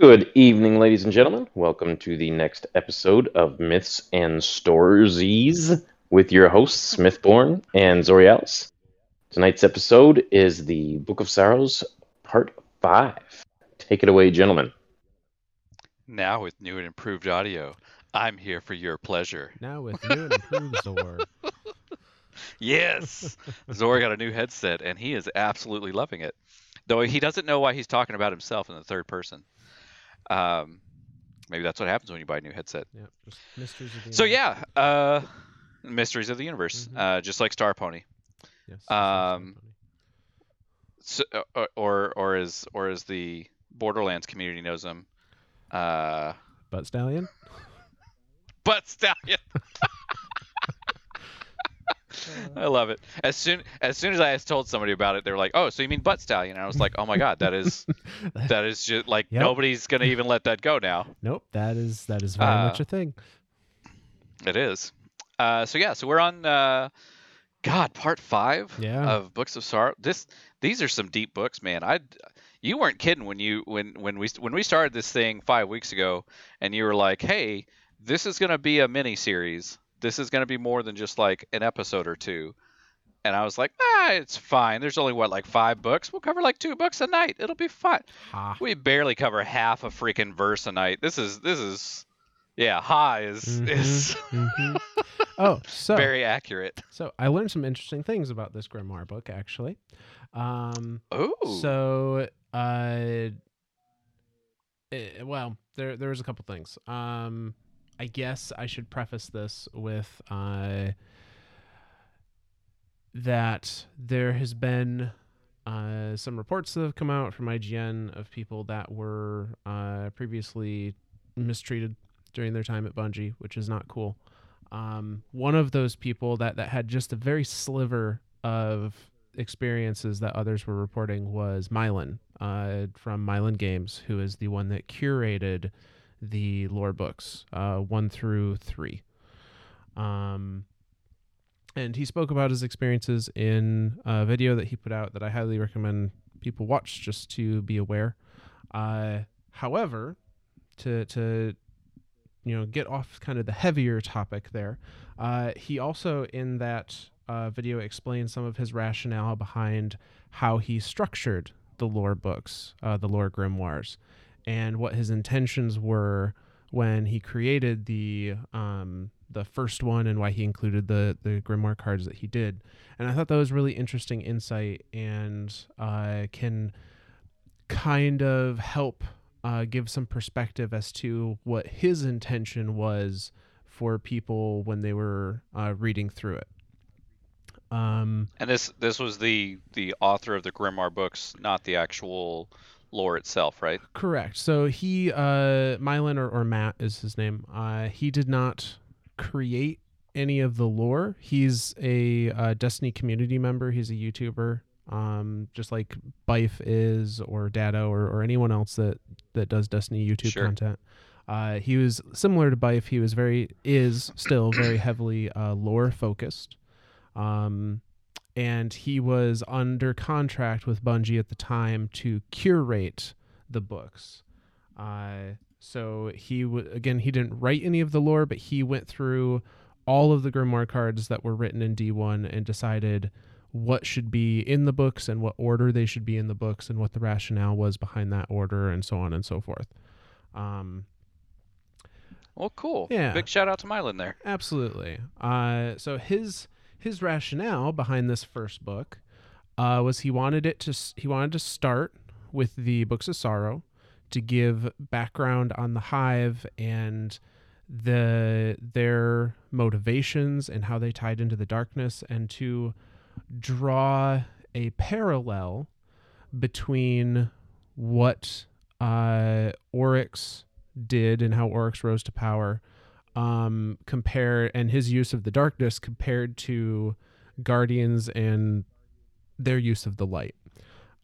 Good evening, ladies and gentlemen. Welcome to the next episode of Myths and Ztories with your hosts, Smithborn and Zorialis. Tonight's episode is the Book of Sorrows, Part 5. Take it away, gentlemen. Now with new and improved audio, I'm here for your pleasure. Now with new and improved Zor. Yes! Zor got a new headset and he is absolutely loving it. Though he doesn't know why he's talking about himself in the third person. Um, maybe that's what happens when you buy a new headset. Yeah, mysteries of the So yeah, uh, Mysteries of the Universe, Mhm. uh, just like Star Pony. Yes, um, So, uh, or or as or as the Borderlands community knows them, uh, Butt Stallion. Butt Stallion. I love it. As soon as soon as I told somebody about it, they were like, "Oh, so you mean butt stallion?" And I was like, "Oh my god, that is that is just like Yep. nobody's gonna even let that go now." Nope, that is that is very much Uh, a thing. It is. Uh, so yeah, so we're on uh, God part five Yeah. of Books of Sorrow. This these are some deep books, man. I you weren't kidding when you when when we when we started this thing five weeks ago, and you were like, "Hey, this is gonna be a mini series. This is gonna be more than just like an episode or two. And I was like, ah, it's fine. There's only what like five books. We'll cover like two books a night. It'll be fine. Ha. We barely cover half a freaking verse a night. This is this is yeah, high is is mhm. Oh, so very accurate. so I learned some interesting things about this grimoire book actually. Um, Ooh. so uh, eh, well, there there was a couple things. Um, I guess I should preface this with uh that there has been uh, some reports that have come out from IGN of people that were uh, previously mistreated during their time at Bungie, which is not cool. Um, one of those people that, that had just a very sliver of experiences that others were reporting was Myelin uh, from Myelin Games, who is the one that curated the lore books uh, one through three. Um, and he spoke about his experiences in a video that he put out that I highly recommend people watch just to be aware. Uh, however, to to you know get off kind of the heavier topic there, uh, he also in that uh, video explained some of his rationale behind how he structured the lore books, uh, the lore grimoires, and what his intentions were when he created the um, the first one and why he included the the grimoire cards that he did. And I thought that was really interesting insight and uh, can kind of help uh, give some perspective as to what his intention was for people when they were uh, reading through it. Um, And this this was the the author of the Grimoire books, not the actual lore itself, right? Correct. So he, uh, Myelin or, or Matt is his name. Uh, he did not create any of the lore. He's a uh, Destiny community member. He's a YouTuber, um, just like Byf is, or Datto, or, or anyone else that that does Destiny YouTube Sure. content. Uh, he was similar to Byf. He was very is still very heavily uh, lore focused. Um, and he was under contract with Bungie at the time to curate the books. Uh, so he w- again he didn't write any of the lore, but he went through all of the grimoire cards that were written in D1 and decided what should be in the books and what order they should be in the books and what the rationale was behind that order and so on and so forth. Um, Well, cool. Yeah. Big shout out to Myelin there. Absolutely. Uh, so his his rationale behind this first book uh, was he wanted it to he wanted to start with the books of sorrow to give background on the hive and the their motivations and how they tied into the darkness and to draw a parallel between what uh, Oryx did and how Oryx rose to power um compare and his use of the darkness compared to guardians and their use of the light.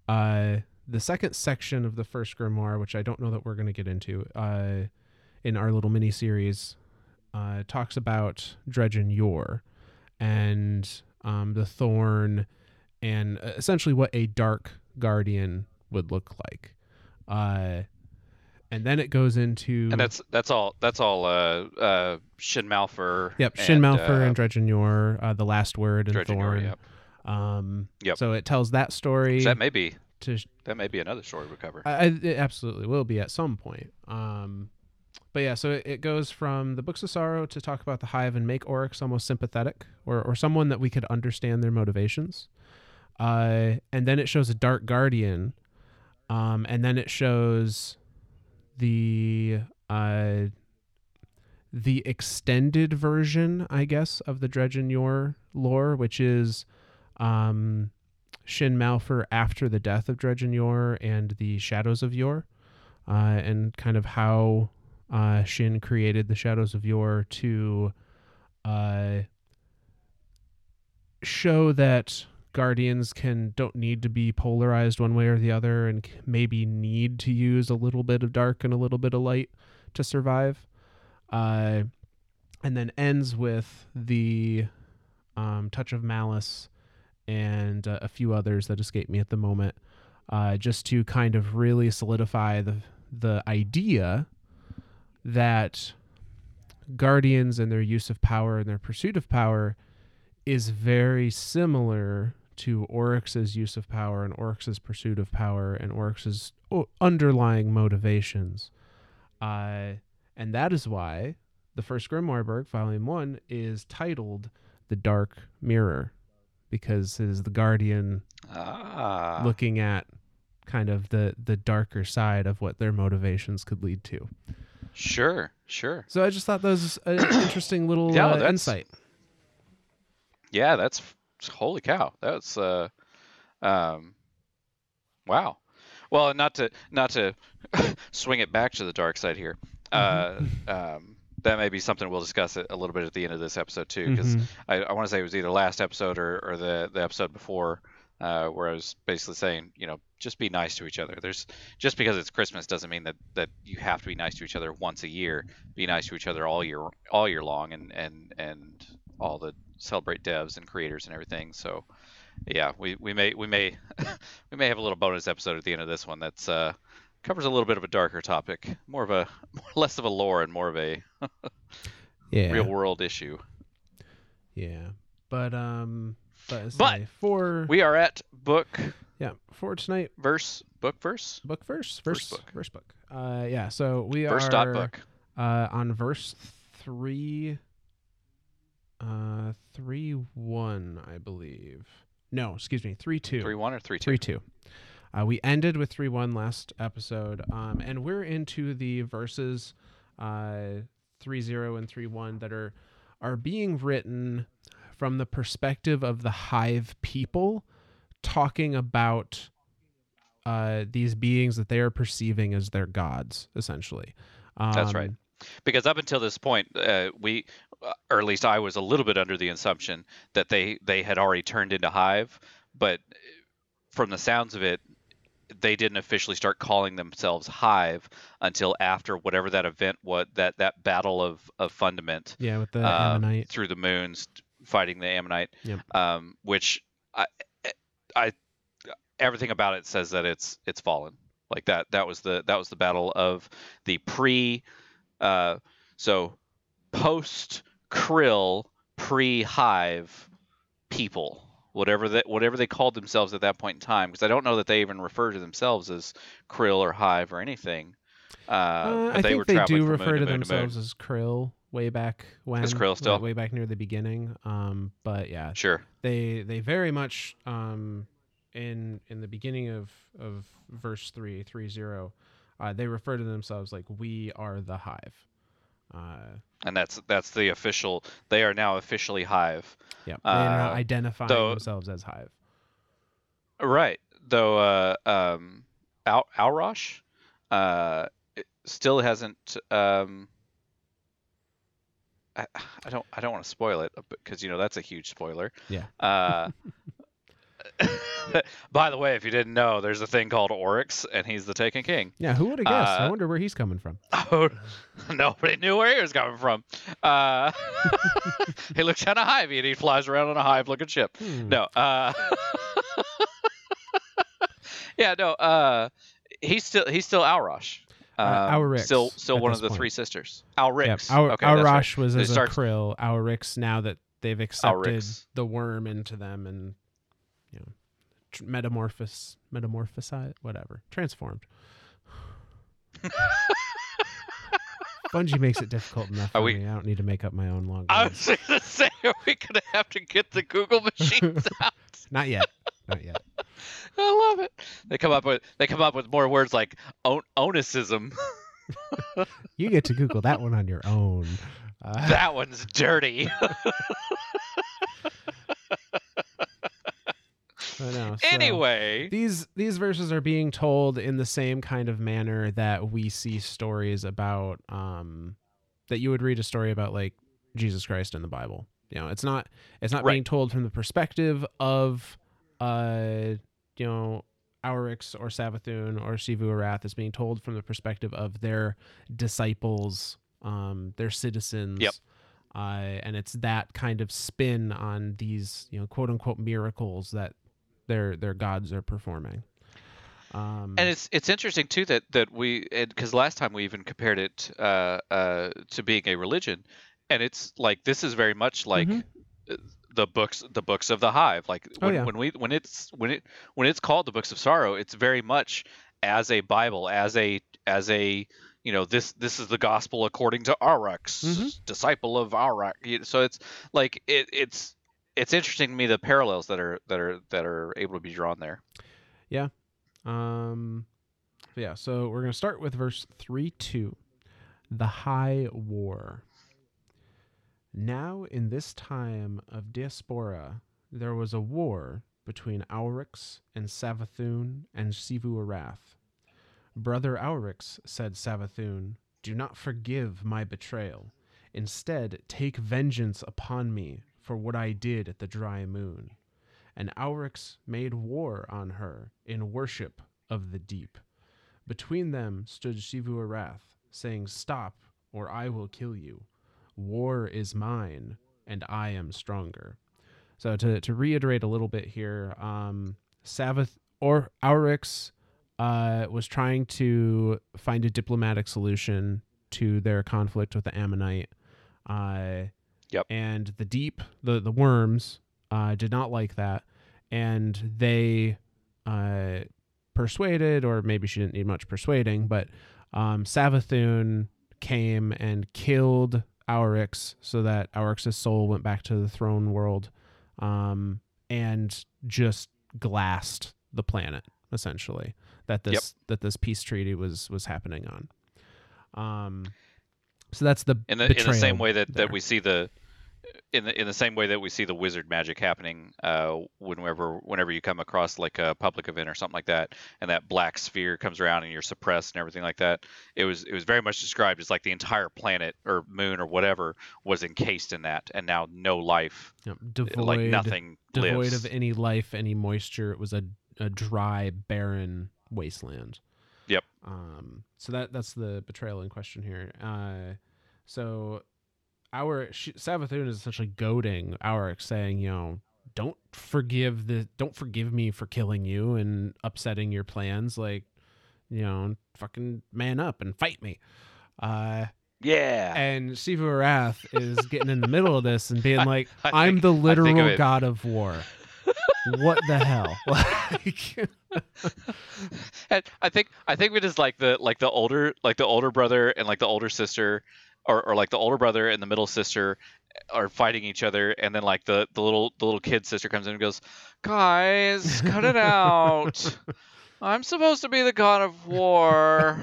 Uh the second section of the first grimoire which i don't know that we're going to get into uh in our little mini series uh talks about Dredgen Yor and um the thorn and uh, essentially what a dark guardian would look like. Uh and then it goes into And that's that's all that's all uh uh Shin Malphur. yep Shin and, Malphur uh, and Dredgen Yor, uh, the last word and Thorn. yep. Um, Yep. So it tells that story. So that may be to that may be another story we cover. I, I, it absolutely will be at some point. Um, but yeah, so it, it goes from the Books of Sorrow to talk about the Hive and make Oryx almost sympathetic or, or someone that we could understand their motivations. Uh, and then it shows a Dark Guardian. Um, and then it shows the uh, the extended version, I guess, of the Dredgen Yor lore, which is um, Shin Malphur after the death of Dredgen Yor and the Shadows of Yor, uh, and kind of how uh, Shin created the Shadows of Yor to uh, show that Guardians can don't need to be polarized one way or the other, and maybe need to use a little bit of dark and a little bit of light to survive. Uh, and then ends with the um, touch of malice and uh, a few others that escape me at the moment, uh, just to kind of really solidify the the idea that guardians and their use of power and their pursuit of power is very similar to Oryx's use of power and Oryx's pursuit of power and Oryx's underlying motivations. Uh, and that is why the first Grimoire Volume 1 is titled The Dark Mirror, because it is the guardian Ah. looking at kind of the, the darker side of what their motivations could lead to. Sure, sure. So I just thought that was an interesting little Yeah, uh, insight. Yeah, that's holy cow. That's uh um wow. Well, not to not to swing it back to the dark side here. Uh um that may be something we'll discuss a little bit at the end of this episode too, because Mhm. I, I want to say it was either last episode or, or the, the episode before, uh, where I was basically saying, you know, just be nice to each other. There's just because it's Christmas doesn't mean that, that you have to be nice to each other once a year. Be nice to each other all year all year long, and and and all the celebrate devs and creators and everything. So, yeah, we, we may we may we may have a little bonus episode at the end of this one that's uh, covers a little bit of a darker topic, more of a less of a lore and more of a yeah. real world issue. Yeah. But um but, But say, for We are at book yeah, for tonight verse book verse book verse Verse verse book. verse book. Uh yeah, so we verse are dot book. uh on verse 3 uh 3 1 I believe. No, excuse me, 3 2. Three one or three two. Three two. Uh, we ended with three one last episode, um, and we're into the verses uh, three zero and three one that are are being written from the perspective of the hive people, talking about uh, these beings that they are perceiving as their gods, essentially. Um, That's right. Because up until this point, uh, we, or at least I was a little bit under the assumption that they they had already turned into Hive, but from the sounds of it, they didn't officially start calling themselves Hive until after whatever that event was that that battle of of Fundament Yeah, with the um, Ammonite. through the moons fighting the Ammonite, Yep. um, which I, I, everything about it says that it's it's fallen. Like that that was the that was the battle of the pre, uh, so post Krill pre Hive people. Whatever that, whatever they called themselves at that point in time, because I don't know that they even refer to themselves as Krill or Hive or anything. Uh, Uh, but I they think were they do refer to to moon to themselves as Krill way back when. Krill way- still? way back near the beginning. Um, but yeah, Sure. they they very much um in in the beginning of of verse three three zero, uh, they refer to themselves like we are the hive. Uh, and that's that's the official. They are now officially Hive. yeah, they're not Uh, identifying though- themselves as hive. Right. Though uh, um, Al- Aurash uh, it still hasn't. Um, I, I don't. I don't want to spoil it because you know that's a huge spoiler. Yeah. Uh, by the way, if you didn't know, there's a thing called Oryx, and he's the Taken King. Yeah, who would have guessed? I Uh, wonder where he's coming from. Oh, nobody knew where he was coming from. Uh, he looks kind of hivey, and he flies around on a hive-looking ship. Hmm. No. Uh, yeah, no. Uh, he's still he's still Aurash. Uh, Um, Auryx still, still one of the point. three sisters. Alrix. Yep. Our, okay, right. Was as starts- a krill. Auryx now that they've accepted Auryx. the worm into them and you know tr- metamorphose, metamorphosized, whatever, transformed. Bungie makes it difficult enough for we- me. I don't need to make up my own long I words. was going to say, are we going to have to get the Google machines out? Not yet. Not yet. I love it. They come up with they come up with more words like on- onusism. You get to Google that one on your own. Uh, that one's dirty. I know, so- anyway, these these verses are being told in the same kind of manner that we see stories about um that you would read a story about like Jesus Christ in the Bible. You know, it's not it's not Right. being told from the perspective of uh you know Auryx or Savathun or Xivu Arath. It's being told from the perspective of their disciples, um, their citizens. Yep. Uh, and it's that kind of spin on these, you know, quote unquote miracles that their their gods are performing. Um, and it's it's interesting too that that we because last time we even compared it uh, uh, to being a religion, and it's like this is very much like Mhm. uh, the books the books of the hive. Like Oh, when, yeah. when we when it's when it when it's called the books of sorrow, it's very much as a Bible, as a as a you know this this is the gospel according to Auryx, Mhm. disciple of. You- So it's like it, it's it's interesting to me the parallels that are that are that are able to be drawn there. Yeah. Um, yeah, so we're going to start with verse 3 2. The High War. Now, in this time of diaspora, there was a war between Auryx and Savathun and Xivu Arath. Brother Auryx, said Savathun, do not forgive my betrayal. Instead, take vengeance upon me for what I did at the dry moon and Auryx made war on her in worship of the deep. Between them stood Xivu Arath, saying, Stop, or I will kill you. War is mine, and I am stronger. So to, to reiterate a little bit here, um, Savath or Auryx uh, was trying to find a diplomatic solution to their conflict with the Ammonite. Uh, Yep. And the deep, the the worms, uh, did not like that, and they uh, persuaded, or maybe she didn't need much persuading, but um, Savathun came and killed Auryx so that Auryx's soul went back to the throne world, um, and just glassed the planet essentially that this Yep. that this peace treaty was was happening on. Um, so that's the in the in the same way that, there. that we see the in the in the same way that we see the wizard magic happening uh whenever whenever you come across like a public event or something like that and that black sphere comes around and you're suppressed and everything like that it was it was very much described as like the entire planet or moon or whatever was encased in that and now no life Yep, devoid, like nothing devoid lives of any life, any moisture. It was a, a dry, barren wasteland. Yep. Um. So that that's the betrayal in question here. Uh. So, our she, Savathun is essentially goading Auric, saying, you know, don't forgive the, don't forgive me for killing you and upsetting your plans. Like, you know, fucking man up and fight me. Uh. yeah And Xivu Arath is getting in the middle of this and being I- like, I I'm think- the think of literal god of war. what the hell? Like, And I think I think it is like the like the older like the older brother and like the older sister or, or like the older brother and the middle sister are fighting each other and then like the, the little the little kid sister comes in and goes, Guys, cut it out. I'm supposed to be the god of war.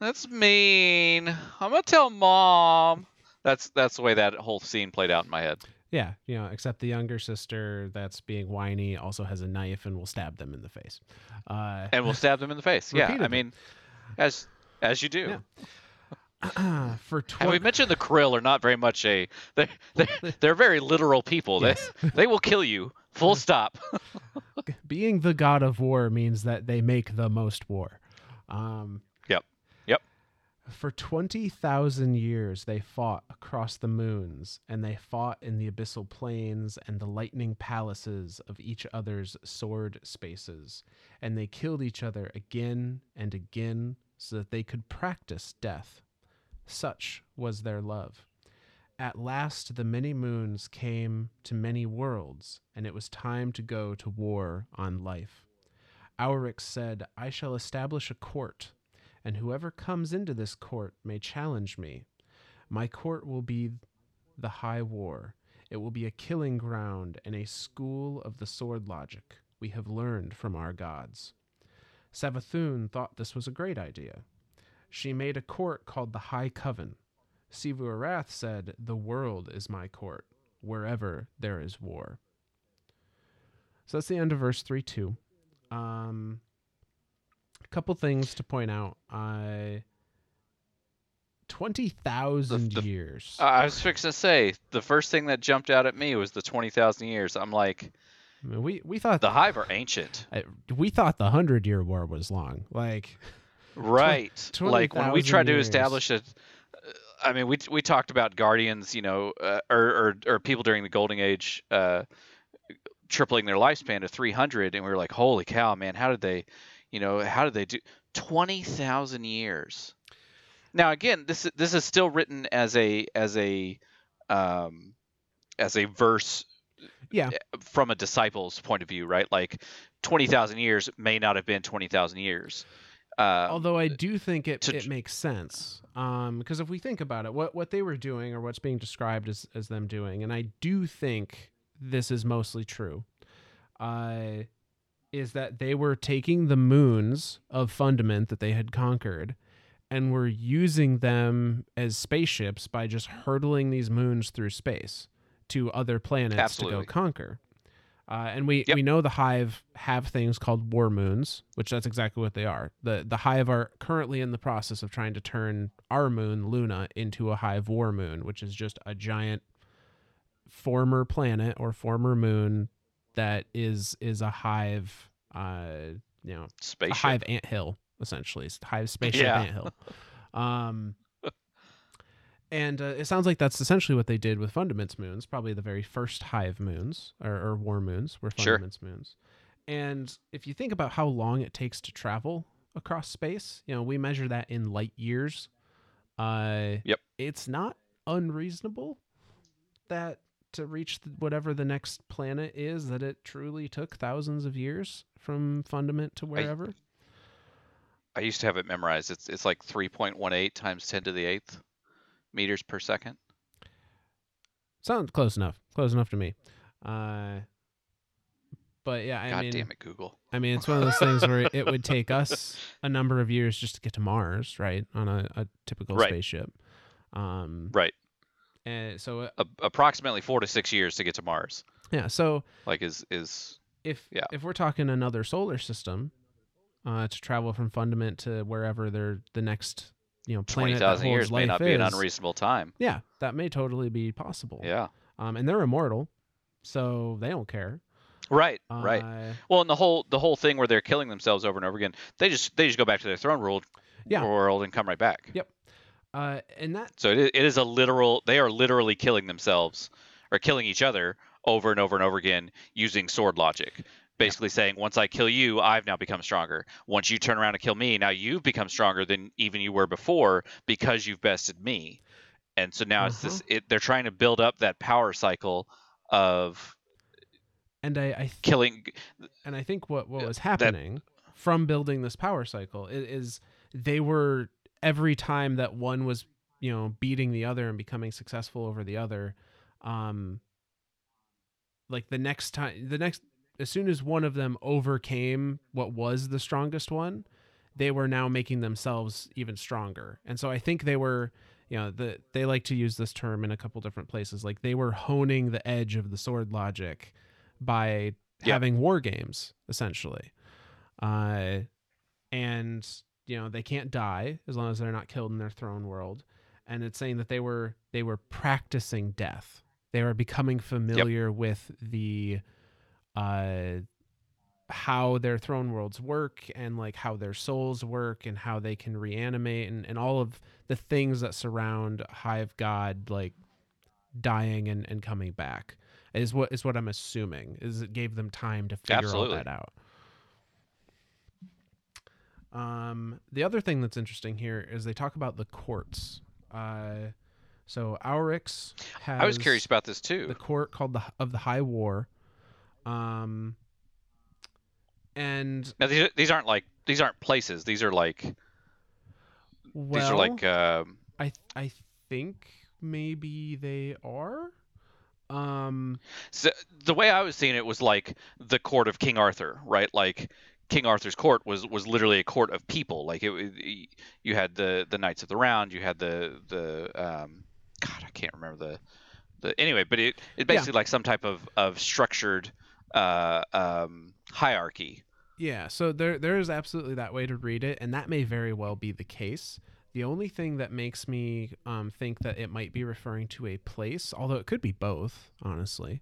That's mean. I'm gonna tell mom. That's that's the way that whole scene played out in my head. yeah, you know, except the younger sister that's being whiny also has a knife and will stab them in the face. Uh, And we'll stab them in the face. Yeah. I mean as as you do. Yeah. for And we mentioned the Krill are not very much a they're they're, they're very literal people. Yes. They they will kill you. Full stop. being the god of war means that they make the most war. Um, Yep. Yep. For 20,000 years, they fought across the moons, and they fought in the abyssal plains and the lightning palaces of each other's sword spaces. And they killed each other again and again so that they could practice death. Such was their love. At last the many moons came to many worlds, and it was time to go to war on life. Auryx said, I shall establish a court, and whoever comes into this court may challenge me. My court will be the high war. It will be a killing ground and a school of the sword logic we have learned from our gods. Savathun thought this was a great idea. She made a court called the High Coven. Xivu Arath said, The world is my court, wherever there is war. So that's the end of verse 3 2. Um, a couple things to point out. I. 20,000 The- the- years. I was fixing to say the first thing that jumped out at me was the twenty thousand years. I'm like, I mean, we, we thought the Hive are ancient, I- we thought the Hundred Year War was long. Like, right? like when we 20,000 tried to establish it. I mean, we we talked about guardians, you know, uh, or, or or people during the Golden Age, uh, tripling their lifespan to 300, and we were like, holy cow, man, how did they, you know, how did they do 20,000 years? Now again, this this is still written as a as a um, as a verse yeah, from a disciple's point of view, right? Like 20,000 years may not have been 20,000 years. Uh, although I do think it, to it makes sense. Um, because if we think about it, what what they were doing or what's being described as as them doing, and I do think this is mostly true, uh, is that they were taking the moons of Fundament that they had conquered, and were using them as spaceships by just hurtling these moons through space to other planets Absolutely. to go conquer. Uh, and we, Yep. we know the hive have things called war moons, which that's exactly what they are. the The hive are currently in the process of trying to turn our moon, Luna, into a hive war moon, which is just a giant former planet or former moon that is is a hive, uh, you know, a hive ant hill essentially it's a hive spaceship Yeah. ant hill um and uh, it sounds like that's essentially what they did with fundaments moons probably the very first hive moons or, or war moons were Sure. fundaments moons and if you think about how long it takes to travel across space you know we measure that in light years uh Yep. it's not unreasonable that to reach whatever the next planet is that it truly took thousands of years from fundament to wherever I used to have it memorized. It's it's like 3.18 times 10 to the eighth meters per second. Sounds close enough. Close enough to me. Uh, but yeah, I God mean, damn it, Google. I mean, it's one of those things where it would take us a number of years just to get to Mars, right? On a, a typical Right. spaceship. Um, Right. and so uh, A- approximately four to six years to get to Mars. yeah, so Like is is if Yeah. if we're talking another solar system, uh, to travel from Fundament to wherever they're the next, you know, planet that 20,000 holds years may not be an unreasonable time. Yeah, that may totally be possible. Yeah. Um, and they're immortal, so they don't care. Right. right. Uh, Well, and the whole the whole thing where they're killing themselves over and over again, they just they just go back to their throne world, Yeah. world and come right back. Yep. Uh, and that So it is, it is a literal. They are literally killing themselves or killing each other over and over and over again using sword logic. Basically saying, once I kill you, I've now become stronger. Once you turn around and kill me, now you've become stronger than even you were before because you've bested me. And so now it's this. It, they're trying to build up that power cycle of and I, I th- killing. and I think what what was happening from building this power cycle is, is they were every time that one was you know beating the other and becoming successful over the other, um, like the next time the next as soon as one of them overcame what was the strongest one, they were now making themselves even stronger. And so I think they were you know the they like to use this term in a couple different places. Like they were honing the edge of the sword logic by Yeah. having war games essentially. Uh and you know they can't die as long as they're not killed in their throne world. And it's saying that they were they were practicing death. They were becoming familiar with the uh how their throne worlds work and like how their souls work and how they can reanimate and, and all of the things that surround hive god like dying and, and coming back is what is what i'm assuming is it gave them time to figure Absolutely. all that out Um, the other thing that's interesting here is they talk about the courts. Uh, so Auryx has I was curious about this too. the court called the of the High War. Um, and Now these these aren't like these aren't places. These are like well, these are like um, I I think maybe they are. Um, so the way I was seeing it was like the court of King Arthur, right? Like King Arthur's court was was literally a court of people. Like it, it you had the the knights of the round, you had the the um, God, I can't remember the the anyway, but it it basically like some type of of structured uh, um, hierarchy. Yeah, so there there is absolutely that way to read it, and that may very well be the case. The only thing that makes me um, think that it might be referring to a place, although it could be both, honestly,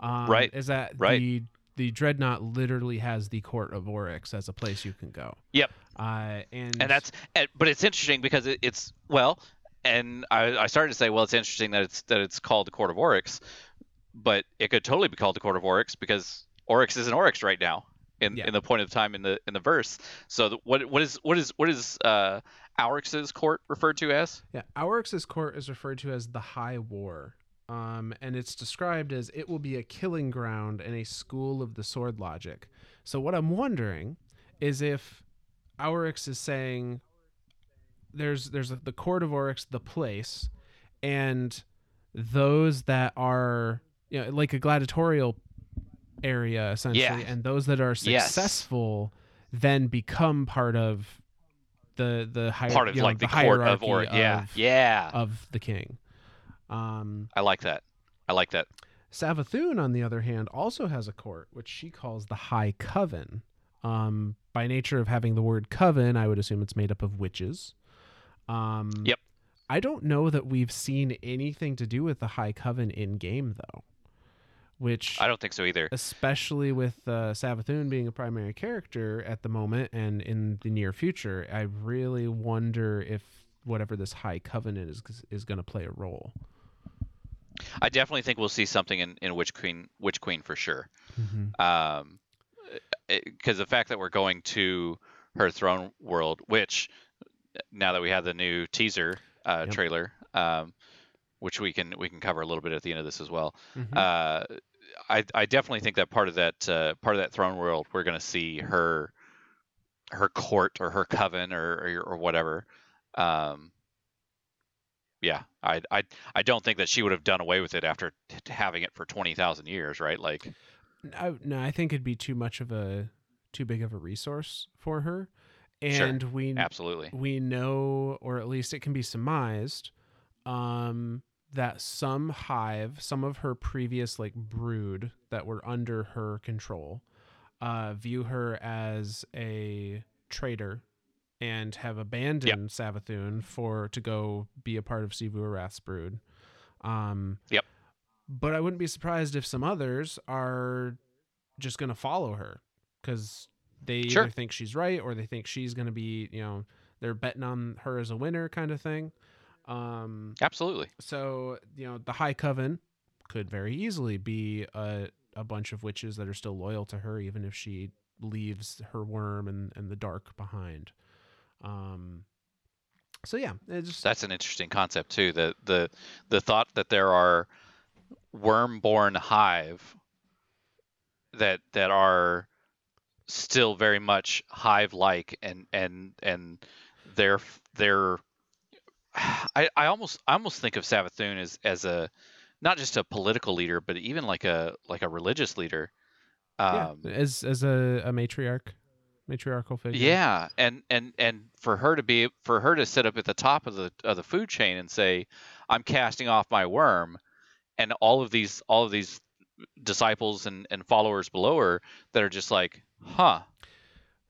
um, Right, is that right. the the dreadnought literally has the court of Oryx as a place you can go. Yep. Uh, and and that's and, but it's interesting because it, it's well and I, I started to say well it's interesting that it's that it's called the court of oryx but it could totally be called the court of oryx because oryx is an oryx right now in, Yeah. in the point of time in the in the verse so the, what what is what is what is uh Auryx's court referred to as Yeah, Auryx's court is referred to as the High War, um, and it's described as it will be a killing ground and a school of the sword logic. So what I'm wondering is if Auryx is saying there's there's the court of Oryx, the place, and those that are you know like a gladiatorial area essentially, Yeah. and those that are Yes. successful then become part of the the higher part of you know, like the, the court of oryx yeah of- yeah of the king. Um, I like that I like that Savathun, on the other hand, also has a court, which she calls the High Coven. Um, by nature of having the word coven, I would assume it's made up of witches. Um, Yep. I don't know that we've seen anything to do with the High Coven in game, though. Which, I don't think so either especially with uh, Savathun being a primary character at the moment and in the near future, I really wonder if whatever this High Covenant is is going to play a role. I definitely think we'll see something in, in Witch Queen Witch Queen for sure Mm-hmm. um, because the fact that we're going to her throne world, which now that we have the new teaser uh, Yep. trailer, um, which we can we can cover a little bit at the end of this as well. Mhm. Uh, I I definitely think that part of that uh, part of that throne world, we're going to see her her court or her coven or or, or whatever. Um, yeah, I, I I don't think that she would have done away with it after t- having it for twenty thousand years, right? Like, I, no, I think it'd be too much of a too big of a resource for her, Sure. and we absolutely. we know, or at least it can be surmised, um, that some hive, some of her previous like brood that were under her control, uh, view her as a traitor and have abandoned Savathun for to go be a part of Xivu Arath's brood. Um, Yep. But I wouldn't be surprised if some others are just going to follow her because they Sure. either think she's right or they think she's going to be, you know, they're betting on her as a winner kind of thing. Um, Absolutely. so you know, the High Coven could very easily be a a bunch of witches that are still loyal to her, even if she leaves her worm and and the dark behind. Um. So yeah, just That's an interesting concept too. The the the thought that there are worm-born hive that that are still very much hive-like and and and they're they're I, I almost I almost think of Savathun as as a not just a political leader but even like a like a religious leader. yeah, Um, as as a, a matriarch, matriarchal figure. Yeah, and and and for her to be for her to sit up at the top of the of the food chain and say, "I'm casting off my worm," and all of these all of these disciples and and followers below her that are just like, "Huh,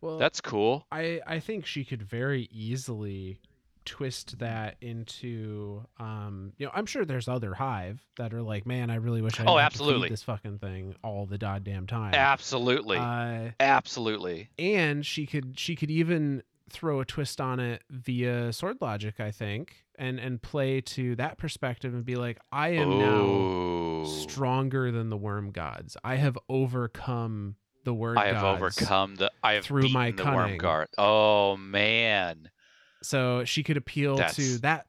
Well, that's cool." I I think she could very easily twist that into um you know I'm sure there's other hive that are like man I really wish I Oh, absolutely. this fucking thing all the goddamn time Absolutely, uh, absolutely. and she could she could even throw a twist on it via sword logic I think and and play to that perspective and be like I am now stronger than the worm gods I have overcome the word I have overcome the. I have through my the cunning. Wormguard. Oh man, So she could appeal That's- to that,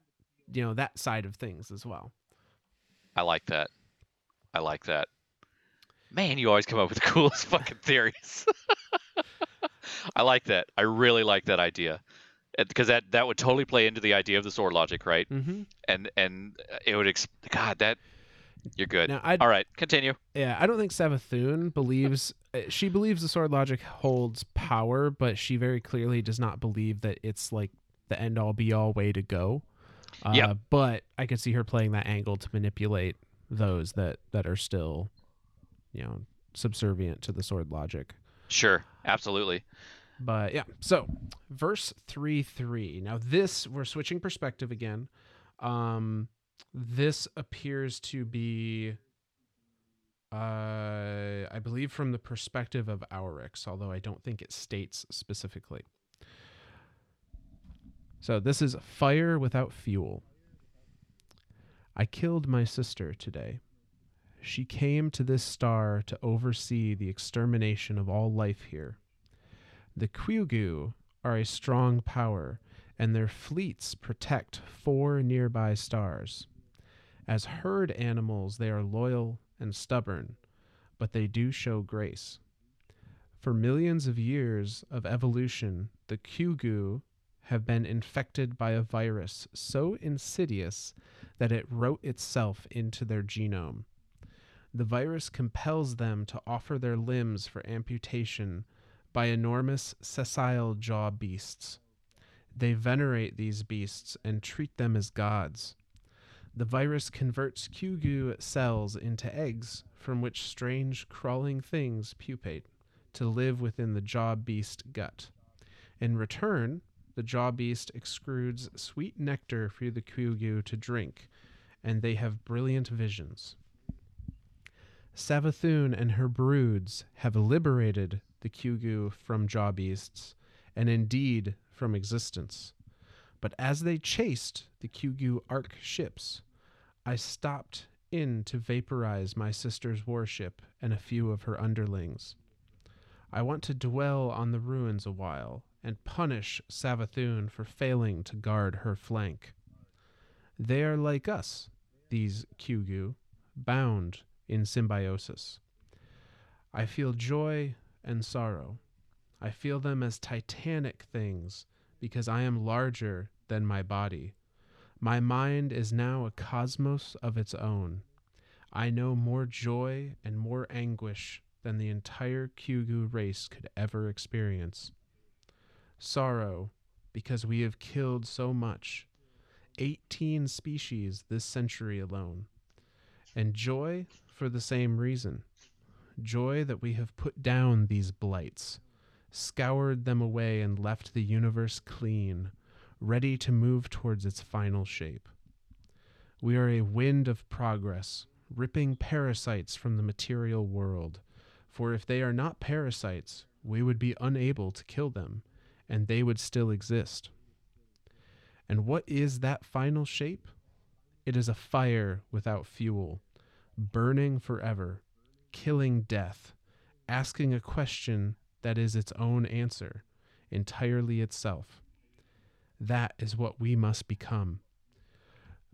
you know, that side of things as well. I like that. I like that. Man, you always come up with the coolest fucking theories. I like that. I really like that idea. Because that, that would totally play into the idea of the sword logic, right? Mm-hmm. And and it would ex- God that you're good. All right, continue. yeah, I don't think Savathun believes uh, she believes the sword logic holds power, but she very clearly does not believe that it's like the end all be all way to go. Uh, Yep. But I could see her playing that angle to manipulate those that that are still, you know, subservient to the sword logic. Sure, absolutely. But yeah, so verse 3 3. Now, this, we're switching perspective again. Um, this appears to be, uh, I believe, from the perspective of Auryx, although I don't think it states specifically. So this is fire without fuel. I killed my sister today. She came to this star to oversee the extermination of all life here. The Qugu are a strong power, and their fleets protect four nearby stars. As herd animals, they are loyal and stubborn, but they do show grace. For millions of years of evolution, the Qugu have been infected by a virus so insidious that it wrote itself into their genome. The virus compels them to offer their limbs for amputation by enormous sessile jaw beasts. They venerate these beasts and treat them as gods. The virus converts Qugu cells into eggs from which strange crawling things pupate to live within the jaw beast gut. In return, the jaw beast extrudes sweet nectar for the Qugu to drink, and they have brilliant visions. Savathun and her broods have liberated the Qugu from jaw beasts, and indeed from existence. But as they chased the Qugu Ark ships, I stopped in to vaporize my sister's warship and a few of her underlings. I want to dwell on the ruins a while and punish Savathun for failing to guard her flank. They are like us, these Qugu, bound in symbiosis. I feel joy and sorrow. I feel them as titanic things because I am larger than my body. My mind is now a cosmos of its own. I know more joy and more anguish than the entire Qugu race could ever experience. Sorrow, because we have killed so much 18 species this century alone. And joy for the same reason joy that we have put down these blights, scoured them away, and left the universe clean, ready to move towards its final shape. We are a wind of progress, ripping parasites from the material world, for if they are not parasites, we would be unable to kill them, and they would still exist. And what is that final shape? It is a fire without fuel, burning forever, killing death, asking a question that is its own answer, entirely itself. That is what we must become.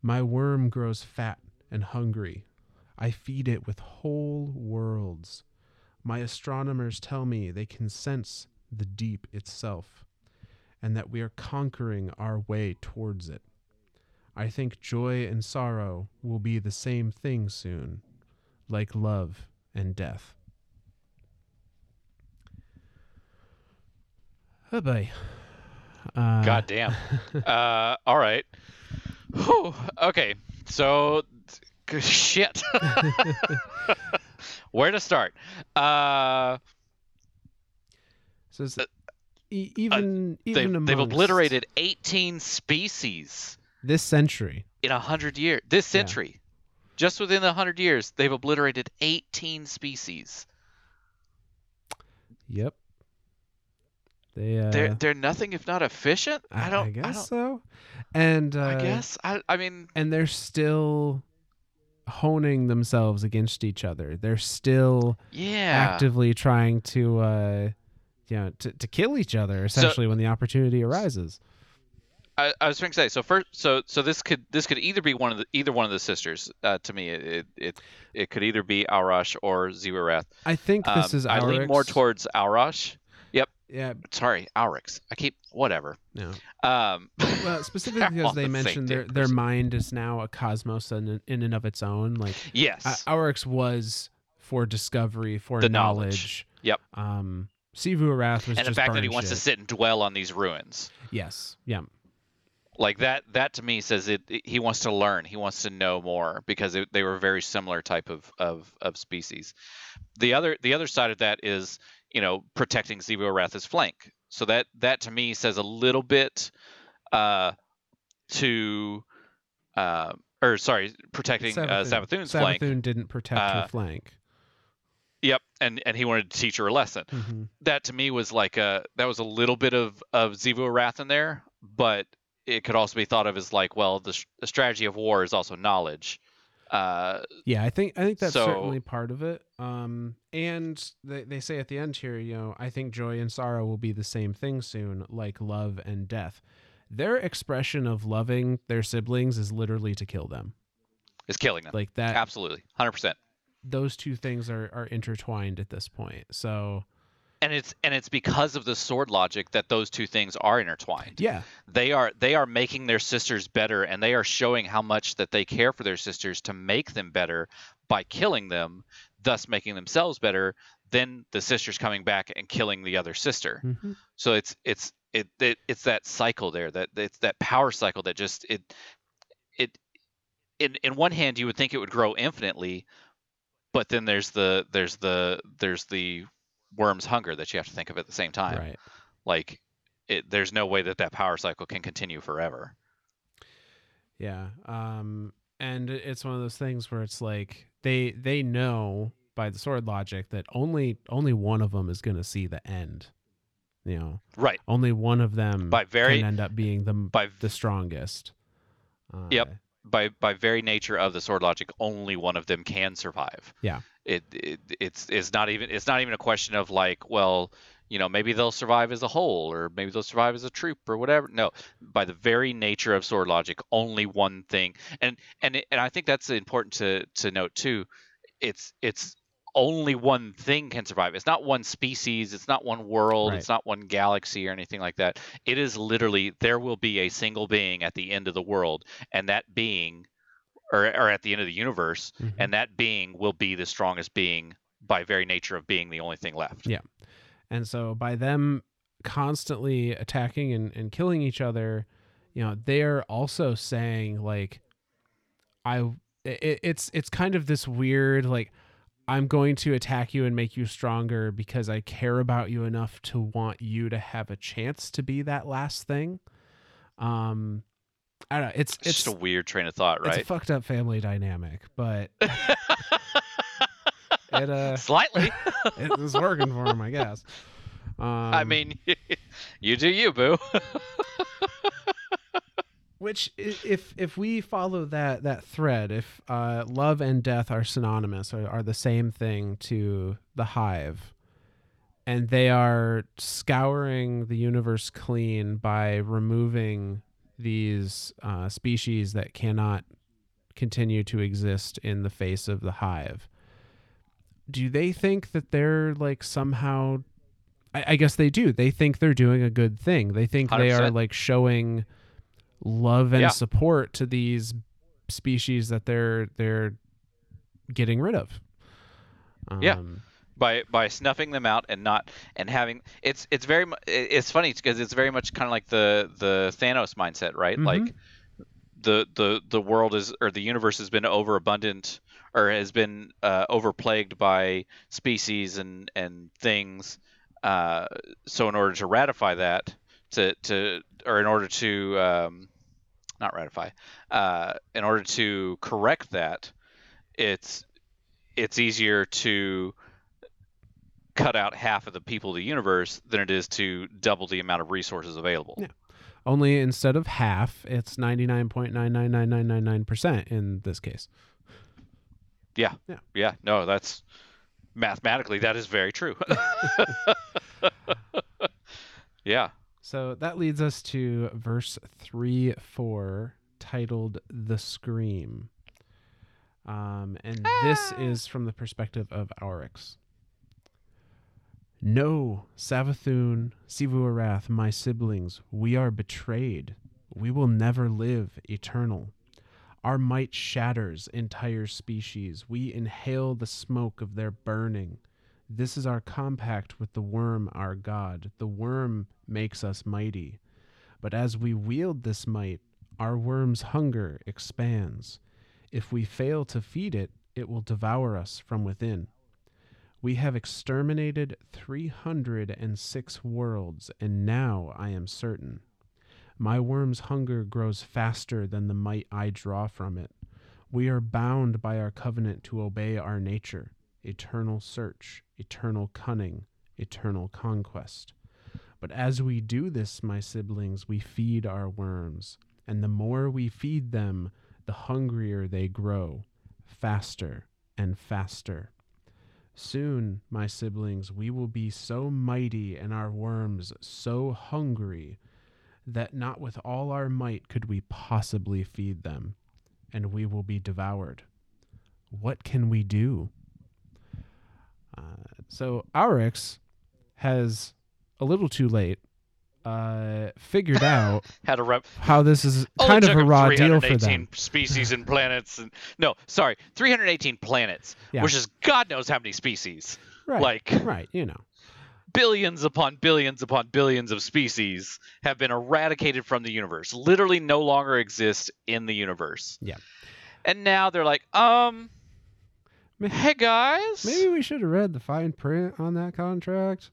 My worm grows fat and hungry. I feed it with whole worlds. My astronomers tell me they can sense the deep itself, and that we are conquering our way towards it. I think joy and sorrow will be the same thing soon, like love and death. Oh boy. Uh, God damn. uh, all right. Whew. Okay. So, shit. Where to start? Uh, So it's, e- even even they've, amongst they've obliterated 18 species this century. in a hundred years. This Yeah. century, just within the hundred years, they've obliterated 18 species. Yep. They uh, They're they're nothing if not efficient. I don't. I, guess don't. so. And uh, I guess. I. I mean. and they're still honing themselves against each other. They're still Yeah. actively trying to uh you know to, to kill each other essentially when the opportunity arises. I, I was trying to say so first so so this could this could either be one of the either one of the sisters uh, to me it, it it could either be Aurash or Xivu Arath. I think this Um, is I lean more towards Aurash. Yep. Yeah Sorry, Auryx. I keep whatever. no Um, well specifically because they the mentioned their their person. mind is now a cosmos in, in and of its own like yes. uh, Auryx was for discovery for The knowledge. knowledge. Yep. um Xivu Arath was and the fact that he wants to sit and dwell on these ruins. yes yeah. Like that that to me says it, it- he wants to learn. He wants to know more because it, they were a very similar type of, of of species. The other the other side of that is you know protecting Xivu Arath's flank. So that that to me says a little bit uh to uh or sorry protecting uh, Savathun's flank Savathun didn't protect her Uh, flank. And and he wanted to teach her a lesson hmm that to me was like a that was a little bit of of Xivu Arath in there, but it could also be thought of as like, well, the, the strategy of war is also knowledge. Uh, Yeah, I think I think that's So- certainly part of it. Um, and they they say at the end here, you know, I think joy and sorrow will be the same thing soon, like love and death. Their expression of loving their siblings is literally to kill them. is killing them. Like that. Absolutely, hundred percent. Those two things are are intertwined at this point. So And it's and it's because of the sword logic that those two things are intertwined. yeah, They are they are making their sisters better, and they are showing how much that they care for their sisters to make them better by killing them, thus making themselves better. Then the sisters coming back and killing the other sister. Mhm. So it's it's it, it it's that cycle there that it's that power cycle that just it it in in one hand you would think it would grow infinitely, but then there's the there's the there's the worm's hunger that you have to think of at the same time. right. Like it, there's no way that that power cycle can continue forever. Yeah. Um and it's one of those things where it's like they they know by the sword logic that only only one of them is going to see the end. You know, Right. only one of them By very can end up being the by the strongest. Uh, Yep. By by very nature of the sword logic, only one of them can survive. Yeah. It, it it's it's not even it's not even a question of like, well, you know, maybe they'll survive as a whole, or maybe they'll survive as a troop, or whatever. No, by the very nature of sword logic, only one thing, and and it- and I think that's important to to note too. It's it's only one thing can survive. It's not one species. It's not one world. Right. It's not one galaxy or anything like that. It is literally there will be a single being at the end of the world, and that being, or or at the end of the universe, Mhm. and that being will be the strongest being by very nature of being the only thing left. Yeah. And so by them constantly attacking and, and killing each other, you know, they're also saying like I it, it's it's kind of this weird like I'm going to attack you and make you stronger because I care about you enough to want you to have a chance to be that last thing. Um I don't know, it's It's, it's just a weird train of thought, right? it's a fucked up family dynamic, but it uh Slightly. it was working for him, I guess. Um, I mean, you do you, boo. Which if if we follow that that thread, if uh, love and death are synonymous or are the same thing to the hive, and they are scouring the universe clean by removing these uh, species that cannot continue to exist in the face of the hive. Do they think that they're like somehow? I, I guess they do. They think they're doing a good thing. They think they are like showing love and Yeah. support to these species that they're they're getting rid of. Yeah. Um, by by snuffing them out and not and having it's it's very it's funny because it's very much kind of like the the Thanos mindset, right? Mhm. Like the the the world is or the universe has been overabundant or has been uh, overplagued by species and and things. Uh, so in order to ratify that, to to or in order to um, not ratify, uh, in order to correct that, it's it's easier to cut out half of the people of the universe than it is to double the amount of resources available. Yeah. only instead of half, it's ninety nine point nine nine nine nine nine nine percent in this case. Yeah. Yeah. Yeah. No, that's mathematically that is very true. yeah. So that leads us to verse 3 4, titled The Scream. Um, and this is from the perspective of Auryx. No, Savathun, Xivu Arath, my siblings, we are betrayed. We will never live eternal. Our might shatters entire species. We inhale the smoke of their burning. This is our compact with the worm, our god. The worm makes us mighty. But as we wield this might, our worm's hunger expands. If we fail to feed it, it will devour us from within. We have exterminated 306 worlds, and now I am certain. My worm's hunger grows faster than the might I draw from it. We are bound by our covenant to obey our nature eternal search, eternal cunning, eternal conquest. But as we do this, my siblings, we feed our worms, and the more we feed them, the hungrier they grow, faster and faster. Soon, my siblings, we will be so mighty and our worms so hungry that not with all our might could we possibly feed them, and we will be devoured. What can we do? So Auryx has a little too late uh, figured out Had a rep. how this is kind of a raw deal for 318 them. species and planets and no, sorry, 318 planets, Yeah. which is God knows how many species. Right. Like right, you know. billions upon billions upon billions of species have been eradicated from the universe. Literally no longer exist in the universe. Yeah. And now they're like, um, hey guys. Maybe we should have read the fine print on that contract.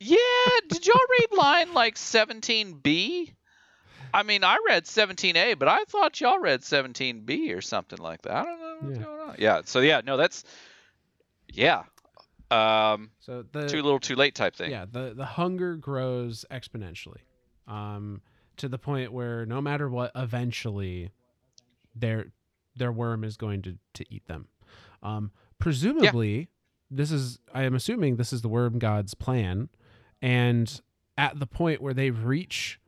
Yeah, did y'all read line like 17B? I mean, I read 17A, but I thought y'all read 17B or something like that. I don't know what's Yeah. going on. Yeah, so yeah, no, that's yeah. Um, So the too little, too late type thing. yeah the the hunger grows exponentially, um, to the point where no matter what, eventually, their their worm is going to to eat them. Um, presumably, this is I am assuming this is the worm god's plan, and at the point where they reach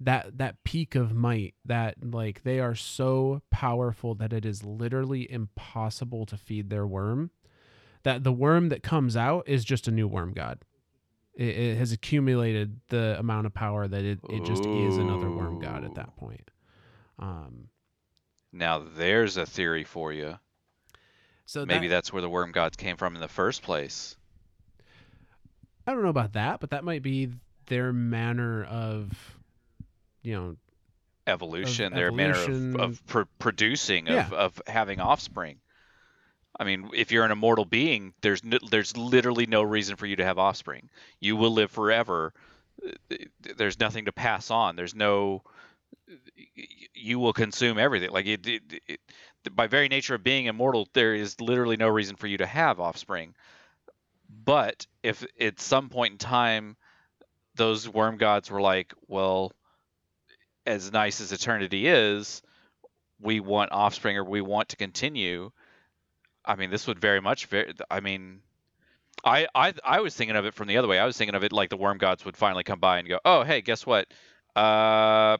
that that peak of might that like they are so powerful that it is literally impossible to feed their worm that the worm that comes out is just a new worm god. It, it has accumulated the amount of power that it, it just is another worm god at that point. Um Now there's a theory for you. So Maybe that, that's where the worm gods came from in the first place. i don't know about that but that might be their manner of you know Evolution, their manner of, of pr- producing, Yeah. of, of having offspring. I mean, if you're an immortal being, there's there's literally no reason for you to have offspring. You will live forever. There's nothing to pass on. There's no. You will consume everything. Like it, it, it, by very nature of being immortal, there is literally no reason for you to have offspring. But if at some point in time, those worm gods were like, well, as nice as eternity is, we want offspring or we want to continue. I mean, this would very much. I mean, I, I I was thinking of it from the other way. I was thinking of it like the worm gods would finally come by and go, "Oh, hey, guess what? Uh,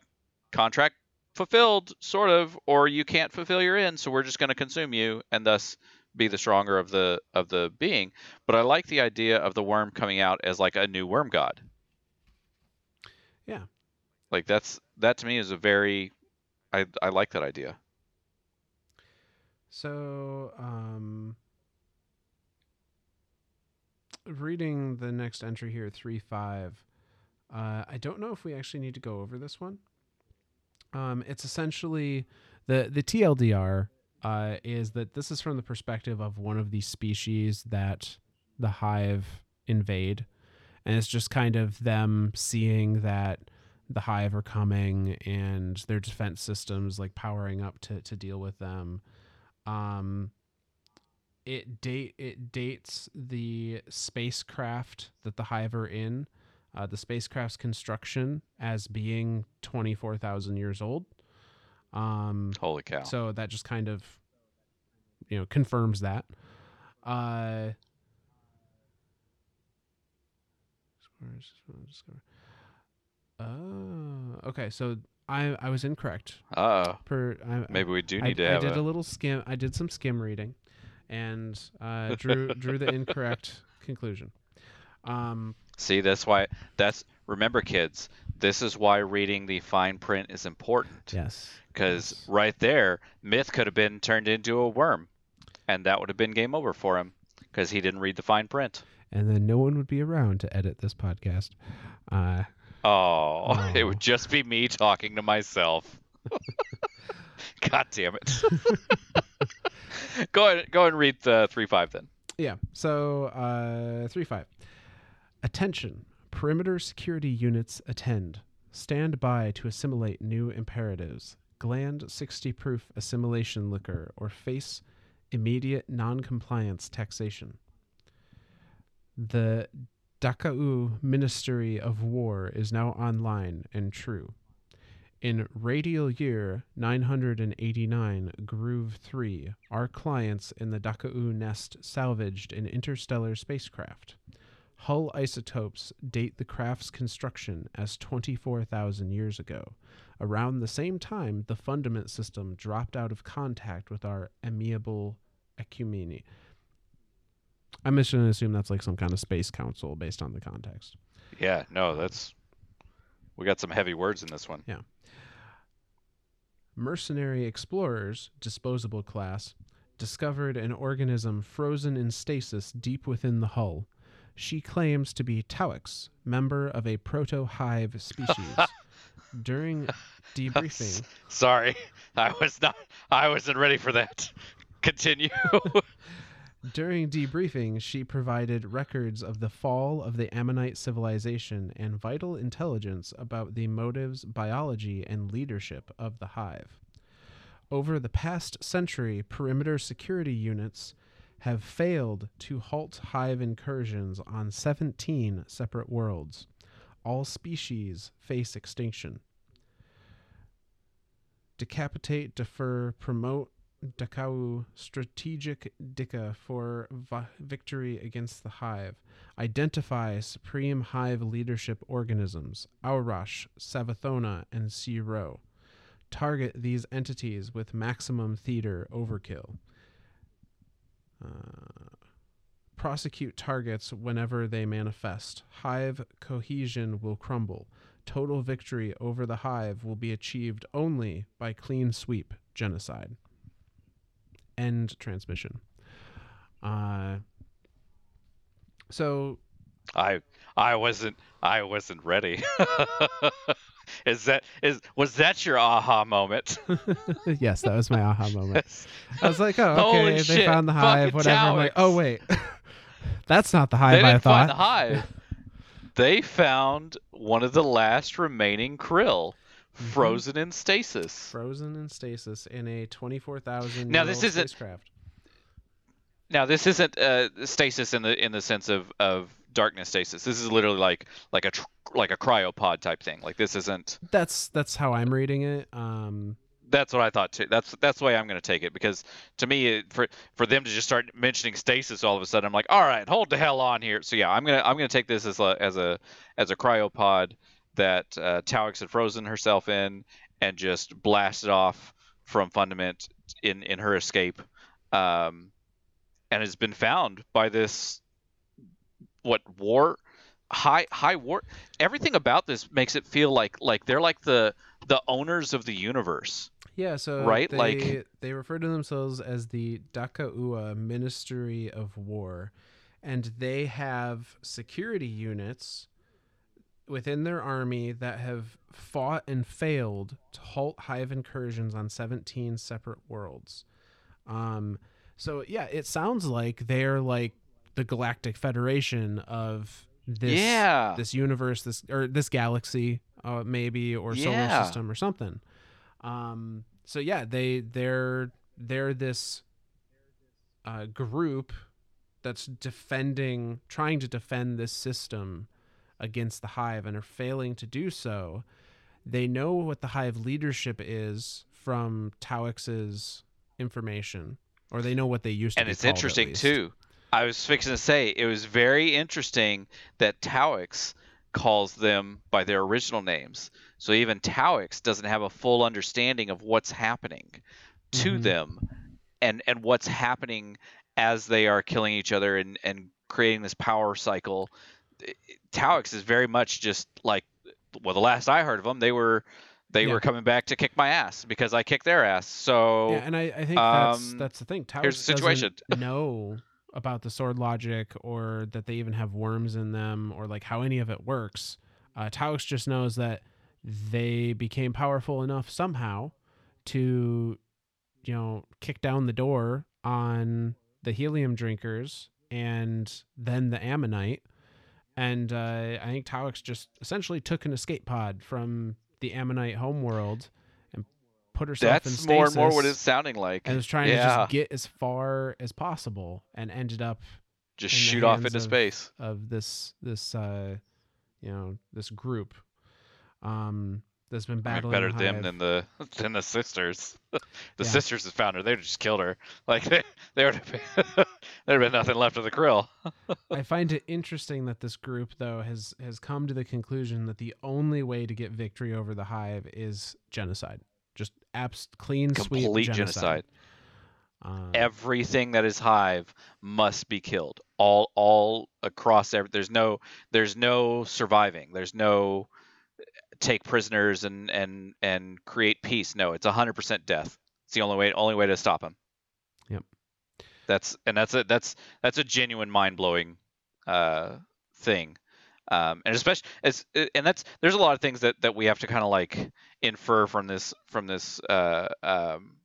contract fulfilled, sort of, or you can't fulfill your end, so we're just going to consume you, and thus be the stronger of the of the being." But I like the idea of the worm coming out as like a new worm god. Yeah. Like that's that to me is a very, I I like that idea. So, um, reading the next entry here, three five. Uh, I don't know if we actually need to go over this one. Um, it's essentially the the TLDR uh, is that this is from the perspective of one of these species that the hive invade, and it's just kind of them seeing that the hive are coming and their defense systems like powering up to to deal with them. Um it date it dates the spacecraft that the hive are in uh, the spacecraft's construction as being 24,000 years old um Holy cow! so that just kind of you know confirms that. Uh, Oh, okay. So I I was incorrect. Uh, Per I, maybe we do I, need to I did a. a little skim. I did some skim reading, and uh, drew drew the incorrect conclusion. Um, See, that's why. That's remember, kids. This is why reading the fine print is important. yes. Because yes. right there, Myth could have been turned into a worm, and that would have been game over for him because he didn't read the fine print. And then no one would be around to edit this podcast. Uh, Oh, it Oh. would just be me talking to myself. God damn it. go ahead, go and read the three five then. Yeah. So uh, three five. Attention! Perimeter security units attend. Stand by to assimilate new imperatives. Gland 60 proof assimilation liquor or face immediate non-compliance taxation. The Dakaua Ministry of War is now online and true. In radial year 989 Groove 3, our clients in the Dakaua nest salvaged an interstellar spacecraft. Hull isotopes date the craft's construction as 24,000 years ago. Around the same time, the fundament system dropped out of contact with our amiable ecumene. I'm just going to assume that's like some kind of space council based on the context. Yeah, no, that's we got some heavy words in this one. Yeah. Mercenary explorers, disposable class, discovered an organism frozen in stasis deep within the hull. She claims to be Taox, member of a proto hive species. During debriefing, Sorry, I was not. I wasn't ready for that. Continue. during debriefing, she provided records of the fall of the Ammonite civilization and vital intelligence about the motives, biology, and leadership of the hive. Over the past century, perimeter security units have failed to halt hive incursions on 17 separate worlds. All species face extinction. Decapitate, defer, promote Dakaua strategic Dika for vi- victory against the hive. Identify supreme hive leadership organisms, Aurash, Savathona, and Xi Ro. Target these entities with maximum theater overkill. Uh, prosecute targets whenever they manifest. Hive cohesion will crumble. Total victory over the hive will be achieved only by clean sweep genocide. End transmission. Uh, so I I wasn't I wasn't ready. is that is was that your aha moment? yes, that was my aha moment. I was like, oh, okay, Holy they shit, found the hive, whatever. I'm like, oh wait, that's not the hive I didn't thought. find the hive. They found one of the last remaining krill Mm-hmm. frozen in stasis. Frozen in stasis in a twenty-four thousand. Now, this isn't- spacecraft. Now this isn't uh, stasis in the in the sense of, of darkness stasis. This is literally like like a tr- like a cryopod type thing. Like this isn't. That's that's how I'm reading it. Um, That's what I thought too. That's that's the way I'm going to take it because to me, it, for for them to just start mentioning stasis all of a sudden, I'm like, all right, hold the hell on here. So yeah, I'm gonna I'm gonna take this as a as a as a cryopod that uh, Taox had frozen herself in and just blasted off from Fundament in in her escape, um, and has been found by this what war? High high war? Everything about this makes it feel like like they're like the the owners of the universe. Yeah, so Right, they, like- they refer to themselves as the Dakaua Ministry of War, and they have security units within their army that have fought and failed to halt hive incursions on 17 separate worlds. Um, so yeah, it sounds like they're like the Galactic Federation of this yeah this universe, this or this galaxy, uh, maybe or solar system or something. Um, so yeah, they they're they're this uh, group that's defending, trying to defend this system against the hive, and are failing to do so. They know what the hive leadership is from Taox's information. or they know what they used to. and be it's called, interesting too. I was fixing to say it was very interesting that Taox calls them by their original names. So even Taox doesn't have a full understanding of what's happening to Mhm. them and and what's happening as they are killing each other and and creating this power cycle. Taox is very much just like well the last I heard of them they were they Yeah. were coming back to kick my ass because I kicked their ass. So Yeah, and I, I think that's um, that's the thing. Talos here's the situation. know about the sword logic or that they even have worms in them or like how any of it works. Uh, Talos just knows that they became powerful enough somehow to, you know, kick down the door on the helium drinkers and then the ammonite. And uh, I think Talos just essentially took an escape pod from the ammonite homeworld put herself in that's more and more what it's sounding like. and was trying to just get as far as possible and ended up just shoot off into of- space. of this this uh you know this group um that's been I mean, battling better the them than the than the sisters. the Yeah. sisters that found her, have just killed her. Like they, they would have been, there'd have been nothing left of the krill. I find it interesting that this group though has has come to the conclusion that the only way to get victory over the hive is genocide just abs- clean sweep Complete genocide, genocide. Um, Everything that is hive must be killed. All all across every. There's no there's no surviving. There's no take prisoners and and and create peace. No, it's hundred percent death. It's the only way only way to stop him. Yep. That's and that's a that's that's a genuine mind blowing uh, thing. Um, and especially as and that's there's a lot of things that, that we have to kind of like infer from this from this uh, um,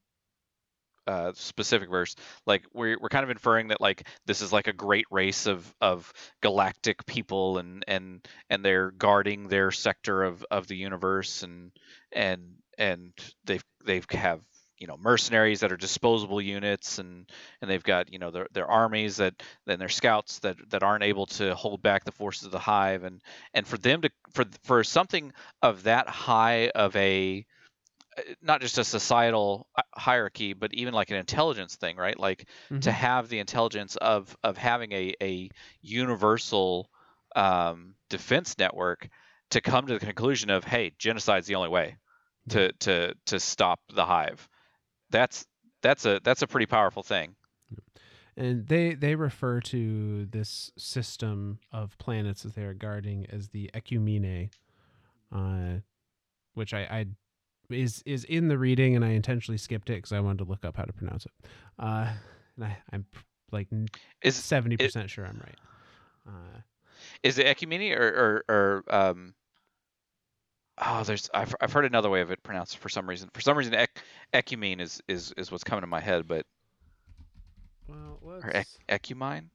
uh, specific verse. Like we're we're kind of inferring that like this is like a great race of of galactic people and and and they're guarding their sector of of the universe and and and they've they've have you know mercenaries that are disposable units and and they've got you know their their armies that then their scouts that that aren't able to hold back the forces of the hive. And and for them to for for something of that high of a uh, not just a societal uh, hierarchy but even like an intelligence thing right? Like to mhm. have the intelligence of of having a a universal um, defense network to come to the conclusion of hey genocide's the only way to to to stop the hive that's that's a that's a pretty powerful thing and they they refer to this system of planets that they are guarding as the Ecumene, uh, which I, I is is in the reading, and I intentionally skipped it because I wanted to look up how to pronounce it. Uh, and I, I'm like is seventy percent sure I'm right. Uh, is it ecumene or or, or um oh there's I've, I've heard another way of it pronounced for some reason for some reason ec, ecumene is, is is what's coming to my head but well, or let's. ec, ecumine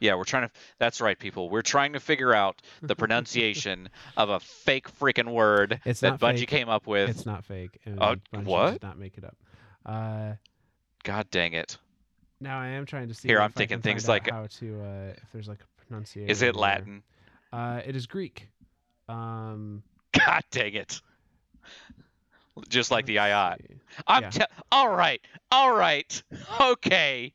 yeah we're trying to that's right people we're trying to figure out the pronunciation of a fake freaking word It's that bungie fake. came up with it's not fake. And Bungie what? Did not make it up. Uh, god dang it now I am trying to see. Here, I'm thinking things like- how to uh, if there's like a pronunciation. is it latin Uh, it is Greek. Um, god dang it just like the see. i'm Yeah. te- all right all right okay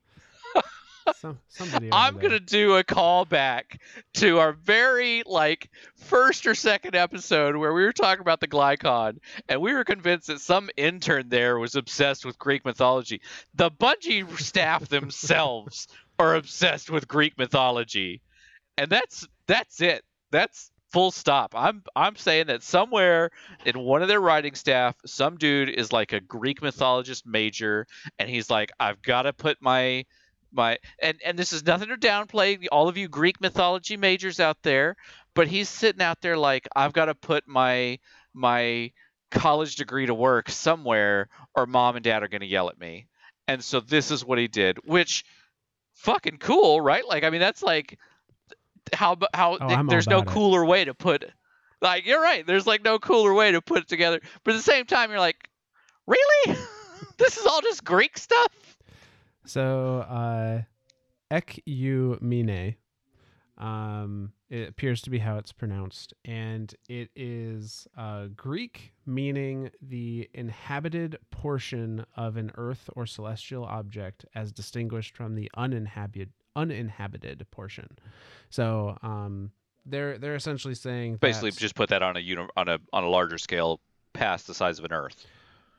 Some, I'm there. gonna do a callback to our very like first or second episode where we were talking about the Glycon, and we were convinced that some intern there was obsessed with Greek mythology. The Bungie staff themselves are obsessed with Greek mythology, and that's that's it. That's full stop. I'm I'm saying that somewhere in one of their writing staff, some dude is like a Greek mythologist major, and he's like, I've got to put my my and and this is nothing to downplay all of you Greek mythology majors out there, but he's sitting out there like I've got to put my my college degree to work somewhere or mom and dad are going to yell at me. And so this is what he did, which fucking cool, right? Like I mean that's like how how Oh, there's no about it. cooler way to put like you're right, there's like no cooler way to put it together. But at the same time you're like, "Really? this is all just Greek stuff?" So, uh, Ecumene um, It appears to be how it's pronounced, and it is uh, Greek, meaning the inhabited portion of an earth or celestial object, as distinguished from the uninhabited uninhabited portion. So, um, they're they're essentially saying Basically, just put that on a uni- on a on a larger scale, past the size of an Earth.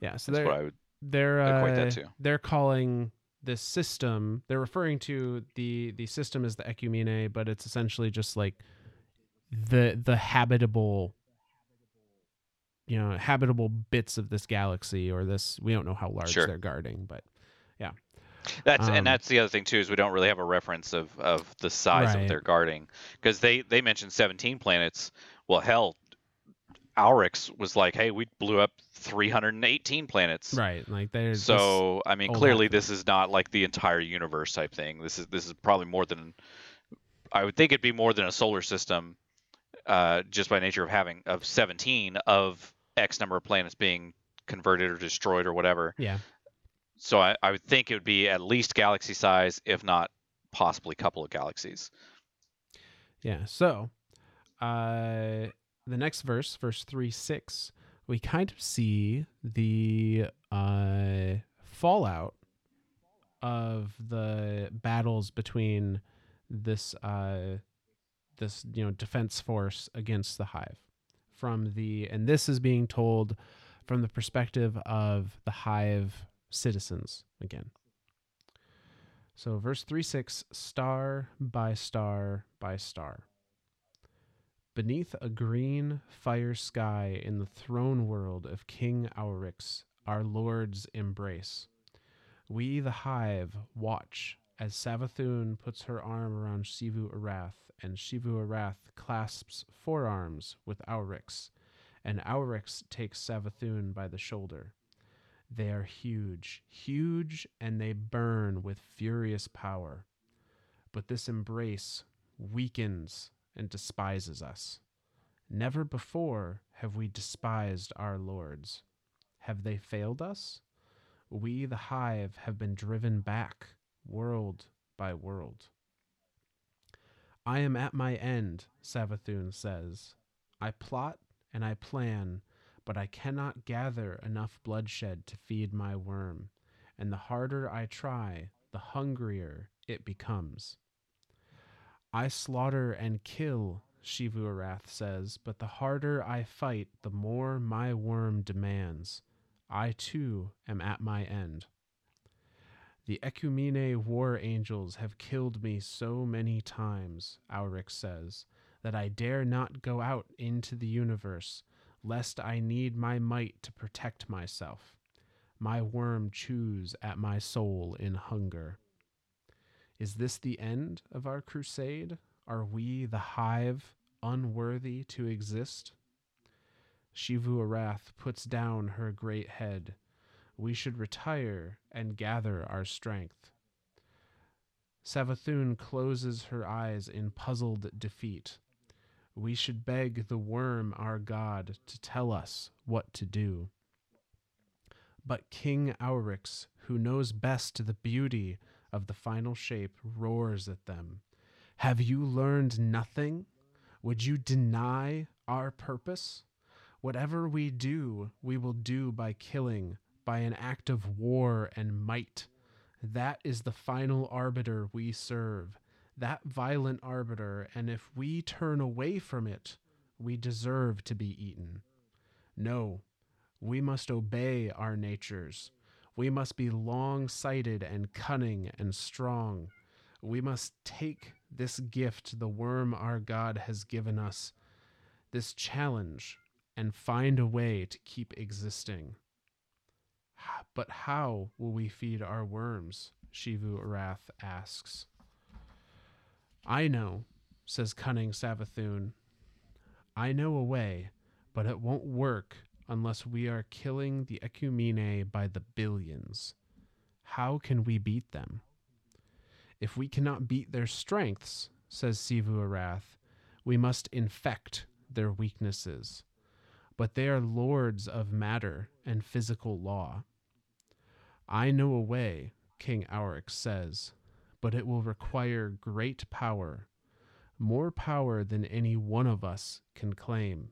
yeah. So That's what I would. they're uh, they're calling this system they're referring to the the system as the ecumene but it's essentially just like the the habitable you know habitable bits of this galaxy or this we don't know how large Sure. they're guarding but That's um, and that's the other thing too is we don't really have a reference of of the size Right. of their guarding because they they mentioned 17 planets. Well, hell, Auryx was like, hey, we blew up 318 planets. right like there's So I mean, clearly this is not like the entire universe type thing. This is this is probably more than I would think it'd be more than a solar system, uh, just by nature of having of 17 of X number of planets being converted or destroyed or whatever. yeah So I, I would think it would be at least galaxy size, if not possibly a couple of galaxies. Yeah. So, uh, the next verse, verse three six, we kind of see the uh, fallout of the battles between this uh, this you know defense force against the hive from the and this is being told from the perspective of the hive citizens again so verse 3 6 star by star by star beneath a green fire sky in the throne world of king Auryx our lord's embrace we the hive watch as Savathun puts her arm around Xivu Arath, and Xivu Arath clasps forearms with Auryx, and Auryx takes Savathun by the shoulder. They are huge, huge, and they burn with furious power. But this embrace weakens and despises us. Never before have we despised our lords. Have they failed us? We, the hive, have been driven back, world by world. I am at my end, Savathun says. I plot and I plan, but I cannot gather enough bloodshed to feed my worm, and the harder I try, the hungrier it becomes. I slaughter and kill, Xivu Arath says, but the harder I fight, the more my worm demands. I too am at my end. The Ecumene war angels have killed me so many times, Auryx says, that I dare not go out into the universe, lest I need my might to protect myself. My worm chews at my soul in hunger. Is this the end of our crusade? Are we, the hive, unworthy to exist? Xivu Arath puts down her great head. We should retire and gather our strength. Savathun closes her eyes in puzzled defeat. We should beg the worm, our god, to tell us what to do. But King Auryx, who knows best the beauty of the final shape, roars at them. Have you learned nothing? Would you deny our purpose? Whatever we do, we will do by killing, by an act of war and might. That is the final arbiter we serve, that violent arbiter, and if we turn away from it, we deserve to be eaten. No, we must obey our natures. We must be long sighted and cunning and strong. We must take this gift the worm our God has given us, this challenge, and find a way to keep existing. But how will we feed our worms? Xivu Arath asks. I know, says cunning Savathun. I know a way, but it won't work unless we are killing the Ecumene by the billions. How can we beat them? If we cannot beat their strengths, says Xivu Arath, we must infect their weaknesses. But they are lords of matter and physical law. I know a way, King Auryx says, but it will require great power. more power than any one of us can claim.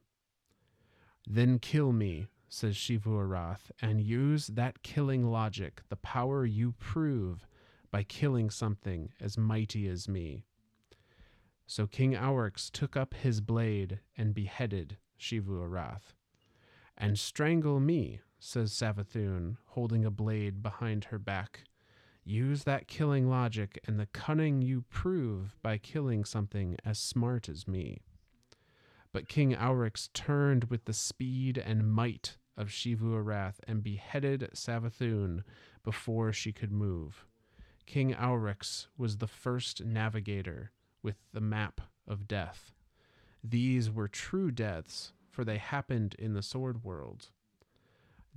Then kill me, says Xivu Arath, and use that killing logic, the power you prove by killing something as mighty as me. So King Auryx took up his blade and beheaded Xivu Arath. And strangle me, says Savathun, holding a blade behind her back. Use that killing logic and the cunning you prove by killing something as smart as me. But King Auryx turned with the speed and might of Xivu Arath and beheaded Savathun before she could move. King Auryx was the first navigator with the map of death. These were true deaths, for they happened in the sword world.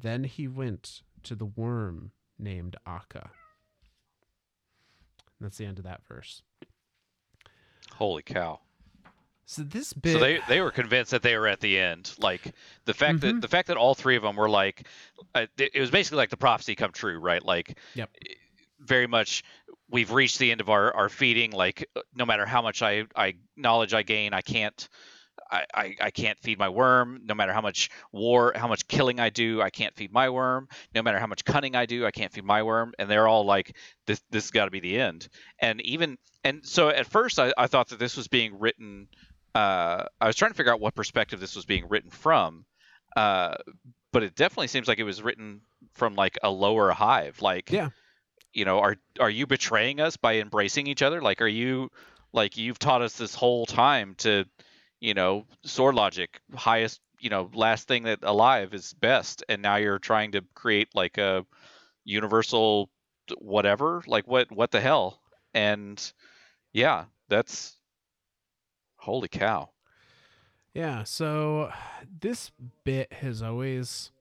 Then he went to the worm named Akka. That's the end of that verse. Holy cow! So this bit, So they they were convinced that they were at the end. Like the fact Mhm. that the fact that all three of them were like, uh, it it was basically like the prophecy come true, right? Like, Yep. very much we've reached the end of our, our feeding. Like no matter how much I, I knowledge I gain, I can't. I, I, I can't feed my worm no matter how much war how much killing i do i can't feed my worm no matter how much cunning i do i can't feed my worm and they're all like this this has got to be the end and even and so at first I, I thought that this was being written uh, I was trying to figure out what perspective this was being written from, uh, but it definitely seems like it was written from like a lower hive. Like, Yeah. you know, are are you betraying us by embracing each other? Like, are you like you've taught us this whole time to, you know, sword logic, highest, you know, last thing that alive is best, and now you're trying to create like a universal whatever. Like, what what the hell? And yeah, that's holy cow. Yeah, so this bit has always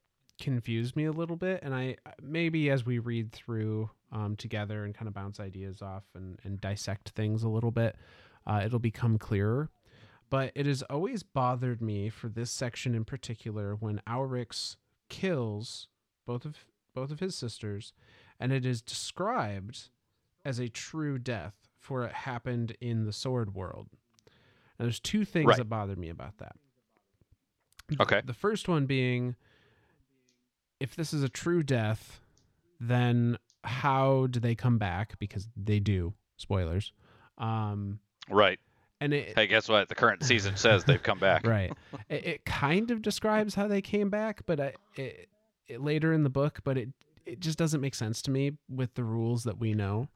confused me a little bit, and I maybe as we read through um, together and kind of bounce ideas off and, and dissect things a little bit, uh, it'll become clearer. But it has always bothered me for this section in particular when Auryx kills both of both of his sisters, and it is described as a true death, for it happened in the sword world. Now, there's two things Right. that bother me about that. Okay. The first one being if this is a true death, then how do they come back? Because they do. Spoilers. Um, Right. And it, Hey, guess what? The current season says they've come back. right. It, it kind of describes how they came back, but I, it, it, later in the book, but it it just doesn't make sense to me with the rules that we know.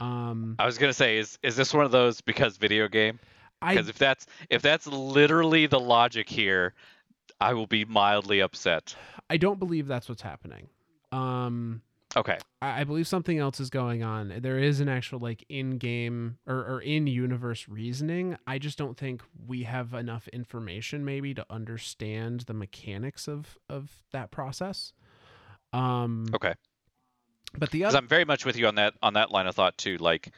Um, I was gonna say, is is this one of those because video game? Because if that's if that's literally the logic here, I will be mildly upset. I don't believe that's what's happening. Um, Okay. I, I believe something else is going on. There is an actual like in-game or, or in-universe reasoning. I just don't think we have enough information maybe to understand the mechanics of of that process. Um, Okay. but the other I'm very much with you on that on that line of thought too. Like,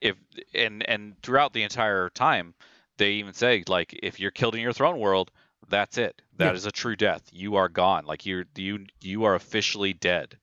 if and and throughout the entire time, they even say like, if you're killed in your throne world, that's it. That is Yeah. a true death. You are gone. Like you're you you are officially dead.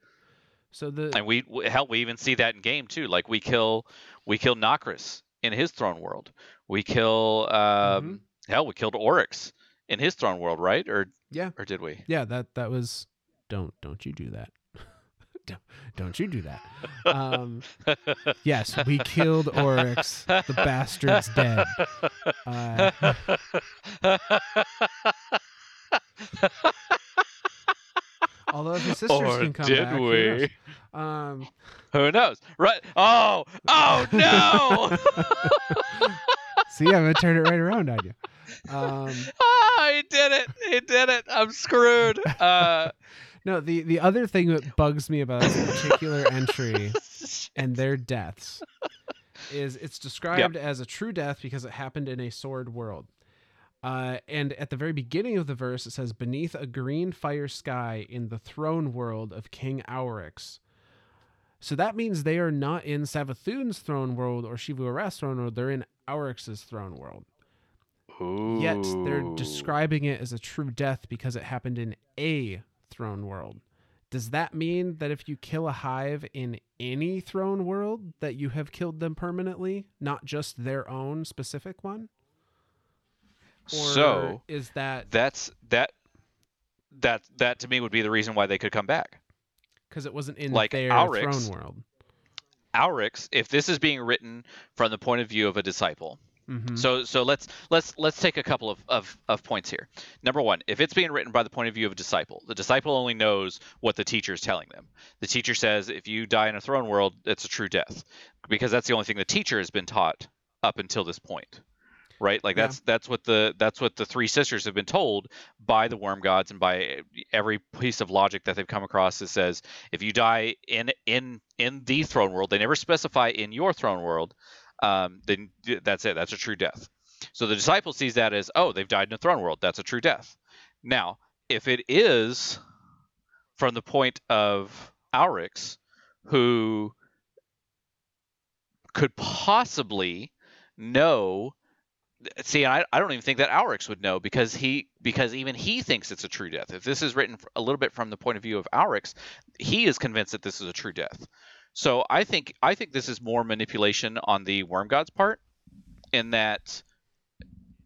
So the and we hell we even see that in game too like we kill we kill Nokris in his throne world we kill um Mm-hmm. hell we killed Oryx in his throne world right or Yeah. or did we yeah that that was don't don't you do that. don't, don't you do that. Um, yes, we killed Oryx. The bastard's dead. Uh, although if his sisters or can come did back, who we? knows? Um, who knows? Right. Oh oh no! See, I'm gonna turn it right around on you. Um, ah, he did it. He did it. I'm screwed. Uh no, the the other thing that bugs me about this particular entry and their deaths is it's described as a true death because it happened in a sword world. Uh, and at the very beginning of the verse, it says, "Beneath a green fire sky in the throne world of King Auryx." So that means they are not in Savathun's throne world or Xivu throne world; they're in Auryx's throne world. Yet they're describing it as a true death because it happened in a throne world. does that mean that if you kill a hive in any throne world that you have killed them permanently, not just their own specific one? So is that that's that that that to me would be the reason why they could come back. because it wasn't in Like their Auryx, throne world? Auryx, if this is being written from the point of view of a disciple, Mm-hmm. So so let's let's let's take a couple of, of, of points here. Number one, if it's being written by the point of view of a disciple, the disciple only knows what the teacher is telling them. The teacher says if you die in a throne world, it's a true death, because that's the only thing the teacher has been taught up until this point, right? Like Yeah. that's that's what the that's what the three sisters have been told by the worm gods and by every piece of logic that they've come across. That says if you die in in in the throne world, they never specify in your throne world um, then that's it. That's a true death. So the disciple sees that as, oh, they've died in a throne world. That's a true death. Now, if it is from the point of Auryx, who could possibly know see I, I don't even think that Auryx would know because he because even he thinks it's a true death if this is written a little bit from the point of view of Auryx he is convinced that this is a true death so I think I think this is more manipulation on the worm god's part, in that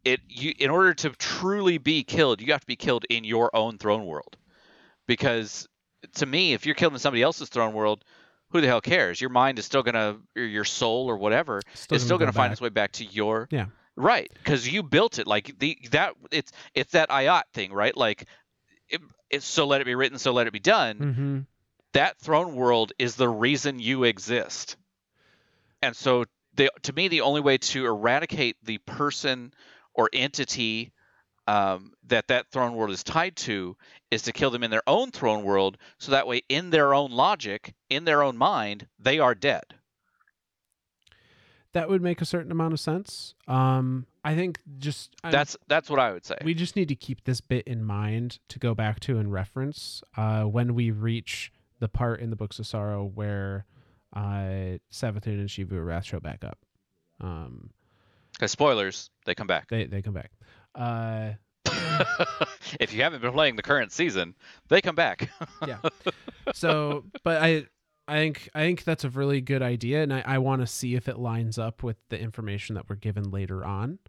it you in order to truly be killed, you have to be killed in your own throne world. Because to me, if you're killed in somebody else's throne world, who the hell cares? Your mind is still gonna, or your soul or whatever, Still is still gonna gonna go find its way back to your Yeah. Right because you built it like the that it's it's that ayat thing right like it, it's so let it be written so let it be done Mm-hmm. that throne world is the reason you exist. And so the, to me the only way to eradicate the person or entity um, that that throne world is tied to is to kill them in their own throne world so that way in their own logic in their own mind they are dead That would make a certain amount of sense. Um, I think just I'm- that's that's what i would say we just need to keep this bit in mind to go back to and reference uh, when we reach the part in the books of sorrow where uh, Savathun and Xivu Arath show back up. Um, because spoilers they come back they they come back. Uh, if you haven't been playing the current season they come back yeah. so, but I I think I think that's a really good idea, and I, I want to see if it lines up with the information that we're given later on,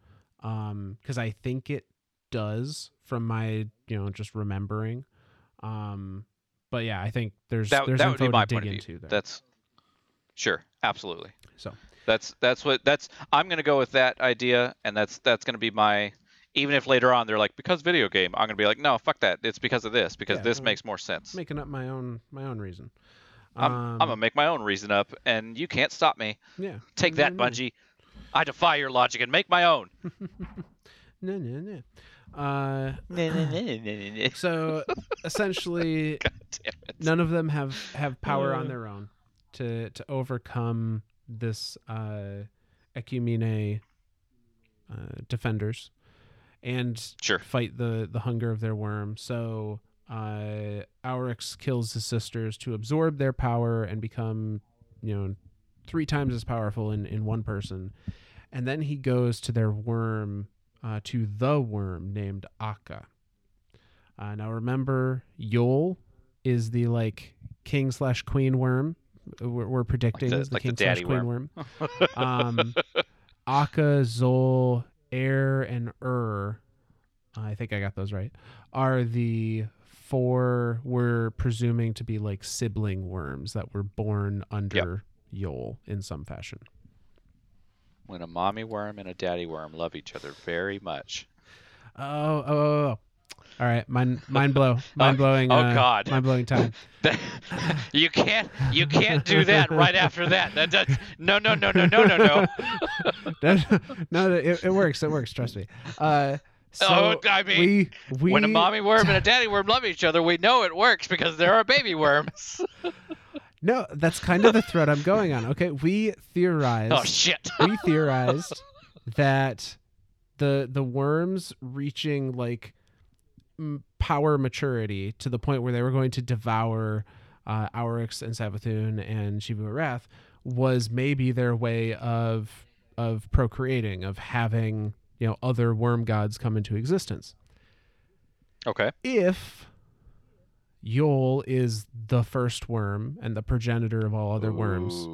um, because I think it does from my you know just remembering, um, but yeah, I think there's that, there's that would info be my to dig point of view into there. that's sure absolutely so That's that's what that's I'm gonna go with that idea, and that's that's gonna be my. Even if later on they're like because video game, I'm gonna be like no fuck that. It's because of this because Yeah, this well, makes more sense. making up my own my own reason. I'm Um, I'm gonna make my own reason up, and you can't stop me. yeah. Take No, that, no, no. Bungie. I defy your logic and make my own. No, no, no. Uh, so essentially, God damn it. none of them have have power on Uh. their own to to overcome this uh ecumene uh, defenders and Sure. fight the the hunger of their worm so uh Auryx kills his sisters to absorb their power and become you know three times as powerful in in one person and then he goes to their worm uh, to the worm named Akka. Uh, now remember, Yul is the like king slash queen worm. We're, we're predicting the- is the like the king slash queen worm. worm. Um, Akka, Xol, Eir, and Ur. I think I got those right. Are the four we're presuming to be like sibling worms that were born under Yul in some fashion. when a mommy worm and a daddy worm love each other very much. Oh, oh, oh, oh. All right, mind, mind blow, mind blowing. oh, uh, God. mind blowing time. you can't you can't do that right after that. That does no no no no no no no. No, no, it, it works. It works. Trust me. Uh, so Oh, I mean, we, we when a mommy worm and a daddy worm love each other, we know it works because there are baby worms. no, that's kind of the thread I'm going on. Okay, we theorized. oh shit. we theorized that the the worms reaching like power maturity to the point where they were going to devour uh, Auryx and Savathun and Xivu Arath was maybe their way of of procreating, of having you know other worm gods come into existence. Okay. If Yul is the first worm and the progenitor of all other worms.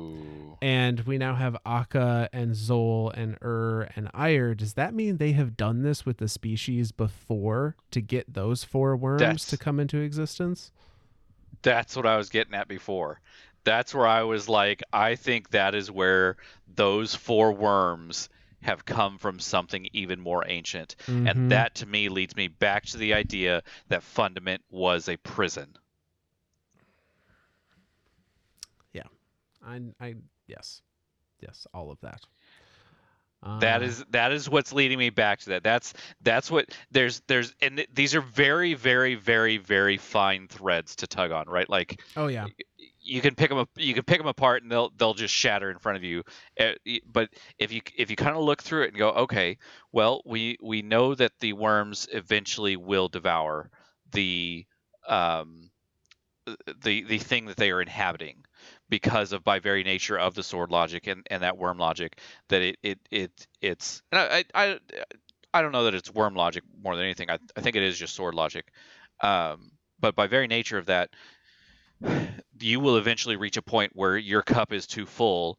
And we now have Akka and Xol and Ur and Eir. Does that mean they have done this with the species before to get those four worms That's- to come into existence? That's what I was getting at before. That's where I was like, I think that is where those four worms have come from something even more ancient. Mhm. And that to me leads me back to the idea that Fundament was a prison. Yeah. I, I, yes, yes, all of that. That Uh, is that is what's leading me back to that. That's that's what there's there's and th- these are very very very very fine threads to tug on, right? Like Oh yeah, you can pick them up you can pick them apart and they'll they'll just shatter in front of you. Uh, but if you if you kind of look through it and go okay well we we know that the worms eventually will devour the um the the thing that they are inhabiting because of by very nature of the sword logic and, and that worm logic that it it, it it's and I, I I don't know that it's worm logic more than anything. I, I think it is just sword logic. Um but by very nature of that you will eventually reach a point where your cup is too full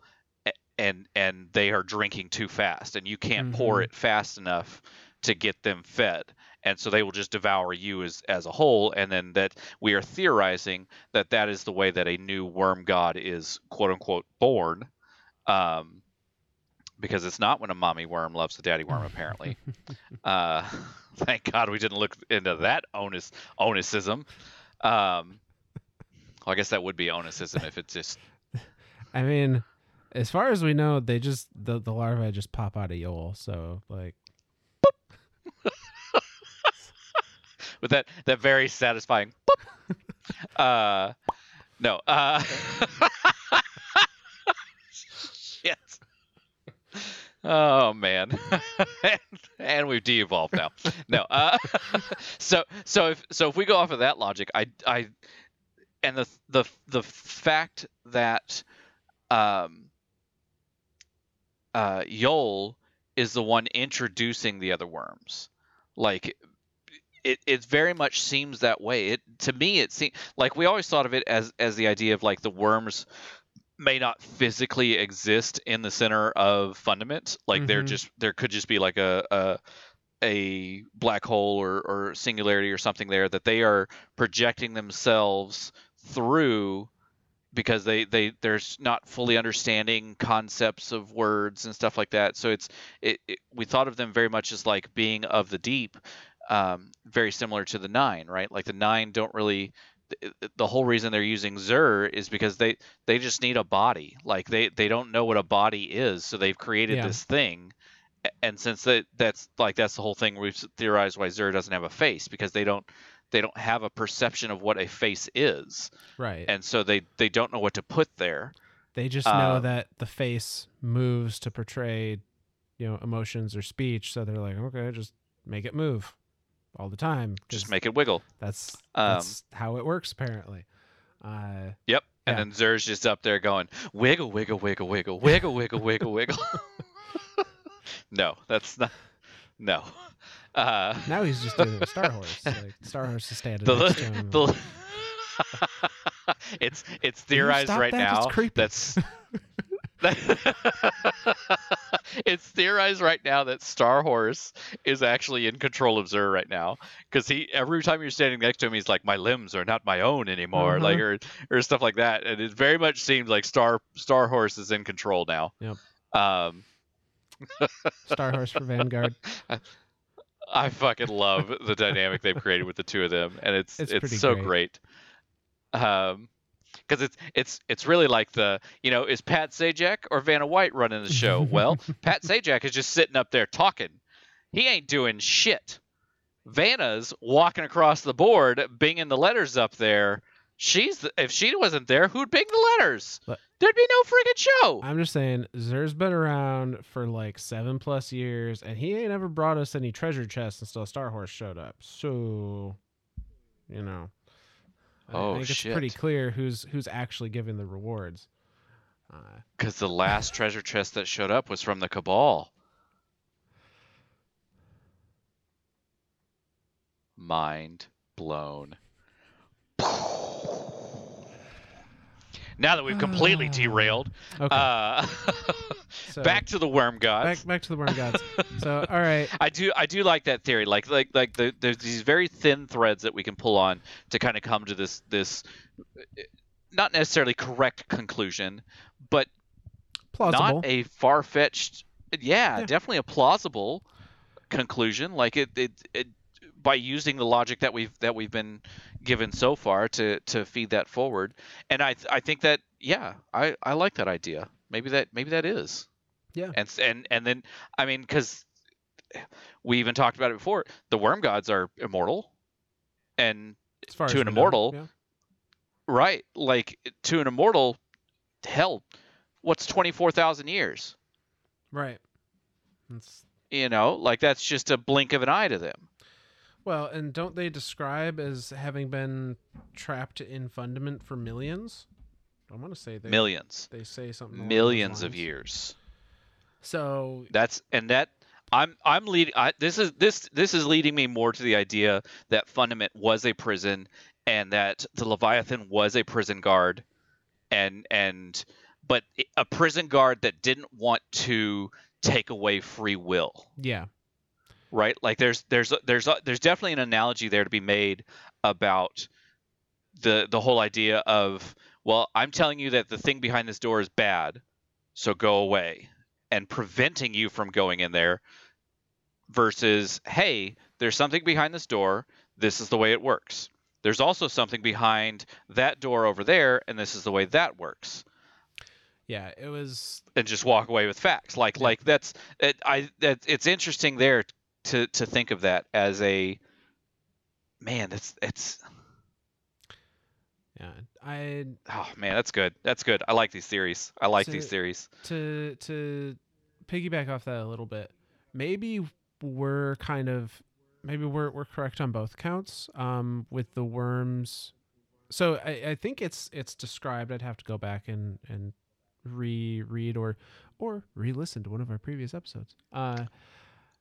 and and they are drinking too fast and you can't pour Mhm. it fast enough to get them fed. And so they will just devour you as as a whole and then that we are theorizing that that is the way that a new worm god is quote unquote born um because it's not when a mommy worm loves a daddy worm apparently. Uh thank god we didn't look into that onus onusism um well, I guess that would be onusism if it's just I mean, as far as we know, they just the the larvae just pop out of Yul. So like, with that that very satisfying. boop. uh, no. Uh, shit. Oh man, and, and we've de-evolved now. No. Uh, so so if so if we go off of that logic, I I and the the the fact that um uh Yul is the one introducing the other worms. Like it, it very much seems that way. It to me it seems like we always thought of it as as the idea of like the worms may not physically exist in the center of fundament. Like they're Mhm. just there could just be like a, a a black hole or, or singularity or something there that they are projecting themselves through because they they there's not fully understanding concepts of words and stuff like that. So it's it, it we thought of them very much as like being of the deep um, very similar to the nine right? Like the nine don't really the, whole reason they're using Xur is because they they just need a body. Like they they don't know what a body is so they've created Yeah. this thing. And since that that's like that's the whole thing we've theorized why Xur doesn't have a face because they don't they don't have a perception of what a face is right? and so they they don't know what to put there they just know uh, that the face moves to portray, you know, emotions or speech. So they're like, okay, just make it move all the time. just make it wiggle That's um, that's how it works apparently. Uh, Yep. And Yeah. then Xur's just up there going, wiggle, wiggle, wiggle, wiggle, wiggle, wiggle, wiggle, wiggle. no, that's not. No. Uh, now he's just doing Star Horse. Like Star Horse is standing the, next to him. the, it's it's theorized right that? now It's creepy. that's it's theorized right now that Star Horse is actually in control of Xur right now because he every time you're standing next to him he's like my limbs are not my own anymore like or or stuff like that and it very much seems like Star Star Horse is in control now. Yep. Um, Star Horse for Vanguard. I fucking love the dynamic they've created with the two of them, and it's It's it's, so great. great. Um, because it's it's it's really like the you know is Pat Sajak or Vanna White running the show? well, Pat Sajak is just sitting up there talking. He ain't doing shit. Vanna's walking across the board, binging the letters up there. She's the, if she wasn't there, who'd bing the letters? But- There'd be no friggin' show. I'm just saying, Xur's been around for like seven plus years, and he ain't ever brought us any treasure chests until Star Horse showed up. So, you know, I Oh, think it's pretty clear who's who's actually giving the rewards. Uh, Because the last treasure chest that showed up was from the Cabal. Mind blown. Now that we've completely derailed, Okay. uh, so back to the worm gods. back back to the worm gods. so all right. I do I do like that theory. Like like like the, there's these very thin threads that we can pull on to kind of come to this this uh, not necessarily correct conclusion, but Plausible. not a far fetched. Yeah, Yeah. definitely a plausible conclusion. Like it, it, it by using the logic that we've that we've been given so far to to feed that forward. And I I think that yeah, I I like that idea. Maybe that maybe that is. Yeah. And and and then I mean because we even talked about it before. The worm gods are immortal, and as far to an we know, immortal, yeah. right, like to an immortal, hell, what's twenty four thousand years? Right. It's, You know, like that's just a blink of an eye to them. Well, and don't they describe as having been trapped in fundament for millions? I want to say they Millions, they say something millions of years. So That's and that I'm I'm leading. I, this is this this is leading me more to the idea that Fundament was a prison and that the Leviathan was a prison guard, and and but a prison guard that didn't want to take away free will. yeah, right? Like there's there's there's there's definitely an analogy there to be made about the the whole idea of well, I'm telling you that the thing behind this door is bad, so go away, and preventing you from going in there versus hey, there's something behind this door, this is the way it works. There's also something behind that door over there and this is the way that works yeah, it was and just walk away with facts. Like Yeah. like that's it, I that it's interesting there to to think of that as a man. That's it's yeah. I oh man, that's good. That's good. I like these theories. I like So- these theories. to to piggyback off that a little bit. Maybe we're kind of maybe we're we're correct on both counts. Um, with the worms. So I, I think it's it's described. I'd have to go back and and reread or or re-listen to one of our previous episodes. Uh,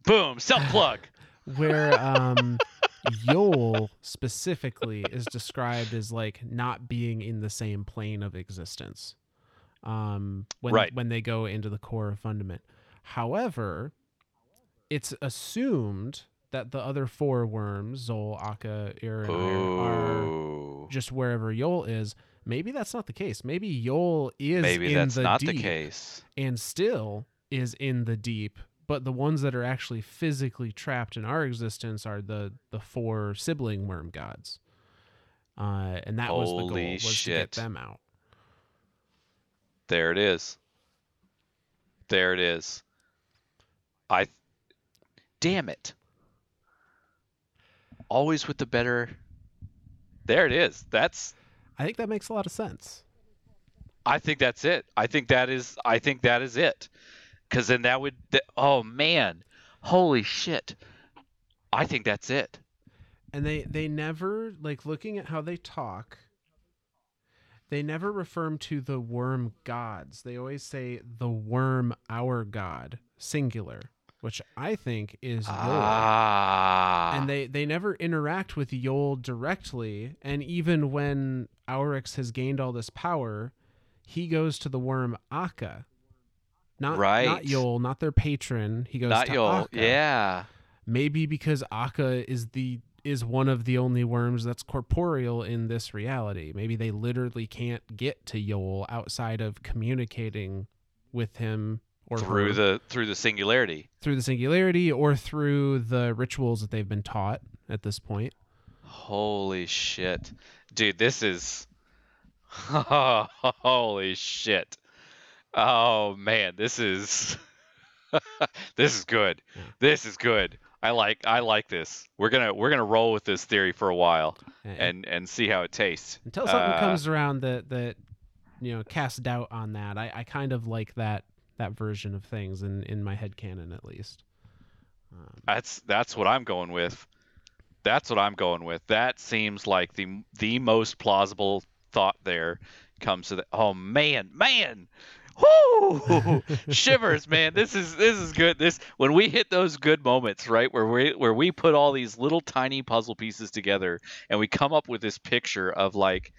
Boom. Self plug. where um Yul specifically is described as like not being in the same plane of existence. Um when Right. when they go into the core of fundament. However, it's assumed that the other four worms, Xol, Akka, Ir, and Ir, are just wherever Yul is. Maybe that's not the case. Maybe Yul is Maybe that's not the case. and still is in the deep but the ones that are actually physically trapped in our existence are the the four sibling worm gods uh, and that was the goal Holy was to shit. get them out There it is. There it is. I. Damn it. Always with the better. There it is. That's i think that makes a lot of sense I think that's it. I think that is. I think that is it. Because then that would. oh man, holy shit! I think that's it. and they they never like looking at how they talk they never refer to the worm gods they always say the worm our god singular which i think is Yul. Ah. and they they never interact with Yul directly. And even when Auryx has gained all this power, he goes to the worm Akka, not not Yul, not their patron. He goes not to Yul. Akka. Yeah. maybe because Akka is the is one of the only worms that's corporeal in this reality. Maybe they literally can't get to Yul outside of communicating with him or Through her the through the singularity. through the singularity or through the rituals that they've been taught at this point. Holy shit, dude! This is. Holy shit! Oh man, this is. this is good. This is good. I like I like this. We're gonna we're gonna roll with this theory for a while and and see how it tastes. until something Uh, comes around that that you know casts doubt on that i, I kind of like that that version of things in in my head canon at least um, That's that's what I'm going with. That's what I'm going with. That seems like the the most plausible thought there comes to the Oh man, man. Whoo! Shivers, man. This is this is good. This when we hit those good moments, right, where we where we put all these little tiny puzzle pieces together and we come up with this picture of like,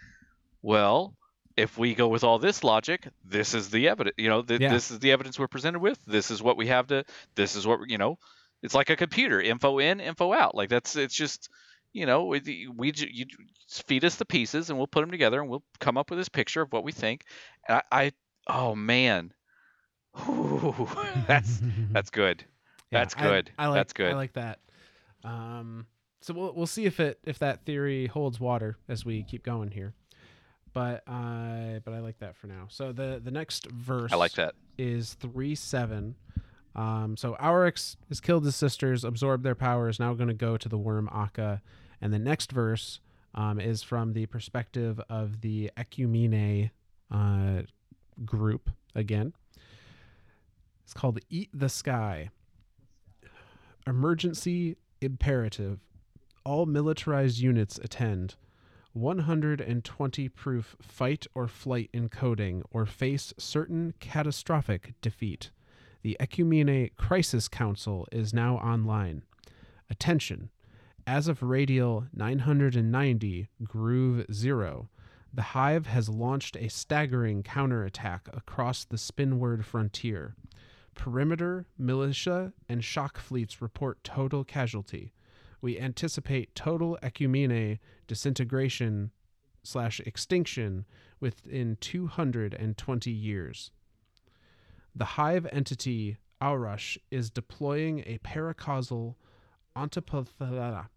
well, if we go with all this logic, this is the evidence. You know, th- Yeah. this is the evidence we're presented with. This is what we have to. This is what you know. It's like a computer, info in, info out. Like that's it's just, you know, we, we you feed us the pieces and we'll put them together and we'll come up with this picture of what we think. And I, I oh man, Whew. that's that's good. Yeah, That's good. I, like, That's good. I like that. Um, so we'll we'll see if it if that theory holds water as we keep going here. But uh, but I like that for now. So the the next verse I like that. is three seven. Um, so Auryx has killed his sisters, absorbed their powers. Now going to go to the worm Akka, and the next verse um, is from the perspective of the Ecumene uh, group again. It's called "Eat the Sky." Emergency imperative. All militarized units attend. 120 proof fight or flight encoding or face certain catastrophic defeat. The Ecumene Crisis Council is now online. Attention. As of radial 990 Groove 0, the Hive has launched a staggering counterattack across the Spinward frontier. Perimeter, militia, and shock fleets report total casualty. We anticipate total Ecumene disintegration slash extinction within 220 years. The Hive entity Aurash is deploying a paracausal ontopath-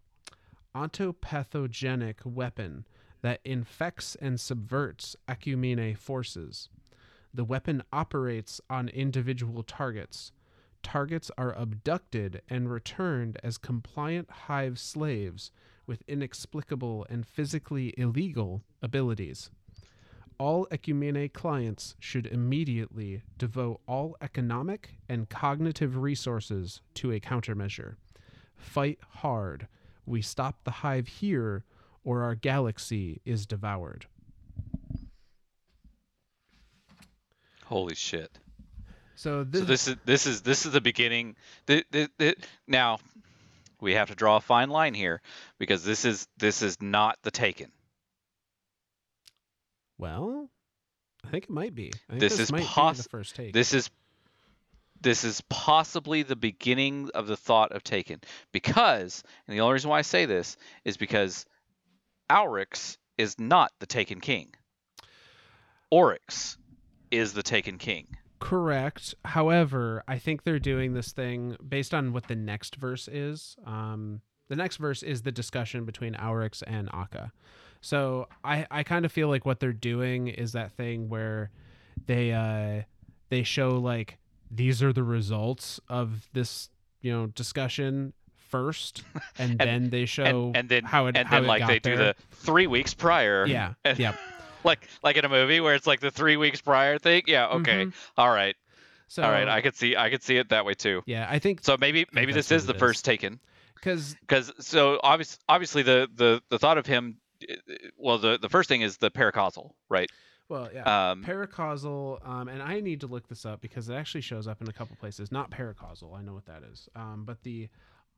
ontopathogenic weapon that infects and subverts Ecumene forces. The weapon operates on individual targets. Targets are abducted and returned as compliant hive slaves with inexplicable and physically illegal abilities. All Ecumene clients should immediately devote all economic and cognitive resources to a countermeasure. Fight hard. We stop the hive here, or our galaxy is devoured. Holy shit. So this, So this is this is this is the beginning. The, the, the, now we have to draw a fine line here because this is this is not the Taken. well, I think it might be. I think This this is might poss- be the first take. This is this is possibly the beginning of the thought of Taken because, and the only reason why I say this is because Auryx is not the Taken King. Oryx is the Taken King. Correct. However, I think they're doing this thing based on what the next verse is. Um, the next verse is the discussion between Auryx and Akka. So I, I kind of feel like what they're doing is that thing where they uh, they show like these are the results of this you know discussion first, and, then they show and, and then how it and how then it like they do the three weeks prior. yeah and- yeah. like like in a movie where it's like the three weeks prior thing. Yeah, okay, Mhm. all right, So all right. I could see I could see it that way too. yeah, I think So maybe maybe this is the is. first Taken because because so obvious obviously the the the thought of him. uh, Well, the the first thing is the paracausal, right? well yeah. Um, Paracausal, um, and I need to look this up because it actually shows up in a couple places. Not paracausal, I know what that is, um, but the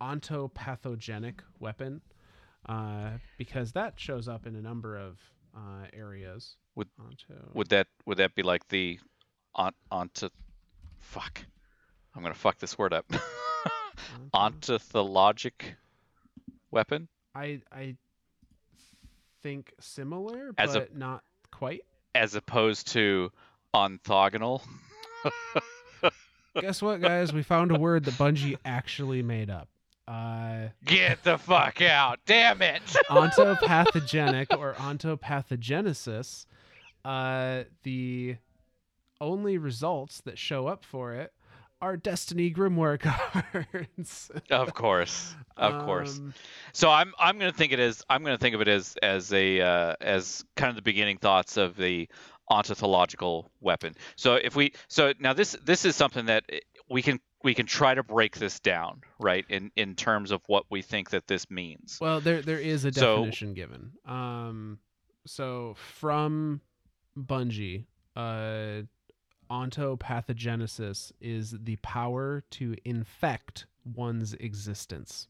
ontopathogenic weapon, uh, because that shows up in a number of uh, areas. Would- Onto... would that would that be like the on onto fuck? I'm gonna fuck this word up. onto- Ontothologic weapon. I I think similar, As a- but not quite. as opposed to orthogonal. Guess what, guys? We found a word that Bungie actually made up. Uh, Get the fuck out! Damn it! ontopathogenic or ontopathogenesis, uh, the only results that show up for it are Destiny Grimoire cards. of course, of course. Um, So I'm I'm gonna think it as I'm gonna think of it as as a uh, as kind of the beginning thoughts of the ontological weapon. So if we so now this this is something that we can we can try to break this down right in in terms of what we think that this means. well, there there is a So- definition given. Um, so from Bungie, uh, ontopathogenesis is the power to infect one's existence.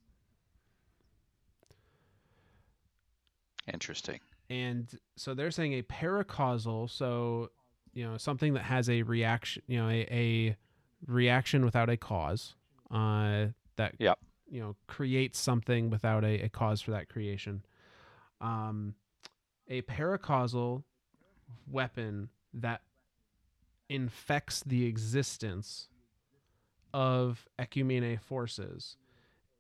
Interesting. And so they're saying a paracausal, so you know something that has a reaction, you know, a, a reaction without a cause, uh, that Yep. you know creates something without a, a cause for that creation. Um, a paracausal weapon that infects the existence of ecumene forces.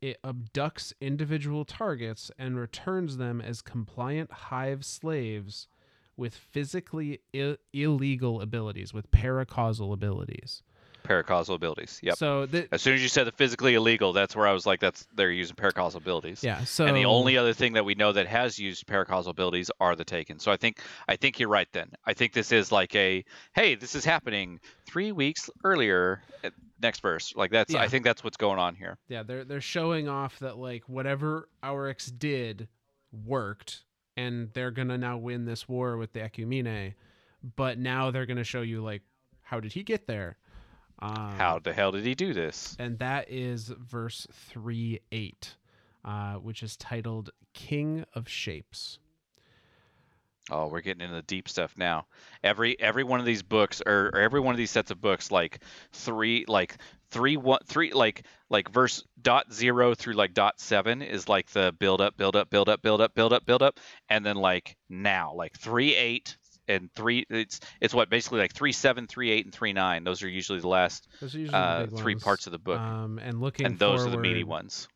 It abducts individual targets and returns them as compliant hive slaves with physically Ill- illegal abilities, with paracausal abilities. Paracausal abilities. Yep. So the, As soon as you said the physically illegal, that's where I was like, that's they're using paracausal abilities. yeah, so and the only other thing that we know that has used paracausal abilities are the Taken. So I think I think you're right. Then I think this is like a hey, this is happening three weeks earlier. Eh, next verse, like that's Yeah. I think that's what's going on here. yeah, they're they're showing off that like whatever Auryx did worked, and they're gonna now win this war with the Ecumene. But now they're gonna show you like how did he get there? Um, How the hell did he do this? and that is verse 3 8, uh, which is titled King of Shapes. Oh, we're getting into the deep stuff now. Every every one of these books, or, or every one of these sets of books, like three, like three, one, three, like like verse dot zero through like dot seven is like the build up, build up, build up, build up, build up, build up, and then like now, like three eight and three. It's it's what basically like three seven, three eight, and three nine. Those are usually the last usually uh, big three ones. parts of the book, Um, and looking and those are the meaty ones.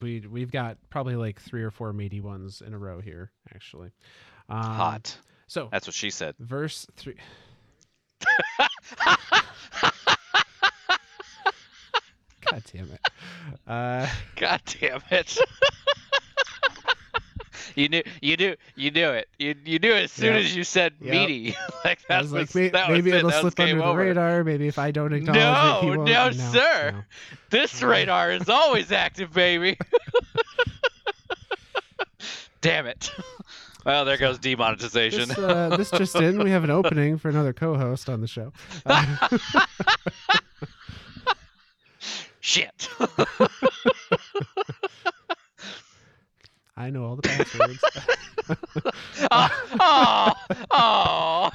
We we've got probably like three or four meaty ones in a row here, actually. Um, Hot. So That's what she said. verse three. God damn it. Uh, God damn it. you knew you knew you knew it. You you knew it as soon Yep. as you said Yep. meaty. like I that was was, like, that maybe it. it'll was slip under game the radar. Maybe if I don't acknowledge it, he No, won't. no, sir. no. This radar is always active, baby. Damn it. Well, there goes demonetization. This, uh, this just in. We have an opening for another co-host on the show. Uh, Shit. I know all the passwords. oh, oh, oh,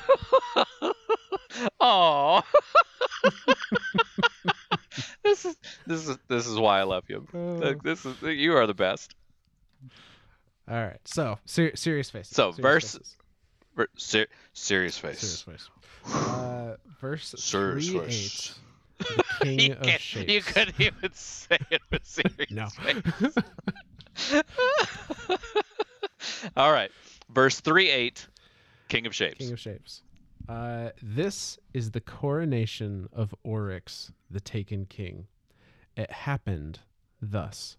oh. this is this is this is why I love you. Uh, This is you are the best. all right. So ser- serious face. So, serious verse- faces. Ver- ser- serious face. Serious face. Uh, verse Serious three face. eight. The king you, of can't- shapes. you couldn't even say it with serious No. face. All right. Verse 3 8, King of Shapes. King of Shapes. Uh, this is the coronation of Oryx, the taken king. It happened thus.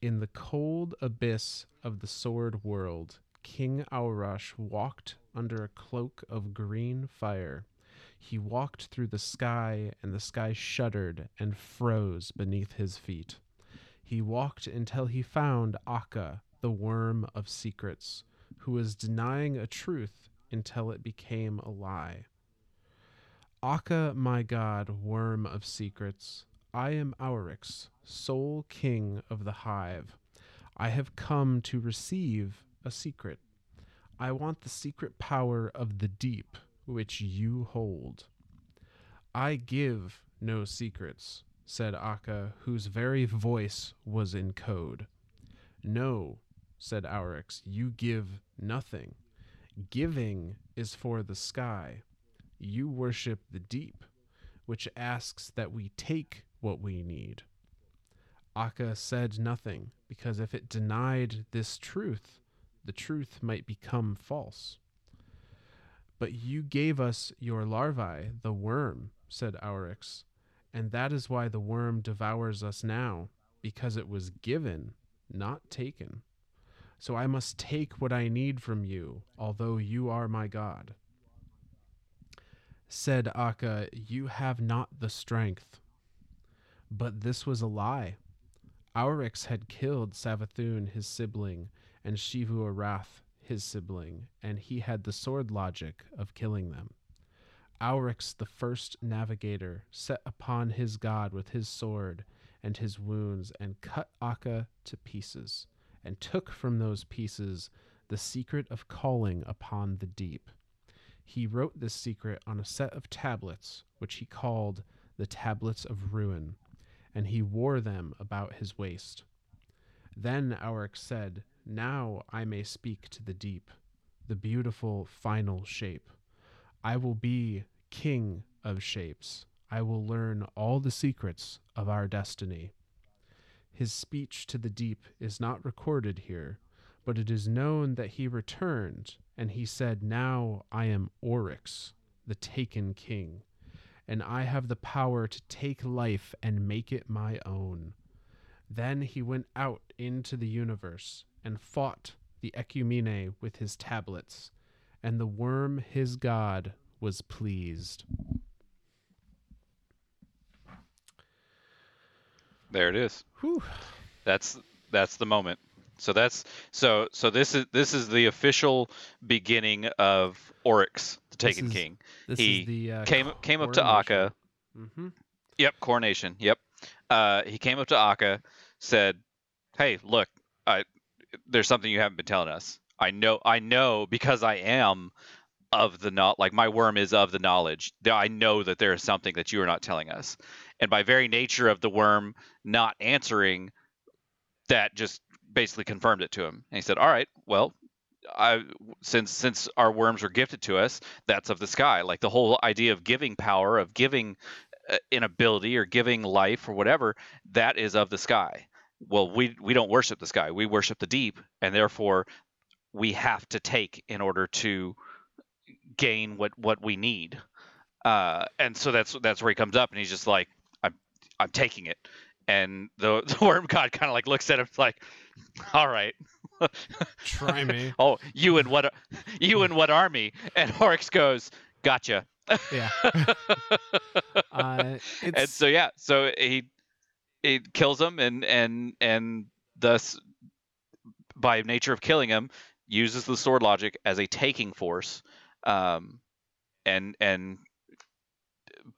In the cold abyss of the sword world, King Aurash walked under a cloak of green fire. He walked through the sky, and the sky shuddered and froze beneath his feet. He walked until he found Akka, the worm of secrets, who was denying a truth until it became a lie. Akka, my god, worm of secrets, I am Auryx, sole king of the hive. I have come to receive a secret. I want the secret power of the deep, which you hold. I give no secrets, said Akka, whose very voice was in code. No, said Auryx, you give nothing. Giving is for the sky. You worship the deep, which asks that we take what we need. Akka said nothing, because if it denied this truth, the truth might become false. But you gave us your larvae, the worm, said Auryx, and that is why the worm devours us now, because it was given, not taken. So I must take what I need from you, although you are my God. Said Akka, You have not the strength. But this was a lie. Auryx had killed Savathun, his sibling, and Xivu Arath, his sibling, and he had the sword logic of killing them. Auryx, the first navigator, set upon his god with his sword and his wounds, and cut Akka to pieces, and took from those pieces the secret of calling upon the deep. He wrote this secret on a set of tablets, which he called the Tablets of Ruin, and he wore them about his waist. Then Auryx said, Now I may speak to the deep, the beautiful final shape. I will be king of shapes. I will learn all the secrets of our destiny. His speech to the deep is not recorded here, but it is known that he returned, and he said, Now I am Oryx, the taken king, and I have the power to take life and make it my own. Then he went out into the universe and fought the Ecumene with his tablets, and the worm his god was pleased. There it is. Whew. That's that's the moment. So that's so so this is this is the official beginning of Oryx, the Taken is King. This He is the uh, Came came up to Akka. Mm-hmm. Yep, coronation. Yep. Uh, he came up to Akka, said, "Hey, look, I, there's something you haven't been telling us. I know, I know, because I am of the not like my worm is of the knowledge. I know that there is something that you are not telling us, and by very nature of the worm not answering, that just basically confirmed it to him. And he said, "All right, well." I, since since our worms were gifted to us, that's of the sky. Like the whole idea of giving power, of giving uh, an ability or giving life or whatever that is of the sky well we we don't worship the sky we worship the deep and therefore we have to take in order to gain what what we need. Uh and so that's that's where he comes up and he's just like i'm i'm taking it. And the, the worm god kind of like looks at him like all right. Try me. oh you and what you and what army? And Oryx goes gotcha. Yeah. uh, it's, and so yeah, so he he kills him and and and thus by nature of killing him uses the sword logic as a taking force um and and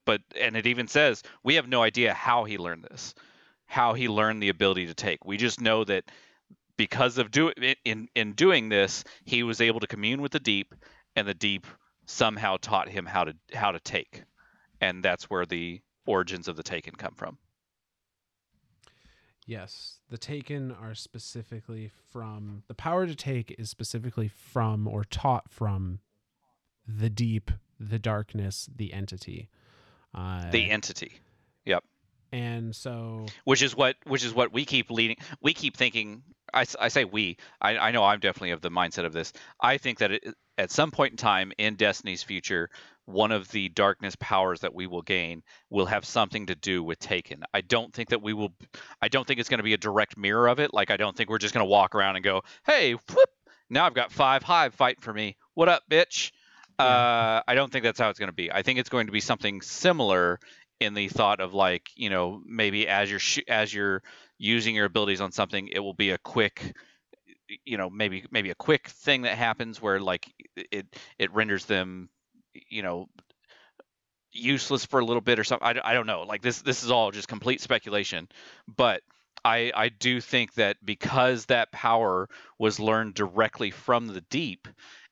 but and it even says we have no idea how he learned this how he learned the ability to take. We just know that because of do in in doing this he was able to commune with the deep and the deep somehow taught him how to how to take. And that's where the origins of the taken come from yes, the taken are specifically from the power to take is specifically from or taught from the deep, the darkness, the entity. Uh, the entity Yep. and so which is what which is what we keep leading we keep thinking I, I say we I, I know i'm definitely of the mindset of this i think that it, at some point in time in destiny's future one of the darkness powers that we will gain will have something to do with taken. I don't think that we will i don't think it's going to be a direct mirror of it. Like i don't think we're just going to walk around and go hey whoop now i've got five hive fighting for me. What up bitch? Yeah. uh, i don't think that's how it's going to be. I think it's going to be something similar in the thought of like you know maybe as you're sh- as you're using your abilities on something it will be a quick you know maybe maybe a quick thing that happens where like it it renders them you know useless for a little bit or something I, I don't know like this this is all just complete speculation but I, I do think that because that power was learned directly from the deep,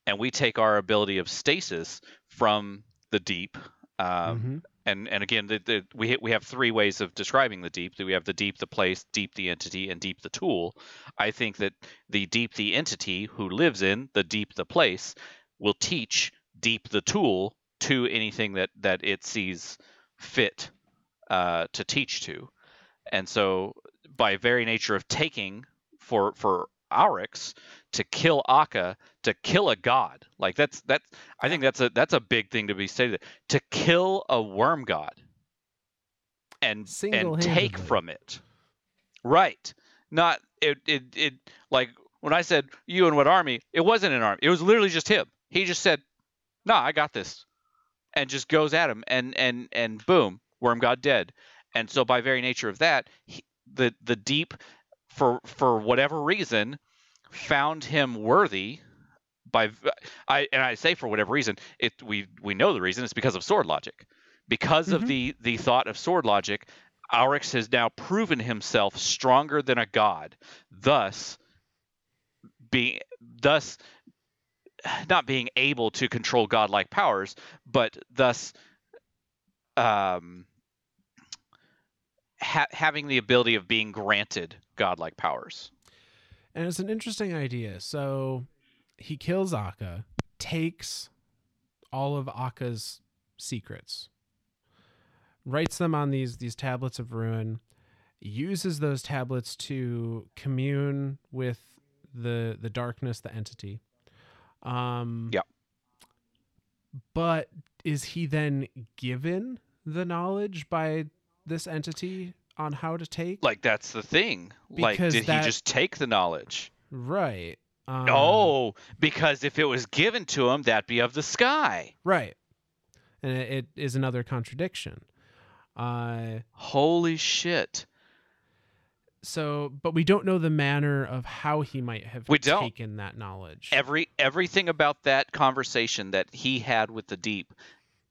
and we take our ability of stasis from the deep, um, mhm. and and again, the, the, we we have three ways of describing the deep. We have the deep, the place, deep, the entity, and deep, the tool. I think that the deep, the entity who lives in the deep, the place, will teach deep, the tool to anything that that it sees fit uh, to teach to, and so by very nature of taking for for Auryx to kill Akka to kill a god like that's that's I think that's a that's a big thing to be stated to kill a worm god and and take from it. Right. Not it it it like when I said you and what army it wasn't an army it was literally just him. He just said no I got this and just goes at him and and and boom worm god dead and so by very nature of that he, the the deep for for whatever reason found him worthy by I and I say for whatever reason, it we we know the reason it's because of sword logic. Because of Mhm. the the thought of sword logic, Auryx has now proven himself stronger than a god. Thus being thus not being able to control godlike powers, but thus um ha- having the ability of being granted godlike powers. And it's an interesting idea. So he kills Akka, takes all of Akka's secrets, writes them on these these tablets of ruin, uses those tablets to commune with the the darkness, the entity. Um yeah. But is he then given the knowledge by this entity on how to take? Like that's the thing. like did that- he just take the knowledge? right. Um, no, because if it was given to him, that'd be of the sky. Right. And it, it is another contradiction. Uh, Holy shit. So, but we don't know the manner of how he might have We don't. taken that knowledge. Every everything about that conversation that he had with the deep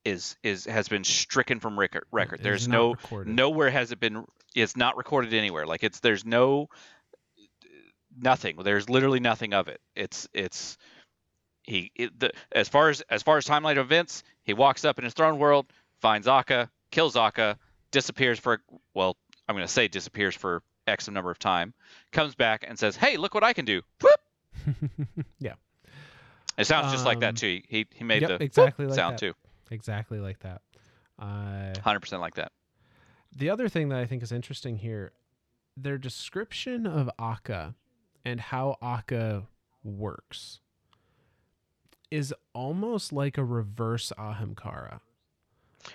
is is has been stricken from record. record. There's no recorded. nowhere has it been it's not recorded anywhere like it's there's no nothing there's literally nothing of it it's it's he it, the, as far as as far as timeline events he walks up in his throne world finds Akka kills Akka disappears for well I'm going to say disappears for x number of time comes back and says hey look what I can do yeah, it sounds just like Um, that too he he made yep, the exactly like sound that. too exactly like that. Uh, 100% like that the other thing that I think is interesting here, their description of Akka and how Akka works is almost like a reverse Ahamkara.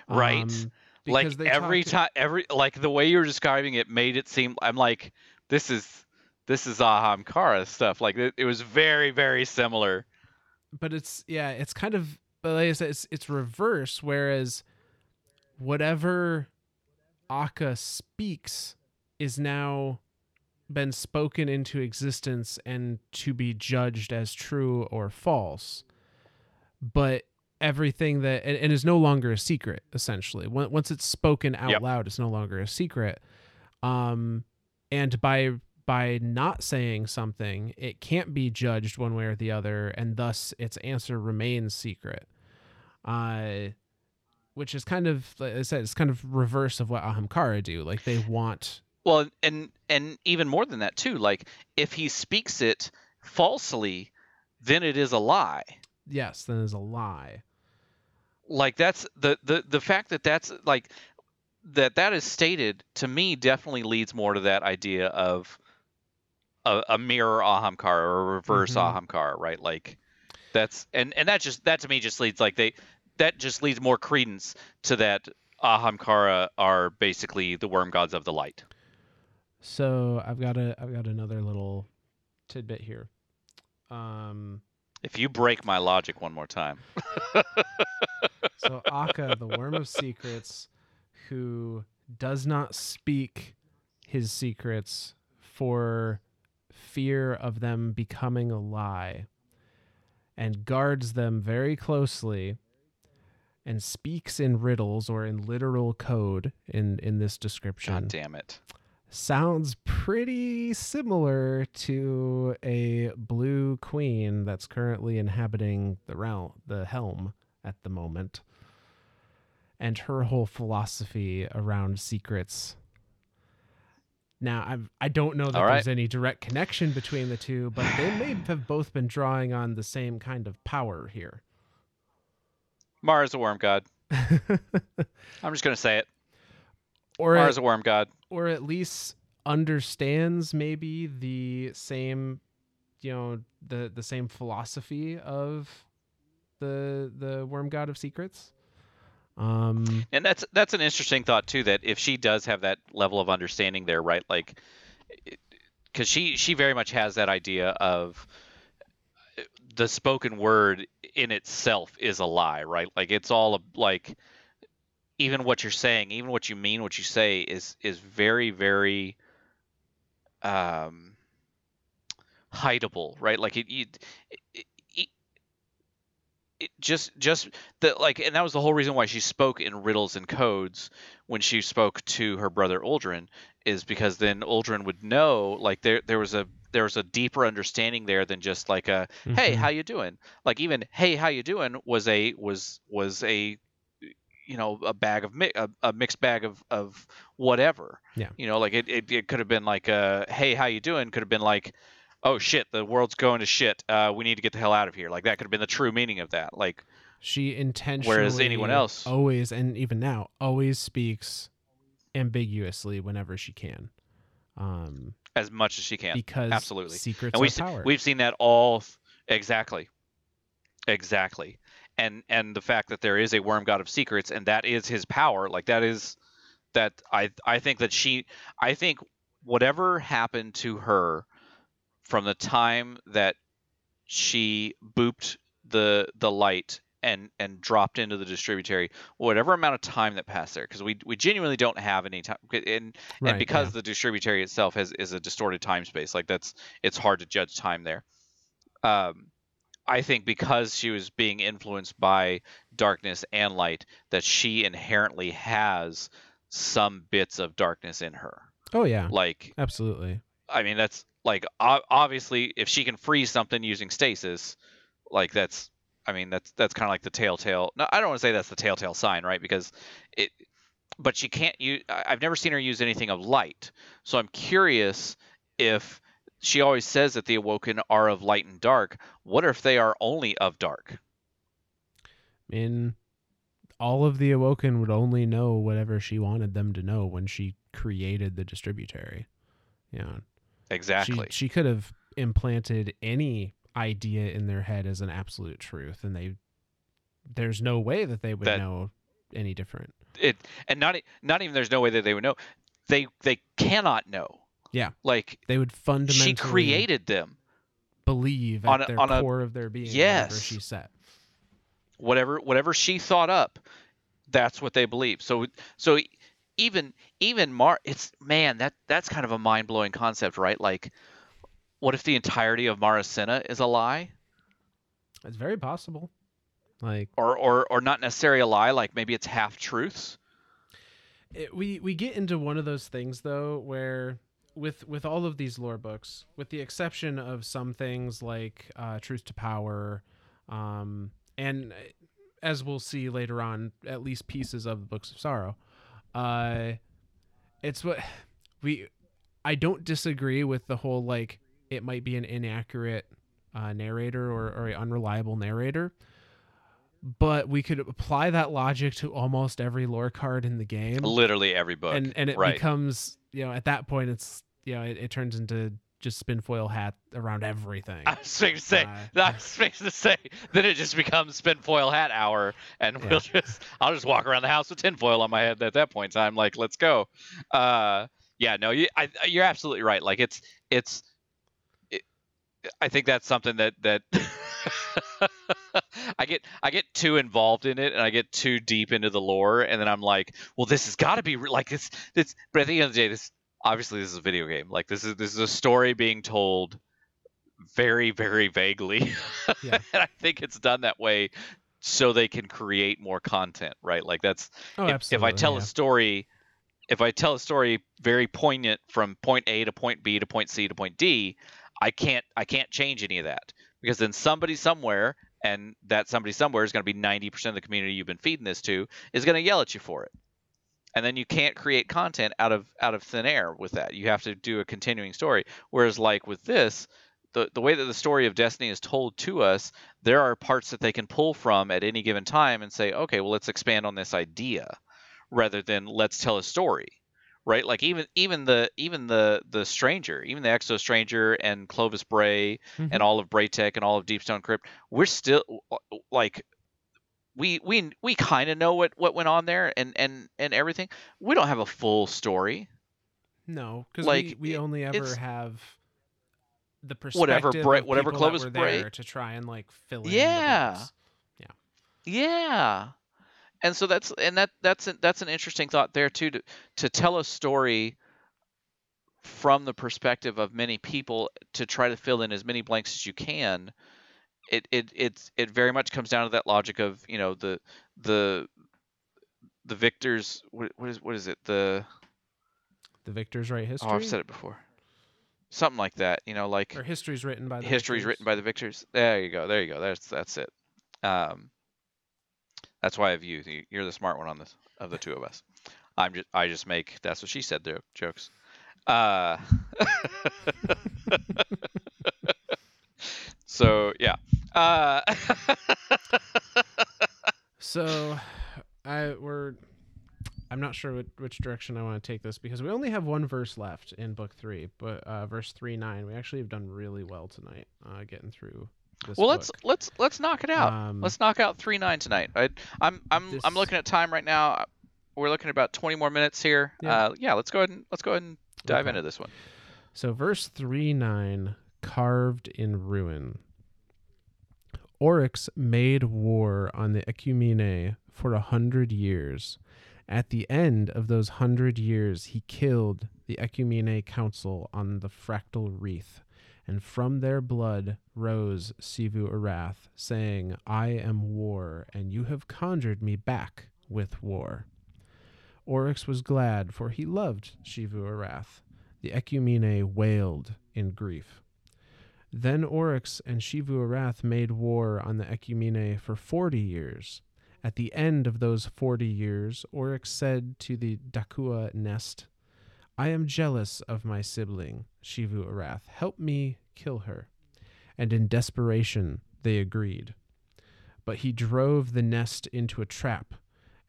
Right. Um, like because they every time every like the way you're describing it made it seem i'm like this is this is Ahamkara stuff like it, it was very very similar but it's yeah, it's kind of but like I said, it's it's reverse. Whereas whatever Akka speaks is now been spoken into existence and to be judged as true or false. But everything that and, and is no longer a secret essentially. Once it's spoken out Yep. loud, it's no longer a secret. Um, and by by not saying something, it can't be judged one way or the other, and thus its answer remains secret. Uh, which is kind of, like I said, it's kind of reverse of what Ahamkara do. Like they want, well and and even more than that too like if he speaks it falsely then it is a lie yes, then is a lie. Like that's the the the fact that that's like that that is stated to me definitely leads more to that idea of a, a mirror ahamkara or a reverse Mhm. ahamkara right like that's and and that just that to me just leads like they that just leads more credence to that ahamkara are basically the worm gods of the light So I've got a, I've got another little tidbit here. Um, if you break my logic one more time. So Akka, the worm of secrets, who does not speak his secrets for fear of them becoming a lie, and guards them very closely, and speaks in riddles or in literal code in in this description. God damn it sounds pretty similar to a blue queen that's currently inhabiting the realm, the helm at the moment, and her whole philosophy around secrets. Now, I'm, I don't know that right. there's any direct connection between the two, but they may have both been drawing on the same kind of power here. Mars a worm god i'm just gonna say it or mara's a worm god or at least understands maybe the same you know the the same philosophy of the the worm god of secrets. Um and that's that's an interesting thought too that if she does have that level of understanding there right like because she she very much has that idea of uh, the spoken word in itself is a lie right? Like it's all a, like even what you're saying even what you mean what you say is is very very um hideable right? Like it, you it, it, it just just the like and that was the whole reason why she spoke in riddles and codes when she spoke to her brother Uldren is because then Uldren would know like there there was a there was a deeper understanding there than just like a hey Mhm. how you doing? Like even hey how you doing? was a was was a you know a bag of mi- a, a mixed bag of of whatever. Yeah. you know like it, it, it could have been like uh hey how you doing? Could have been like oh shit the world's going to shit. Uh we need to get the hell out of here. Like that could have been the true meaning of that. Like She intentionally, Whereas anyone else- always, and even now, always speaks ambiguously whenever she can, um, as much as she can. because absolutely. secrets and we are see, power. we've seen that all exactly. Exactly and and the fact that there is a worm god of secrets and that is his power like that is that i i think that she i think whatever happened to her from the time that she booped the the light and and dropped into the distributary whatever amount of time that passed there because we we genuinely don't have any time and right, and because yeah. the distributary itself has is a distorted time space like that's it's hard to judge time there um i think because she was being influenced by darkness and light that she inherently has some bits of darkness in her. Oh yeah, like absolutely. i mean that's like obviously if she can freeze something using stasis like that's i mean that's that's kind of like the telltale no i don't want to say that's the telltale sign right? Because it but she can't use i've never seen her use anything of light. So i'm curious if she always says that the awoken are of light and dark. What if they are only of dark? I mean, all of the awoken would only know whatever she wanted them to know when she created the distributary. Yeah, exactly. she she could have implanted any idea in their head as an absolute truth, and they there's no way that they would That- know any different. it and not not even there's no way that they would know. They they cannot know Yeah. like They would fundamentally she created them believe on at a- their on a- core of their being whatever Yes. she set. whatever whatever she thought up that's what they believe so so even even mar it's man that that's kind of a mind-blowing concept right like what if the entirety of Maracena is a lie It's very possible. Like or or or not necessarily a lie like maybe it's half truths it, we we get into one of those things though where with with all of these lore books with the exception of some things like uh, truth to power um, and uh, as we'll see later on at least pieces of the books of sorrow uh, it's what we i don't disagree with the whole like it might be an inaccurate uh, narrator or, or an unreliable narrator but we could apply that logic to almost every lore card in the game. Literally every book. And and it right. becomes you know at that point it's you know it, it turns into just spinfoil hat around everything I was going to say, Uh, I was going to say, then it just becomes spin foil hat hour, and we'll just, I'll just walk around the house with tinfoil on my head at that point in time. Like, let's go. Uh, yeah, no, you, I, you're absolutely right. Like, it's, it's, it, I think that's something that that I get, I get too involved in it, and I get too deep into the lore, and then I'm like, well, this has got to be re- like this, this. But at the end of the day, this obviously this is a video game. Like, this is this is a story being told very very vaguely Yeah. and i think it's done that way so they can create more content right like that's oh if, if i tell yeah. a story if i tell a story very poignant from point a to point b to point c to point d i can't i can't change any of that because then somebody somewhere and that somebody somewhere is going to be 90% of the community you've been feeding this to is going to yell at you for it. And then you can't create content out of out of thin air with that. You have to do a continuing story. Whereas like with this the, the way that the story of destiny is told to us there are parts that they can pull from at any given time and say okay well let's expand on this idea rather than let's tell a story right like even even the even the the stranger even the exo stranger and clovis bray Mhm. and all of braytech and all of deepstone crypt we're still like we we we kind of know what what went on there and and and everything we don't have a full story no because like, we, we only ever have the perspective Whatever Bray- whatever Clovis Bray- to try and like fill in the Yeah. Yeah. And so that's and that that's an, that's an interesting thought there too to to tell a story from the perspective of many people to try to fill in as many blanks as you can. It it it's it very much comes down to that logic of you know the the the victors what, what is what is it? The The victors write history. oh I've said it before. Something like that you know like Or history's written by the history's victors. written by the victors. There you go there you go that's that's it. Um that's why I have you You- you're the smart one on this of the two of us I'm just I just make that's what she said jo- jokes uh so yeah uh So, I we're I'm not sure which, which direction I want to take this because we only have one verse left in book three, but uh, verse three nine. We actually have done really well tonight, uh, getting through. Well let's let's let's knock it out Um, let's knock out 3-9 tonight I, i'm i'm i'm looking at time right now we're looking at about 20 more minutes here Yeah. uh yeah let's go ahead and let's go ahead and dive Okay. into this one So, verse 3 9, carved in ruin. Oryx made war on the Ecumene for a hundred years. At the end of those hundred years, he killed the Ecumene Council on the fractal wreath, and from their blood rose Xivu Arath, saying, I am war, and you have conjured me back with war. Oryx was glad, for he loved Xivu Arath. The Ecumene wailed in grief. Then Oryx and Xivu Arath made war on the Ecumene for forty years. At the end of those forty years, Oryx said to the Dakaua nest, I am jealous of my sibling, Xivu Arath. Help me kill her. And in desperation, they agreed. But he drove the nest into a trap,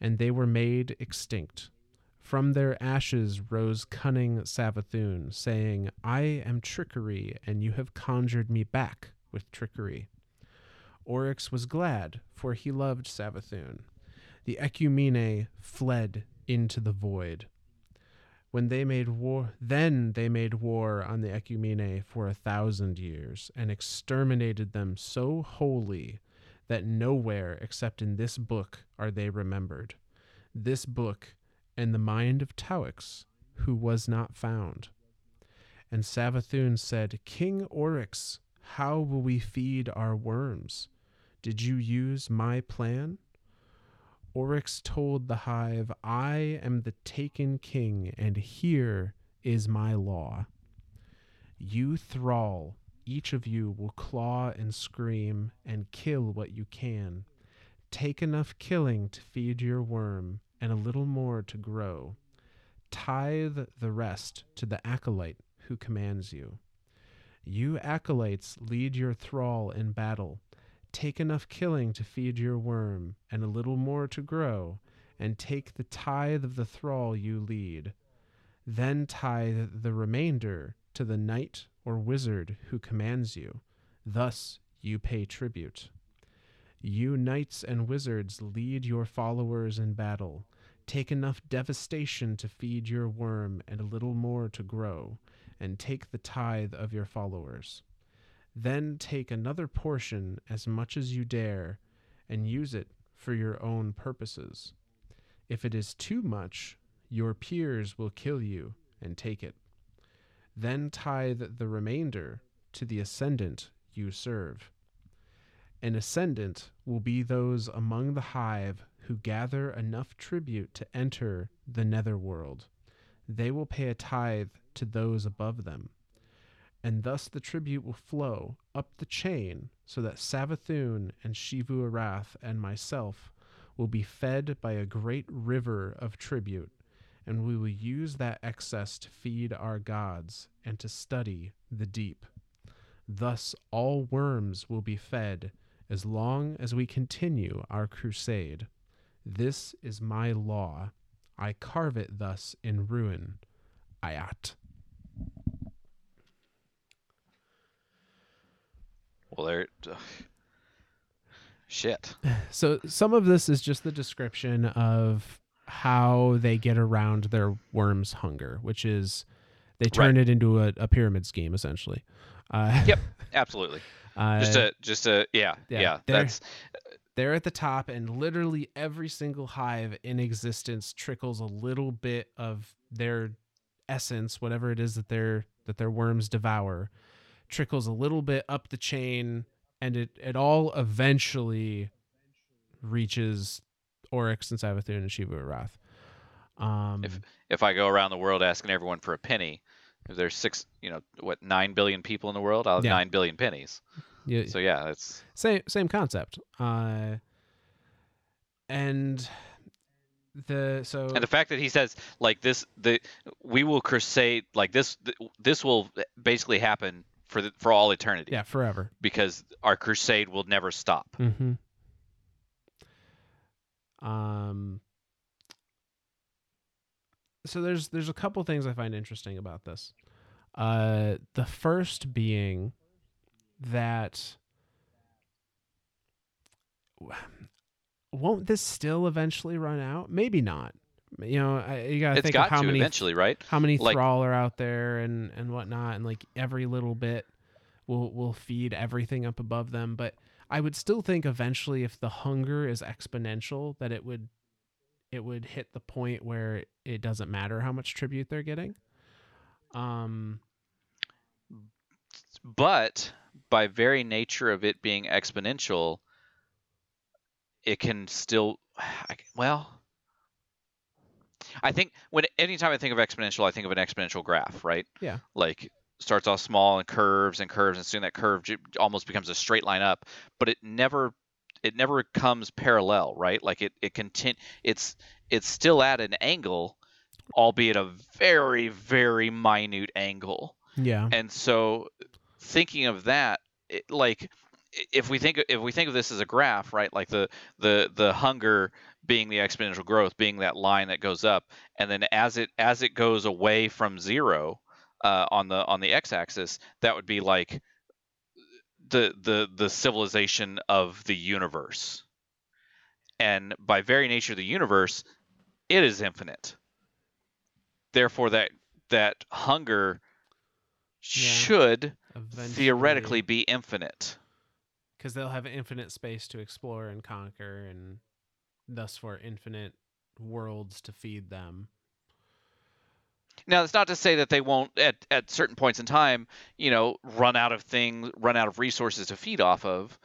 and they were made extinct. From their ashes rose cunning Savathun, saying, I am trickery, and you have conjured me back with trickery. Oryx was glad, for he loved Savathun. The Ecumene fled into the void. When they made war, then they made war on the Ecumene for a thousand years, and exterminated them so wholly that nowhere except in this book are they remembered. This book and the mind of Taox, who was not found. And Savathun said, King Oryx, how will we feed our worms? Did you use my plan? Oryx told the hive, I am the taken king, and here is my law. You thrall, each of you will claw and scream and kill what you can. Take enough killing to feed your worm, and a little more to grow. Tithe the rest to the acolyte who commands you. You acolytes lead your thrall in battle. Take enough killing to feed your worm, and a little more to grow, and take the tithe of the thrall you lead. Then tithe the remainder to the knight or wizard who commands you. Thus you pay tribute. You knights and wizards lead your followers in battle. Take enough devastation to feed your worm and a little more to grow, and take the tithe of your followers. Then take another portion, as much as you dare, and use it for your own purposes. If it is too much, your peers will kill you and take it. Then tithe the remainder to the ascendant you serve. An ascendant will be those among the hive who gather enough tribute to enter the netherworld. They will pay a tithe to those above them. And thus the tribute will flow up the chain so that Savathun and Xivu Arath and myself will be fed by a great river of tribute, and we will use that excess to feed our gods and to study the deep. Thus all worms will be fed as long as we continue our crusade. This is my law. I carve it thus in ruin. Ayat. Well there shit So some of this is just the description of how they get around their worm's hunger, which is they turn it into a, a pyramid scheme essentially. Uh, Yep. absolutely uh, just a just a yeah yeah, yeah, there- that's they're at the top, and literally every single hive in existence trickles a little bit of their essence, whatever it is that their that their worms devour, trickles a little bit up the chain and it it all eventually reaches Oryx and Savathun and Xivu Arath. Um, If I go around the world asking everyone for a penny, if there's six, you know, what nine billion people in the world, I'll have Yeah. nine billion pennies. you- So yeah, it's same same concept. Uh, and the so and the fact that he says like this, the we will crusade like this. th- This will basically happen for the, for all eternity. yeah, forever. because our crusade will never stop. Mm-hmm. Um. So there's there's a couple things I find interesting about this. Uh, the first being that won't this still eventually run out? Maybe not. You know, I, you gotta It's think got of how many eventually, right? how many Like- thrall are out there and and whatnot and like every little bit will will feed everything up above them but i would still think eventually if the hunger is exponential that it would it would hit the point where it doesn't matter how much tribute they're getting um But by very nature of it being exponential, it can still, well, I think when anytime I think of exponential, I think of an exponential graph, right? Yeah. Like starts off small and curves and curves, and soon that curve almost becomes a straight line up. But it never, it never comes parallel, right? Like it, it contin- It's it's still at an angle, albeit a very very minute angle. yeah And so, thinking of that, it, like if we think if we think of this as a graph, right? Like the the the hunger being the exponential growth, being that line that goes up, and then as it as it goes away from zero uh, on the on the x-axis, that would be like the the the civilization of the universe. And by very nature of the universe, it is infinite. Therefore, that that hunger should theoretically be infinite. Because they'll have infinite space to explore and conquer and thus for infinite worlds to feed them Now, it's not to say that they won't at, at certain points in time, you know, run out of things, run out of resources to feed off of,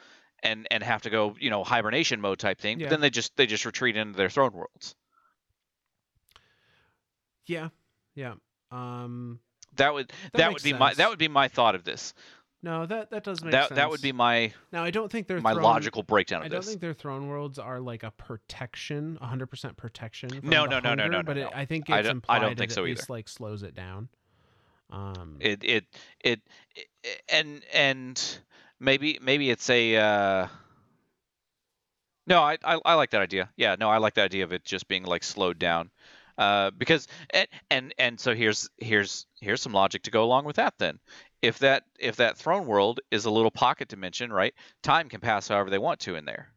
and and have to go, you know, hibernation mode type thing. Yeah. But then they just they just retreat into their throne worlds. yeah yeah um That would That that, would be my that would be my thought of this. No that that does make That sense that would be my now i don't think they're my throne, logical breakdown I don't this. think their throne worlds are like a protection, 100% protection. From No, no, no, no, hunger, no, no, But it, no. I think I it's don't- implied I don't think it so at least like slows it down. Um, it it it, it and and maybe maybe it's a uh no I, I i like that idea yeah no i like the idea of it just being like slowed down uh because and and, and so here's here's here's some logic to go along with that then if that if that throne world is a little pocket dimension right time can pass however they want to in there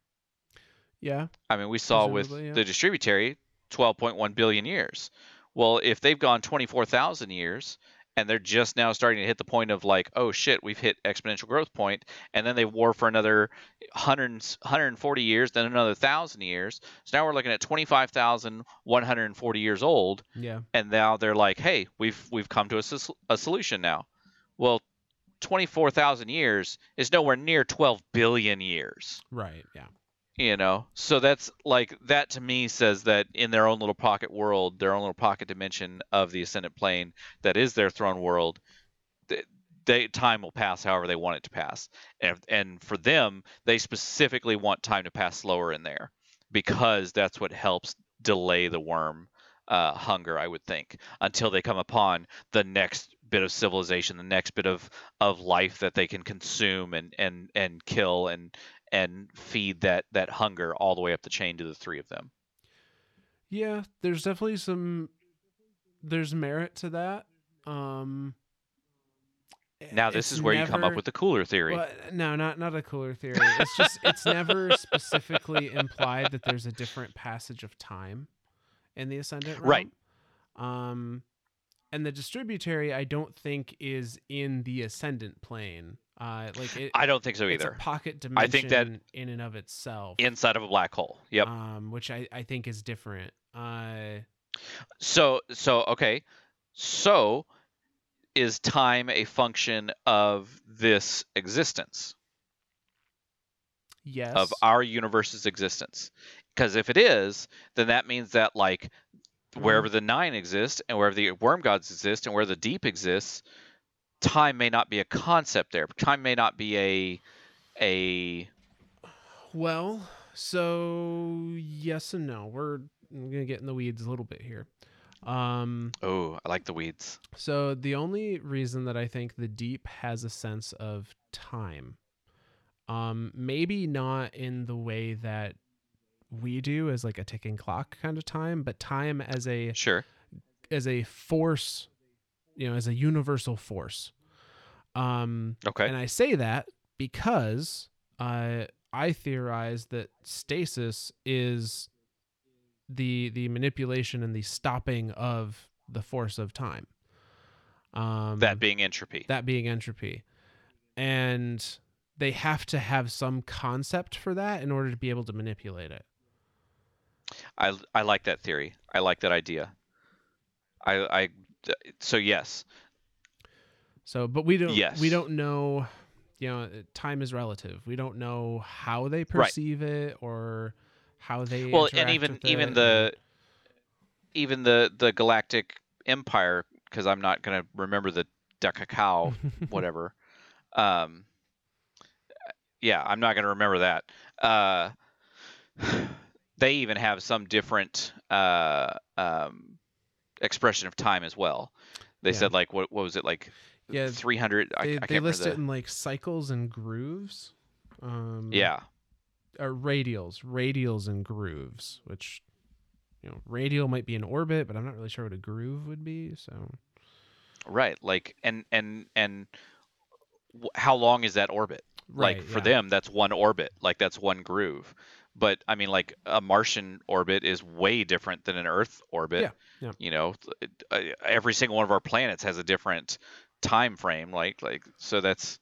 yeah, I mean, we saw with yeah. the distributary 12.1 billion years. Well, if they've gone 24,000 years and they're just now starting to hit the point of like, oh shit, we've hit exponential growth point, and then they war for another 100, 140 years, then another 1,000 years. So now we're looking at 25,140 years old, yeah, and now they're like, hey, we've we've come to a, a solution now. Well, 24,000 years is nowhere near 12 billion years. Right, yeah, you know? So that's like that to me says that in their own little pocket world their own little pocket dimension of the ascendant plane that is their throne world th- they time will pass however they want it to pass. And, and for them they specifically want time to pass slower in there because that's what helps delay the worm uh, hunger i would think until they come upon the next bit of civilization the next bit of of life that they can consume and and and kill and and feed that that hunger all the way up the chain to the three of them. yeah. There's definitely some. There's merit to that. Um. Now this is where you come up with the cooler theory. Well, no, not not a cooler theory. It's just it's never specifically implied that there's a different passage of time in the ascendant realm. Right. Um, and the distributary I don't think is in the ascendant plane. Uh, like it, I don't think so it's a either. pocket dimension I think that- in and of itself. Inside of a black hole. Yep. Um, which I I think is different. Uh, So so okay. So is time a function of this existence? yes. of our universe's existence. Because if it is, then that means that like wherever the nine exists and wherever the worm gods exist and where the deep exists, time may not be a concept there. Time may not be a a Well, so yes and no. We're I'm gonna get in the weeds a little bit here. Um, oh, I like the weeds. so the only reason that I think the deep has a sense of time, um, maybe not in the way that we do as like a ticking clock kind of time, but time as a Sure. as a force, you know, as a universal force. Um, Okay. and I say that because uh, I theorize that stasis is the the manipulation and the stopping of the force of time. Um, that being entropy. that being entropy, and they have to have some concept for that in order to be able to manipulate it. I I like that theory. I like that idea. I I so yes. So, but we don't. Yes. We don't know. You know, time is relative. We don't know how they perceive it or how they. Well, and even even the even the the galactic empire because I'm not going to remember the Decacao whatever. Um, yeah, I'm not going to remember that. Uh, they even have some different uh, um, expression of time as well. They Yeah. said like what what was it like? Yeah, 300. They, I they can't list it in like cycles and grooves. Um. Yeah, Or radials, radials and grooves, which you know, radial might be an orbit, but I'm not really sure what a groove would be. So right. Like and and and how long is that orbit? right, like for yeah. them that's one orbit like that's one groove but i mean like a martian orbit is way different than an earth orbit Yeah, yeah. you know uh, every single one of our planets has a different time frame like like so that's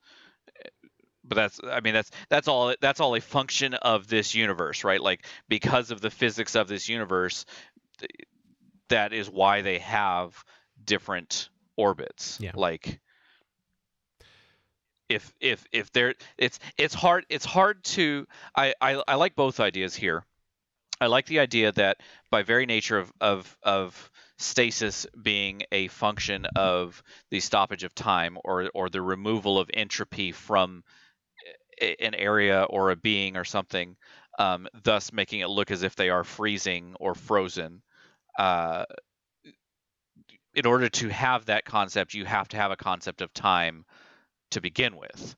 but that's i mean that's that's all that's all a function of this universe right like because of the physics of this universe that is why they have different orbits Yeah. like if if if there it's it's hard it's hard to I, I I like both ideas here. I like the idea that by very nature of of of stasis being a function of the stoppage of time or or the removal of entropy from an area or a being or something, um, thus making it look as if they are freezing or frozen. Uh, in order to have that concept, you have to have a concept of time to begin with.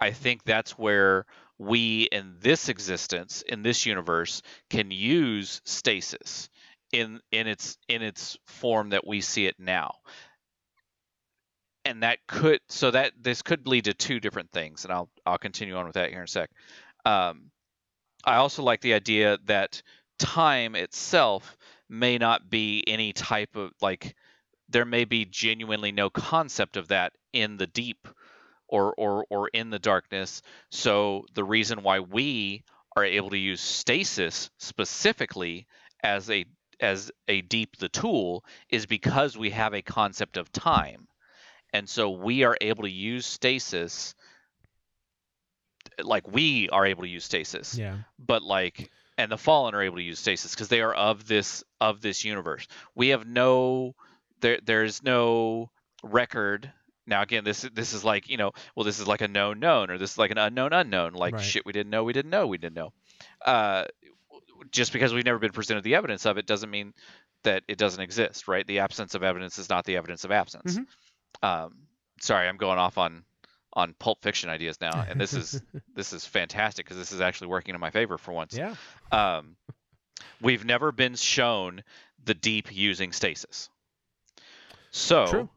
I think that's where we in this existence, in this universe, can use stasis in in its in its form that we see it now. And that could so that this could lead to two different things, and I'll I'll continue on with that here in a sec. Um, I also like the idea that time itself may not be any type of like there may be genuinely no concept of that in the deep or or or in the darkness. So the reason why we are able to use stasis specifically as a as a deep the tool is because we have a concept of time. And so we are able to use stasis like we are able to use stasis Yeah. but like and the fallen are able to use stasis because they are of this of this universe we have no there there's no record now again this this is like you know well this is like a known known or this is like an unknown unknown like Right. shit we didn't know we didn't know we didn't know uh just because we've never been presented the evidence of it doesn't mean that it doesn't exist right the absence of evidence is not the evidence of absence um sorry i'm going off on on pulp fiction ideas now and this is this is fantastic because this is actually working in my favor for once yeah. um, we've never been shown the deep using stasis. So True.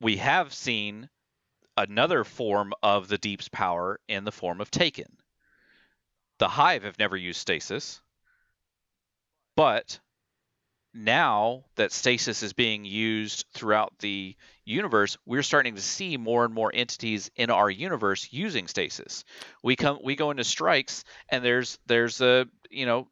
We have seen another form of the deep's power in the form of Taken. The Hive have never used stasis, but now that stasis is being used throughout the universe, we're starting to see more and more entities in our universe using stasis. We come we go into strikes and there's there's a you know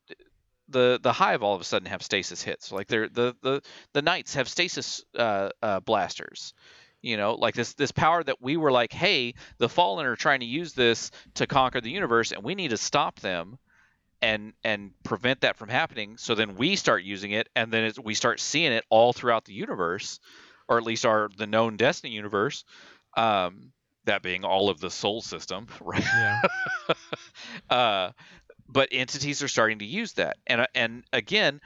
the the hive all of a sudden have stasis hits. Like they're the the the knights have stasis uh, uh, blasters. You know like this this power that we were like hey the fallen are trying to use this to conquer the universe and we need to stop them and and prevent that from happening. So then we start using it and then it's, we start seeing it all throughout the universe or at least our the known destiny universe um that being all of the Sol system right? Yeah. uh but entities are starting to use that and and again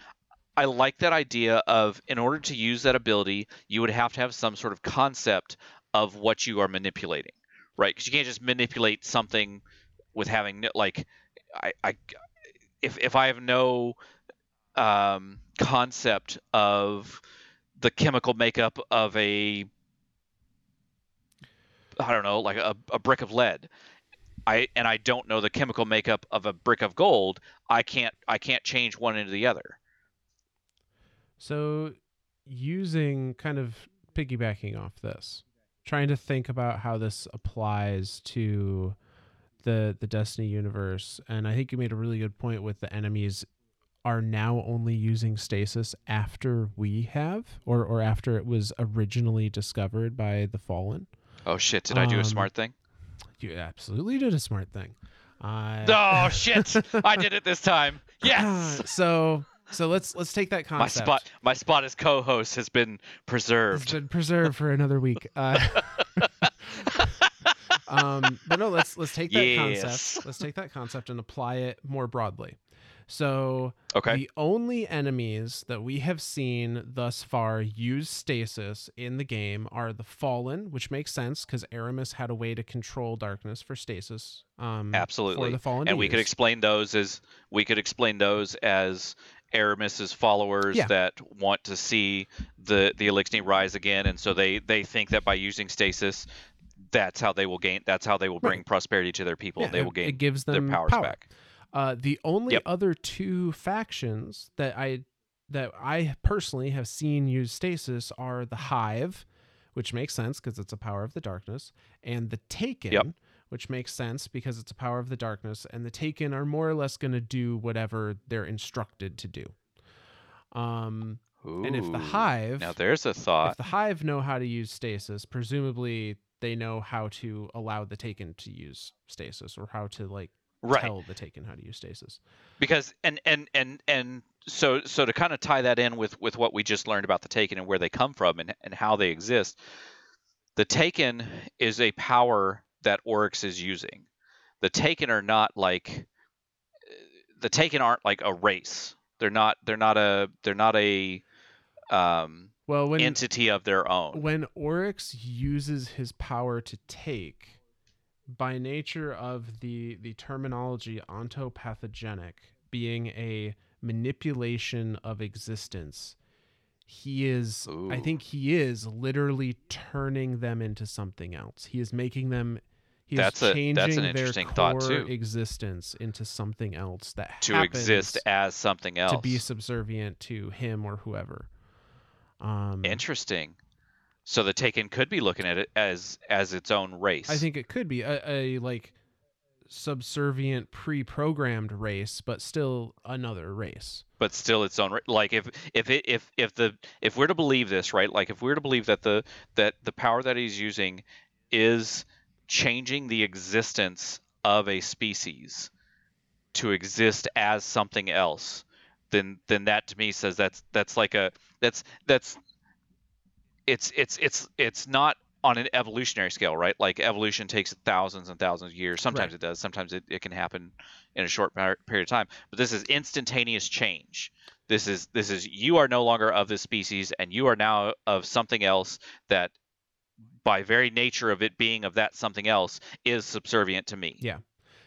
I like that idea of in order to use that ability, you would have to have some sort of concept of what you are manipulating, right? Because you can't just manipulate something with having like I, I if if I have no um, concept of the chemical makeup of a I don't know, like a, a brick of lead. I and I don't know the chemical makeup of a brick of gold. I can't I can't change one into the other. So, using kind of piggybacking off this, trying to think about how this applies to the the Destiny universe, and I think you made a really good point with the enemies are now only using stasis after we have, or or after it was originally discovered by the Fallen. Oh shit! Did I do a Um, smart thing? You absolutely did a smart thing. Oh shit! I did it this time. Yes. so so let's let's take that concept. My spot, my spot as co-host has been It's preserved. been preserved for another week. Uh, um, but no, let's let's take that Yes. concept. Let's take that concept and apply it more broadly. So Okay. the only enemies that we have seen thus far use stasis in the game are the Fallen, which makes sense because Eramis had a way to control darkness for stasis. Um, Absolutely. For the Fallen, and we could explain those as we could explain those as Eramis's followers Yeah. that want to see the the Eliksni rise again, and so they they think that by using stasis, that's how they will gain. That's how they will bring prosperity to their people. Yeah, and they will gain it gives them their powers power. back. Uh, the only Yep. other two factions that I that I personally have seen use stasis are the Hive, which makes sense because it's a power of the darkness, and the Taken, Yep. which makes sense because it's a power of the darkness, and the Taken are more or less going to do whatever they're instructed to do. Um, and if the Hive, now there's a thought. if the Hive know how to use stasis, presumably they know how to allow the Taken to use stasis or how to like right. tell the Taken how to use stasis. because and and and and so so to kind of tie that in with with what we just learned about the taken and where they come from and and how they exist the taken is a power that oryx is using the taken are not like the taken aren't like a race they're not they're not a they're not a um Well, when entity of their own when Oryx uses his power to take, by nature of the the terminology ontopathogenic being a manipulation of existence, he is I think he is literally turning them into something else. He is making them he That's is a- changing that's an their core thought, too. existence into something else that to exist as something else to be subservient to him or whoever. Um, interesting so the taken could be looking at it as as its own race I think it could be a, a like subservient pre-programmed race, but still another race. but still its own like if if it if if the if we're to believe this right like if we're to believe that the that the power that he's using is changing the existence of a species to exist as something else then then that to me says that's that's like a that's that's it's it's it's it's not on an evolutionary scale right? Like evolution takes thousands and thousands of years. Sometimes Right. it does sometimes it, it can happen in a short period of time. But this is instantaneous change. This is this is you are no longer of this species and you are now of something else that by very nature of it being of that something else is subservient to me. Yeah.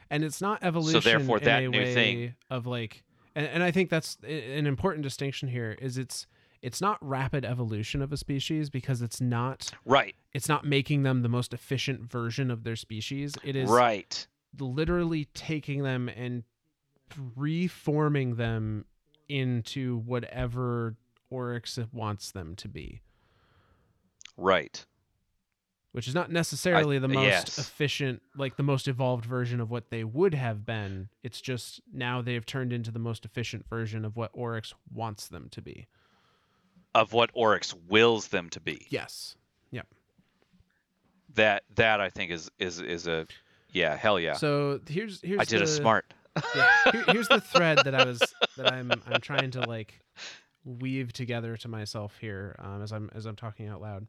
And it's not evolution So therefore in that new thing- of like and, and I think that's an important distinction here is it's it's not rapid evolution of a species because it's not right it's not making them the most efficient version of their species. It is right literally taking them and reforming them into whatever Oryx wants them to be. right which is not necessarily the most yes. efficient, like the most evolved version of what they would have been. It's just now they've turned into the most efficient version of what Oryx wants them to be. Of what oryx wills them to be Yes. Yep. that that I think is is is a yeah hell yeah. So here's here's I did the, a smart. yeah, here- here's the thread that I was that I'm I'm trying to like weave together to myself here um, as I'm as I'm talking out loud.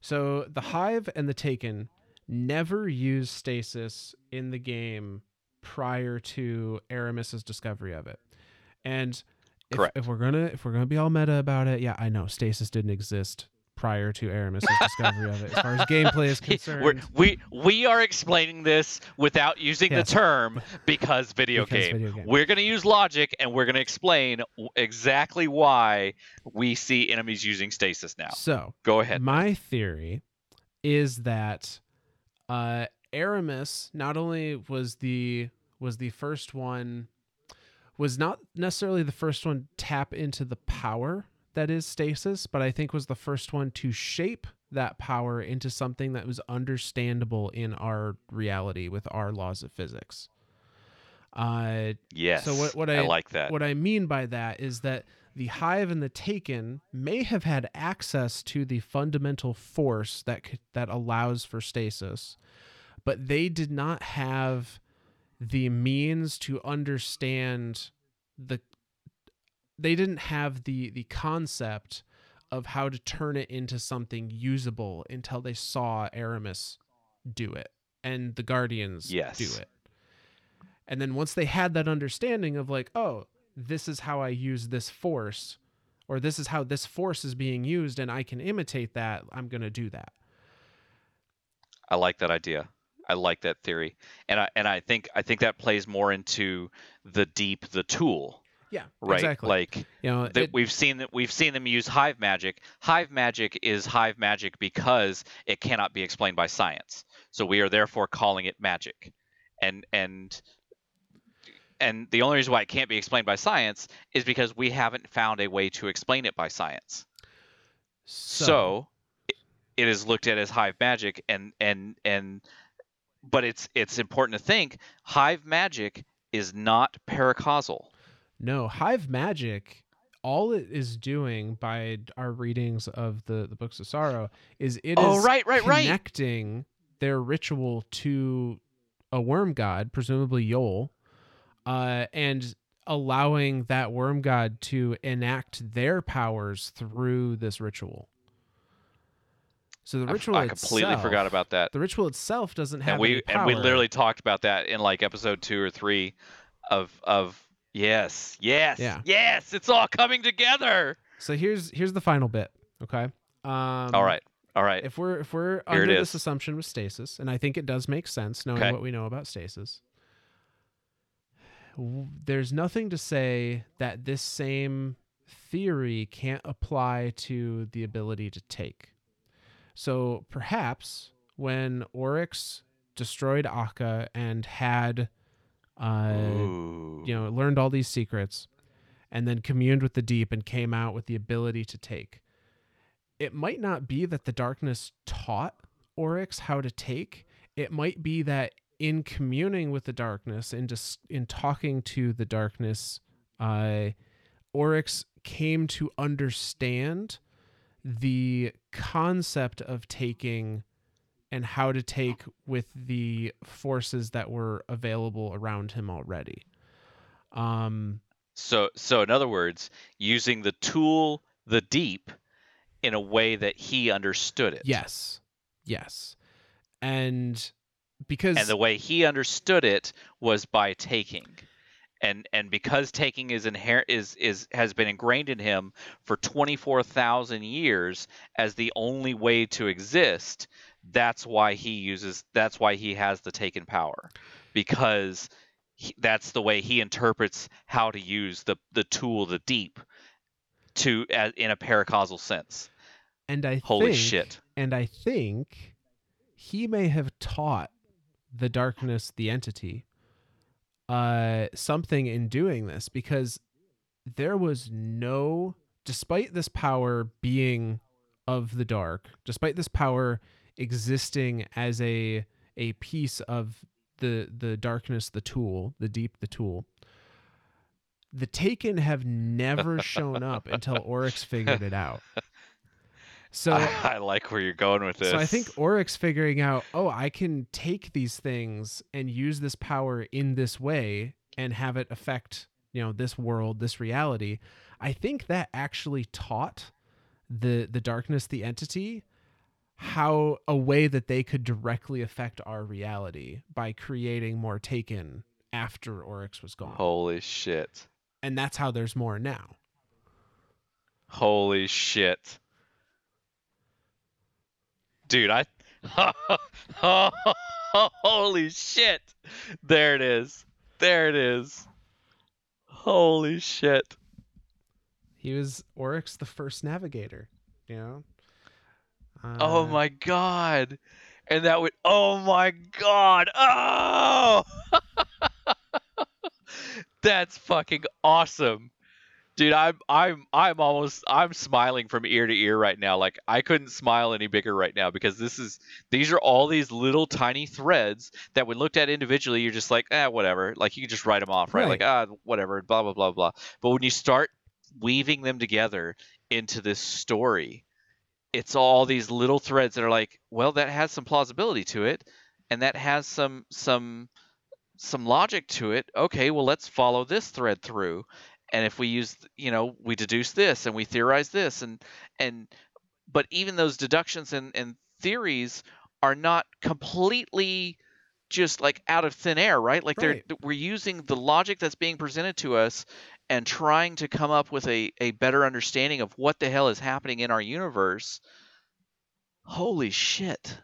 So the Hive and the Taken never use stasis in the game prior to Eramis's discovery of it, and Correct. if we're gonna if we're gonna be all meta about it, yeah, I know stasis didn't exist prior to Eramis's discovery of it. As far as gameplay is concerned, We're, we we are explaining this without using Yes. the term because video Because game. video game. We're going to use logic and we're going to explain exactly why we see enemies using stasis now. so Go ahead. My theory is that uh Eramis not only was the was the first one was not necessarily the first one to tap into the power that is stasis, but I think was the first one to shape that power into something that was understandable in our reality with our laws of physics. Uh Yes. so what- what I, I- like that. what I mean by that is that the Hive and the Taken may have had access to the fundamental force that that allows for stasis, but they did not have the means to understand the they didn't have the the concept of how to turn it into something usable until they saw Eramis do it and the Guardians Yes. do it. And then once they had that understanding of like, oh, this is how I use this force, or this is how this force is being used, and I can imitate that, I'm gonna do that. I like that idea. I like that theory. And I and I think I think that plays more into the deep the tool, Yeah, right? exactly. Like you know, that we've seen that we've seen them use hive magic. Hive magic is hive magic because it cannot be explained by science. So we are therefore calling it magic. And and and the only reason why it can't be explained by science is because we haven't found a way to explain it by science. So, it, it is looked at as hive magic and and and but it's it's important to think hive magic is not paracausal. No, Hive Magic, all it is doing by our readings of the, the Books of Sorrow is it is Oh, right, right, right. connecting their ritual to a worm god, presumably Yul, uh, and allowing that worm god to enact their powers through this ritual. So the I- ritual I, completely itself- forgot about that. the ritual itself doesn't have and we and we literally talked about that in like episode two or three of of yes yes Yeah. yes it's all coming together So here's here's the final bit. Okay. Um, all right all right if we're if we're Here under this assumption with stasis, and I think it does make sense knowing Okay. what we know about stasis, w- there's nothing to say that this same theory can't apply to the ability to take. So perhaps when Oryx destroyed Akka and had, uh, you know, learned all these secrets, and then communed with the deep and came out with the ability to take. It might not be that the darkness taught Oryx how to take. It might be that in communing with the darkness and just in talking to the darkness, uh, Oryx came to understand the concept of taking and how to take with the forces that were available around him already. Um, so so in other words using the tool the deep in a way that he understood it Yes. Yes. And because and the way he understood it was by taking and and because taking is inherent is is has been ingrained in him for 24,000 years as the only way to exist that's why he uses that's why he has the taken power. Because he, that's the way he interprets how to use the the tool the deep to in a paracausal sense. And I holy think, shit. And I think he may have taught the darkness, the entity, uh, something in doing this because there was no, despite this power being of the dark, despite this power existing as a a piece of the the darkness, the tool, the deep, the tool. The Taken have never shown up until Oryx figured it out. So I, I like where you're going with this. So I think Oryx figuring out, oh, I can take these things and use this power in this way and have it affect, you know, this world, this reality. I think that actually taught the the darkness, the entity, how a way that they could directly affect our reality by creating more taken after Oryx was gone. Holy shit. And that's how there's more now. Holy shit. Dude, I Holy shit. There it is. There it is. Holy shit. He was Oryx the first navigator, you know? oh Uh, my god. And that would oh my god. Oh. That's fucking awesome. Dude, I'm I'm I'm almost I'm smiling from ear to ear right now. Like I couldn't smile any bigger right now because this is these are all these little tiny threads that when looked at individually you're just like, ah, whatever. Like you can just write them off, right? Right. Like ah, whatever, blah blah blah blah. But when you start weaving them together into this story, it's all these little threads that are like, well, that has some plausibility to it, and that has some some some logic to it. Okay, well, let's follow this thread through. And if we use, you know, we deduce this and we theorize this, and and but even those deductions and, and theories are not completely just like out of thin air, right? Like Right. they're we're using the logic that's being presented to us and trying to come up with a, a better understanding of what the hell is happening in our universe. Holy shit.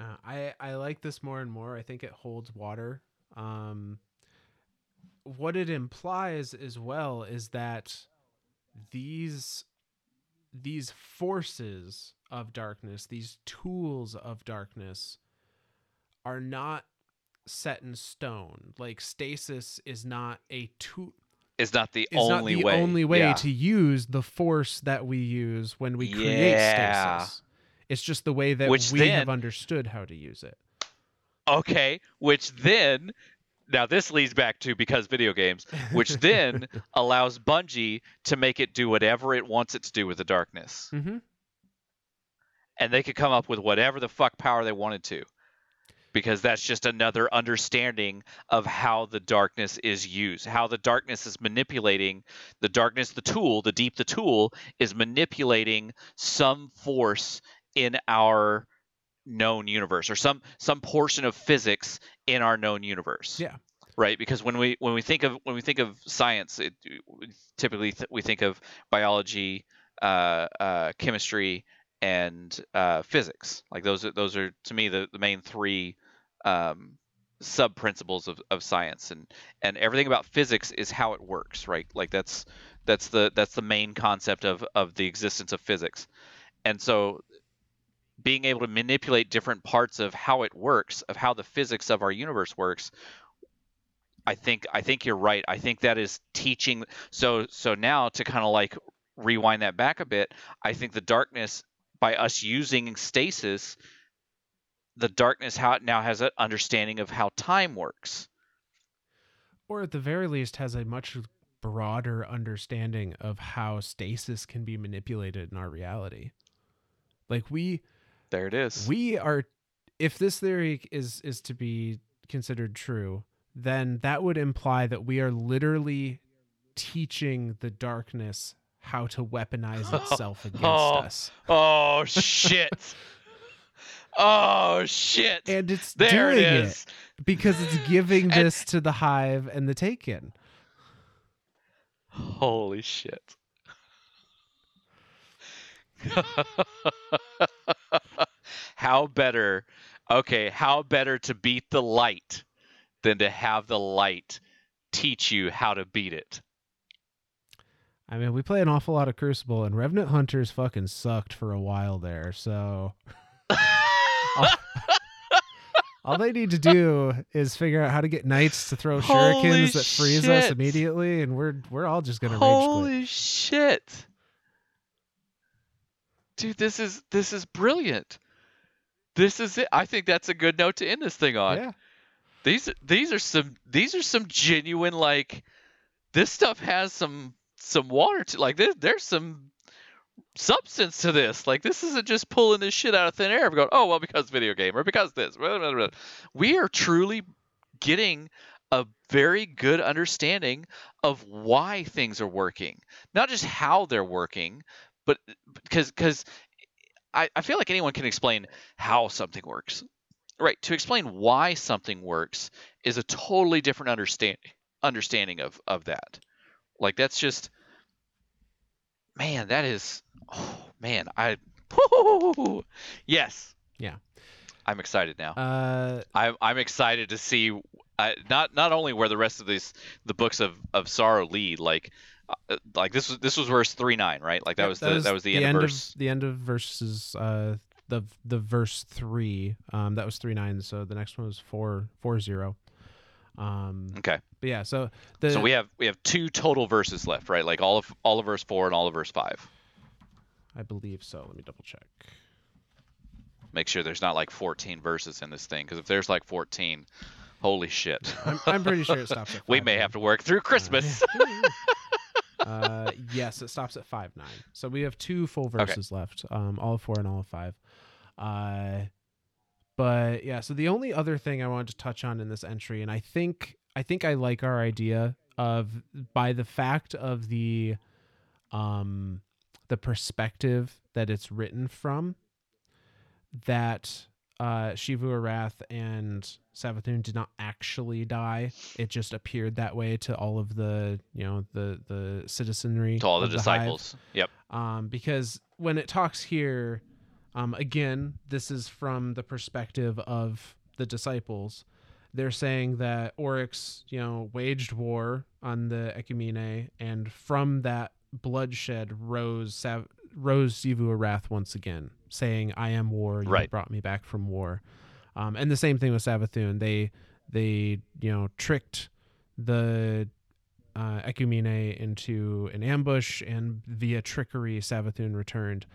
Uh, I I like this more and more. I think it holds water. Um, what it implies as well is that these these forces of darkness, these tools of darkness, are not set in stone. Like stasis is not a tool. Is not the Is only not the way. only way Yeah. to use the force that we use when we create Yeah. stasis. It's just the way that Which we have understood how to use it. Okay, which then now this leads back to because video games, which then allows Bungie to make it do whatever it wants it to do with the darkness. hmm and they could come up with whatever the fuck power they wanted to because that's just another understanding of how the darkness is used how the darkness is manipulating the darkness the tool the deep the tool is manipulating some force in our known universe or some some portion of physics in our known universe. Yeah. right? Because when we when we think of when we think of science it, typically th- we think of biology uh, uh, chemistry and uh, physics. Like those are those are to me the, the main three um, sub principles of, of science. And and everything about physics is how it works right? Like that's that's the that's the main concept of of the existence of physics. And so being able to manipulate different parts of how it works of how the physics of our universe works I think I think you're right. I think that is teaching. So so now to kind of like rewind that back a bit, I think the darkness by us using stasis, the darkness how it now has an understanding of how time works. Or at the very least, has a much broader understanding of how stasis can be manipulated in our reality. Like we There it is. we are if this theory is is to be considered true, then that would imply that we are literally teaching the darkness how to weaponize itself against Oh. us. oh shit. oh shit. And it's there doing is. it because it's giving And- this to the hive and the taken. Holy shit. how better, okay, how better to beat the light than to have the light teach you how to beat it? I mean, we play an awful lot of Crucible, and Revenant Hunters fucking sucked for a while there. So all, all they need to do is figure out how to get knights to throw Holy shurikens that freeze us immediately, and we're we're all just gonna rage Holy shit. Dude, this is this is brilliant. This is it. I think that's a good note to end this thing on. Yeah, these these are some these are some genuine like this stuff has some some water to like there, there's some substance to this. Like this isn't just pulling this shit out of thin air and going, oh well, because video game or because this. We are truly getting a very good understanding of why things are working, not just how they're working, but because because I, I feel like anyone can explain how something works. Right. To explain why something works is a totally different understanding understanding of of that. Like that's just man, that is oh man, I yes. Yeah. I'm excited now. Uh, I'm I'm excited to see uh, not not only where the rest of these the books of of sorrow lead like like this was this was verse 3 9 right? Like that was the that was the, end, of verse. the end of verses uh the the verse three. Um that was three nine so the next one was four four zero. Um okay. but yeah so the so we have we have two total verses left right? Like all of all of verse 4 and all of verse 5 i believe so. Let me double check. Make sure there's not like 14 verses in this thing because if there's like 14 holy shit. I'm, I'm pretty sure it stops at we may nine. have to work through christmas. uh, yes, it stops at five nine. So we have two full verses okay. left, um, all of four and all of five. Uh, but yeah, so the only other thing I wanted to touch on in this entry, and I think I think I like our idea of by the fact of the um the perspective that it's written from that uh, Xivu Arath and Savathun did not actually die. It just appeared that way to all of the, you know, the the citizenry, to all the of disciples. hive. Yep. Um, because when it talks here, um, again, this is from the perspective of the disciples. They're saying that Oryx, you know, waged war on the Ecumene, and from that bloodshed rose Sav- rose Xivu Arath once again saying, "I am war. You right. brought me back from war." Um, and the same thing with Savathun. They they you know tricked the uh, Ecumene into an ambush, and via trickery, Savathun returned.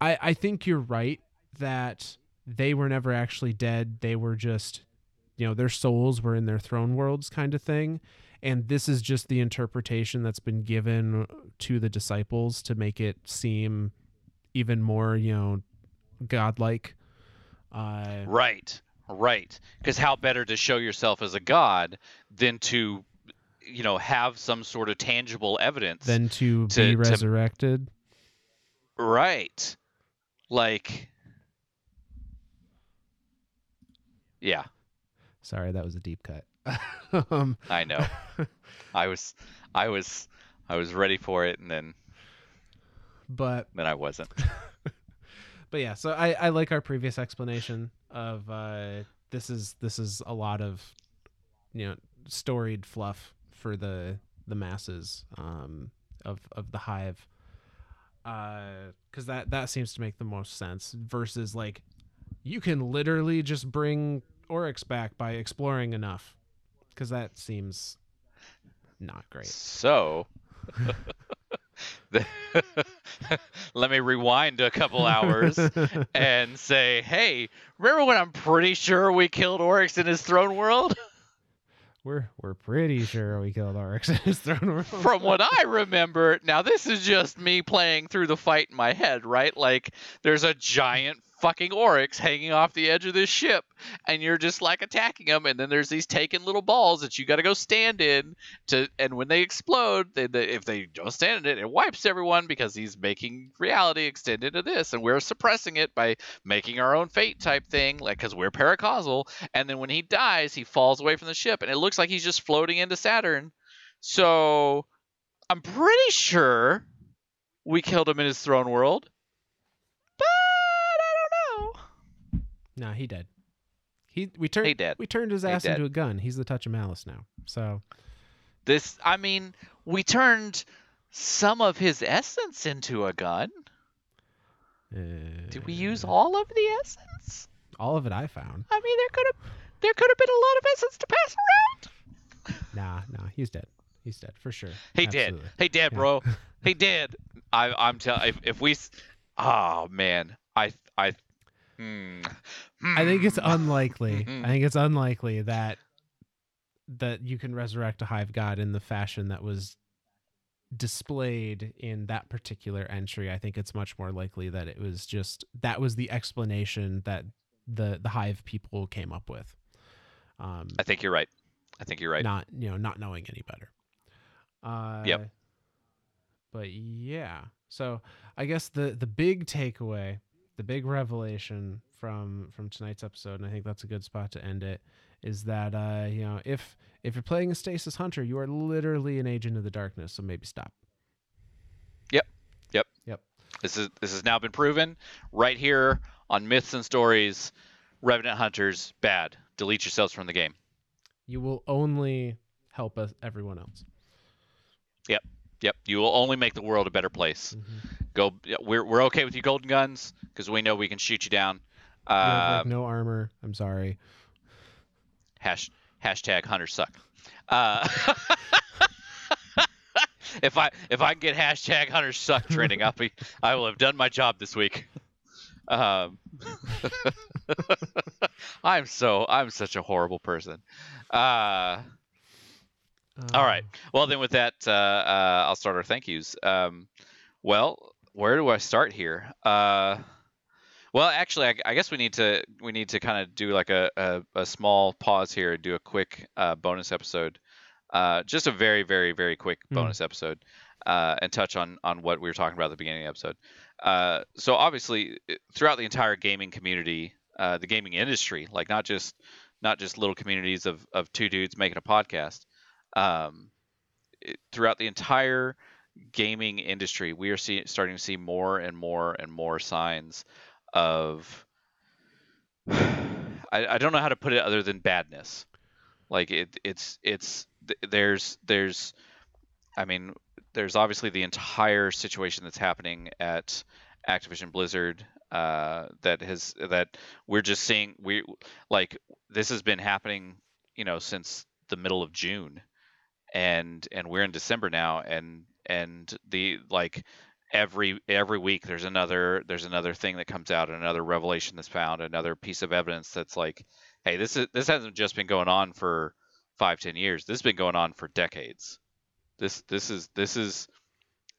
I I think you're right that they were never actually dead. They were just you know their souls were in their throne worlds kind of thing and this is just the interpretation that's been given to the disciples to make it seem even more you know godlike. Uh, right right. Because how better to show yourself as a god than to you know have some sort of tangible evidence than to, to be resurrected. To, right. Like yeah. Sorry that was a deep cut um, i know. I was i was i was ready for it and then but then I wasn't. but yeah, so I I like our previous explanation of uh this is this is a lot of you know storied fluff for the the masses um of of the hive. Uh cuz that that seems to make the most sense versus like you can literally just bring Oryx back by exploring enough cuz that seems not great. So let me rewind a couple hours and say, hey, remember when I'm pretty sure we killed Oryx in his throne world? We're we're pretty sure we killed Oryx in his throne world. From what I remember, now this is just me playing through the fight in my head, right? Like there's a giant fucking oryx hanging off the edge of this ship and you're just like attacking them and then there's these taken little balls that you got to go stand in to and when they explode they, they, if they don't stand in it it wipes everyone because he's making reality extend into this and we're suppressing it by making our own fate type thing like because we're paracausal and then when he dies he falls away from the ship and it looks like he's just floating into saturn. So i'm pretty sure we killed him in his throne world No, he did. He we turned he did. we turned his ass into a gun. He's the touch of malice now. So this I mean, we turned some of his essence into a gun. Uh, Did we use all of the essence? All of it I found. I mean, there could have there could have been a lot of essence to pass around. Nah, nah, he's dead. He's dead for sure. He Absolutely. did. He did, bro. he did. I, I'm telling. If, if we, oh man, I I Hmm. I think it's unlikely. I think it's unlikely that that you can resurrect a hive god in the fashion that was displayed in that particular entry, I think it's much more likely that it was just that was the explanation that the the hive people came up with. Um, I think you're right. I think you're right. Not you know not knowing any better. Uh, Yep. But yeah, so I guess the the big takeaway, the big revelation from from tonight's episode, and I think that's a good spot to end it, is that uh, you know if if you're playing a stasis hunter, you are literally an agent of the darkness. So maybe stop. Yep. Yep. Yep. This is this has now been proven right here on Myths and Ztories. Revenant Hunters bad. Delete yourselves from the game. You will only help us, everyone else. Yep, Yep. you will only make the world a better place. Mhm. Go. We're we're okay with you golden guns because we know we can shoot you down. Have, Um, no armor. I'm sorry. hash, hashtag hunters suck. Uh, if I if I can get hashtag hunters suck trending, I'll be I will have done my job this week. Um, I'm so I'm such a horrible person. Uh, all right. Um, Well, then with that, uh, uh, I'll start our thank yous. Um, well, where do I start here? Uh, well, actually, I, I guess we need to we need to kind of do like a, a, a small pause here and do a quick uh, bonus episode, uh, just a very very very quick Mm. bonus episode, uh, and touch on on what we were talking about at the beginning of the episode. Uh, so obviously, throughout the entire gaming community, uh, the gaming industry, like not just not just little communities of of two dudes making a podcast, um, it- throughout the entire gaming industry, we are see, starting to see more and more and more signs of I, I don't know how to put it other than badness. Like it, it's it's there's there's I mean there's obviously the entire situation that's happening at Activision Blizzard uh, that has that we're just seeing we like this has been happening you know since the middle of June and and we're in December now and and the like every every week there's another there's another thing that comes out another revelation that's found another piece of evidence that's like hey this is this hasn't just been going on for five ten years. This has been going on for decades. This this is this is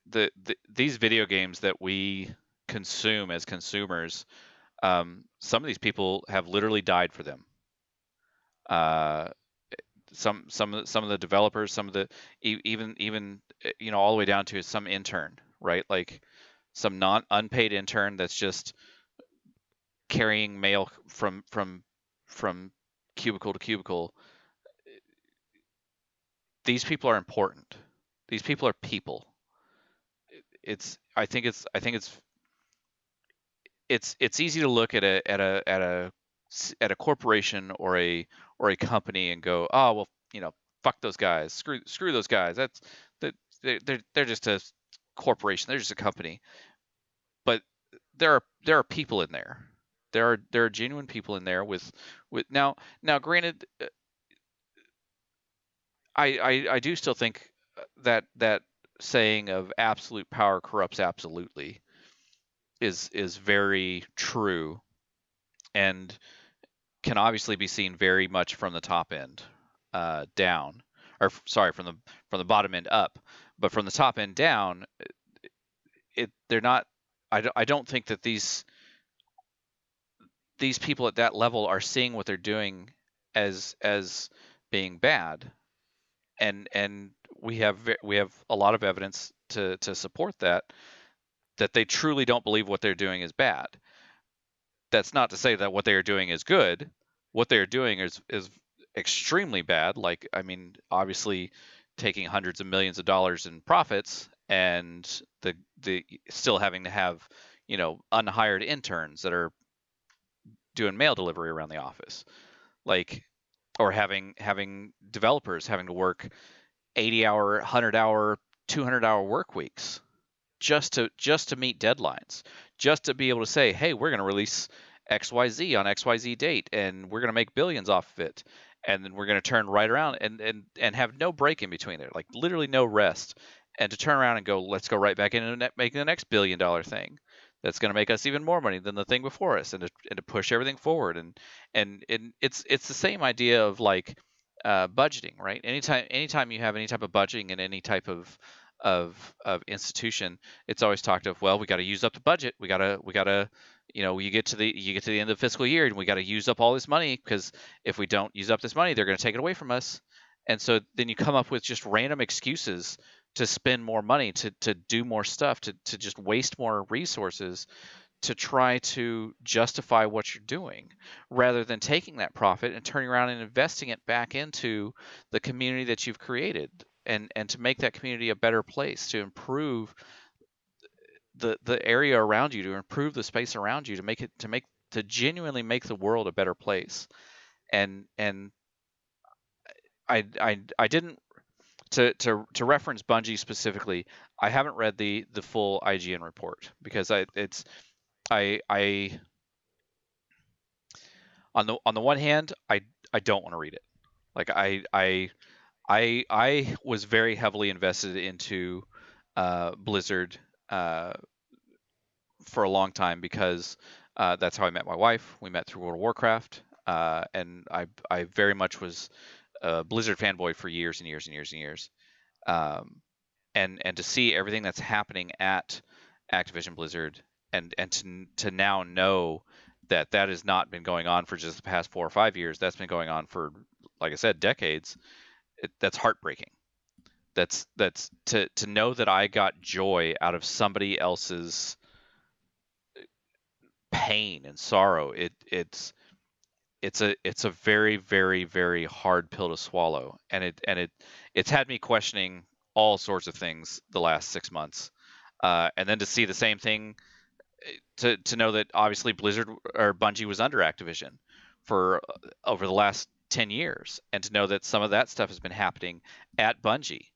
the, the these video games that we consume as consumers um, some of these people have literally died for them. Uh, some some of the, some of the developers some of the even even uh, you know all the way down to some intern right? Like some non unpaid intern that's just carrying mail from from from cubicle to cubicle. These people are important. These people are people. It's i think it's i think it's it's it's easy to look at a at a at a at a corporation or a or a company and go oh well you know fuck those guys. Screw screw those guys. That's that they're, they're they're just a corporation. They're just a company. But there are there are people in there. There are there are genuine people in there with with now now granted uh, I, I I do still think uh, that that saying of absolute power corrupts absolutely is is very true. And can obviously be seen very much from the top end uh, down or sorry from the from the bottom end up but from the top end down it they're not I don't, I don't think that these these people at that level are seeing what they're doing as as being bad. And and we have we have a lot of evidence to to support that that they truly don't believe what they're doing is bad. That's not to say that what they are doing is good what they are doing is is extremely bad like i mean obviously taking hundreds of millions of dollars in profits and the the still having to have you know unhired interns that are doing mail delivery around the office. Like or having having developers having to work 80 hour 100 hour 200 hour work weeks just to just to meet deadlines just to be able to say hey we're going to release xyz on xyz date and we're going to make billions off of it and then we're going to turn right around and and and have no break in between there like literally no rest and to turn around and go let's go right back in and make the next billion dollar thing that's going to make us even more money than the thing before us and to, and to push everything forward and and and it's it's the same idea of like uh, budgeting right anytime anytime you have any type of budgeting and any type of of of institution, it's always talked of. Well, we got to use up the budget. We gotta we gotta you know you get to the you get to the end of the fiscal year and we got to use up all this money because if we don't use up this money, they're going to take it away from us. And so then you come up with just random excuses to spend more money, to to do more stuff, to to just waste more resources to try to justify what you're doing rather than taking that profit and turning around and investing it back into the community that you've created and and to make that community a better place to improve the the area around you to improve the space around you to make it to make to genuinely make the world a better place. And and I I I didn't to to to reference Bungie specifically I haven't read the the full IGN report because I it's I I on the on the one hand I I don't want to read it. Like I I I I was very heavily invested into uh, Blizzard uh, for a long time because uh, that's how I met my wife. We met through World of Warcraft, uh, and I I very much was a Blizzard fanboy for years and years and years and years. Um, and and to see everything that's happening at Activision Blizzard, and and to to now know that that has not been going on for just the past four or five years. That's been going on for, like I said, decades it, that's heartbreaking. That's that's to to know that I got joy out of somebody else's pain and sorrow. It it's it's a it's a very very very hard pill to swallow, and it and it it's had me questioning all sorts of things the last six months, uh, and then to see the same thing, eh, to to know that obviously Blizzard or Bungie was under Activision for uh, over the last 10 years and to know that some of that stuff has been happening at Bungie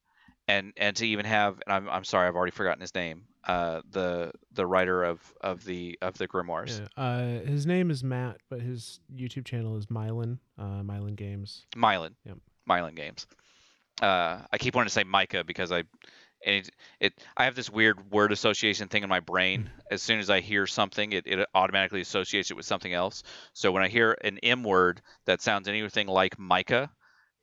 and and to even have and I'm, I'm sorry I've already forgotten his name uh, the the writer of of the of the grimoires Yeah, uh, his name is Matt, but his YouTube channel is Myelin, uh, Myelin Games. Myelin Yep. Myelin Games uh, I keep wanting to say Micah because I and it, it I have this weird word association thing in my brain. As soon as I hear something, it, it automatically associates it with something else. So when I hear an M word that sounds anything like Micah,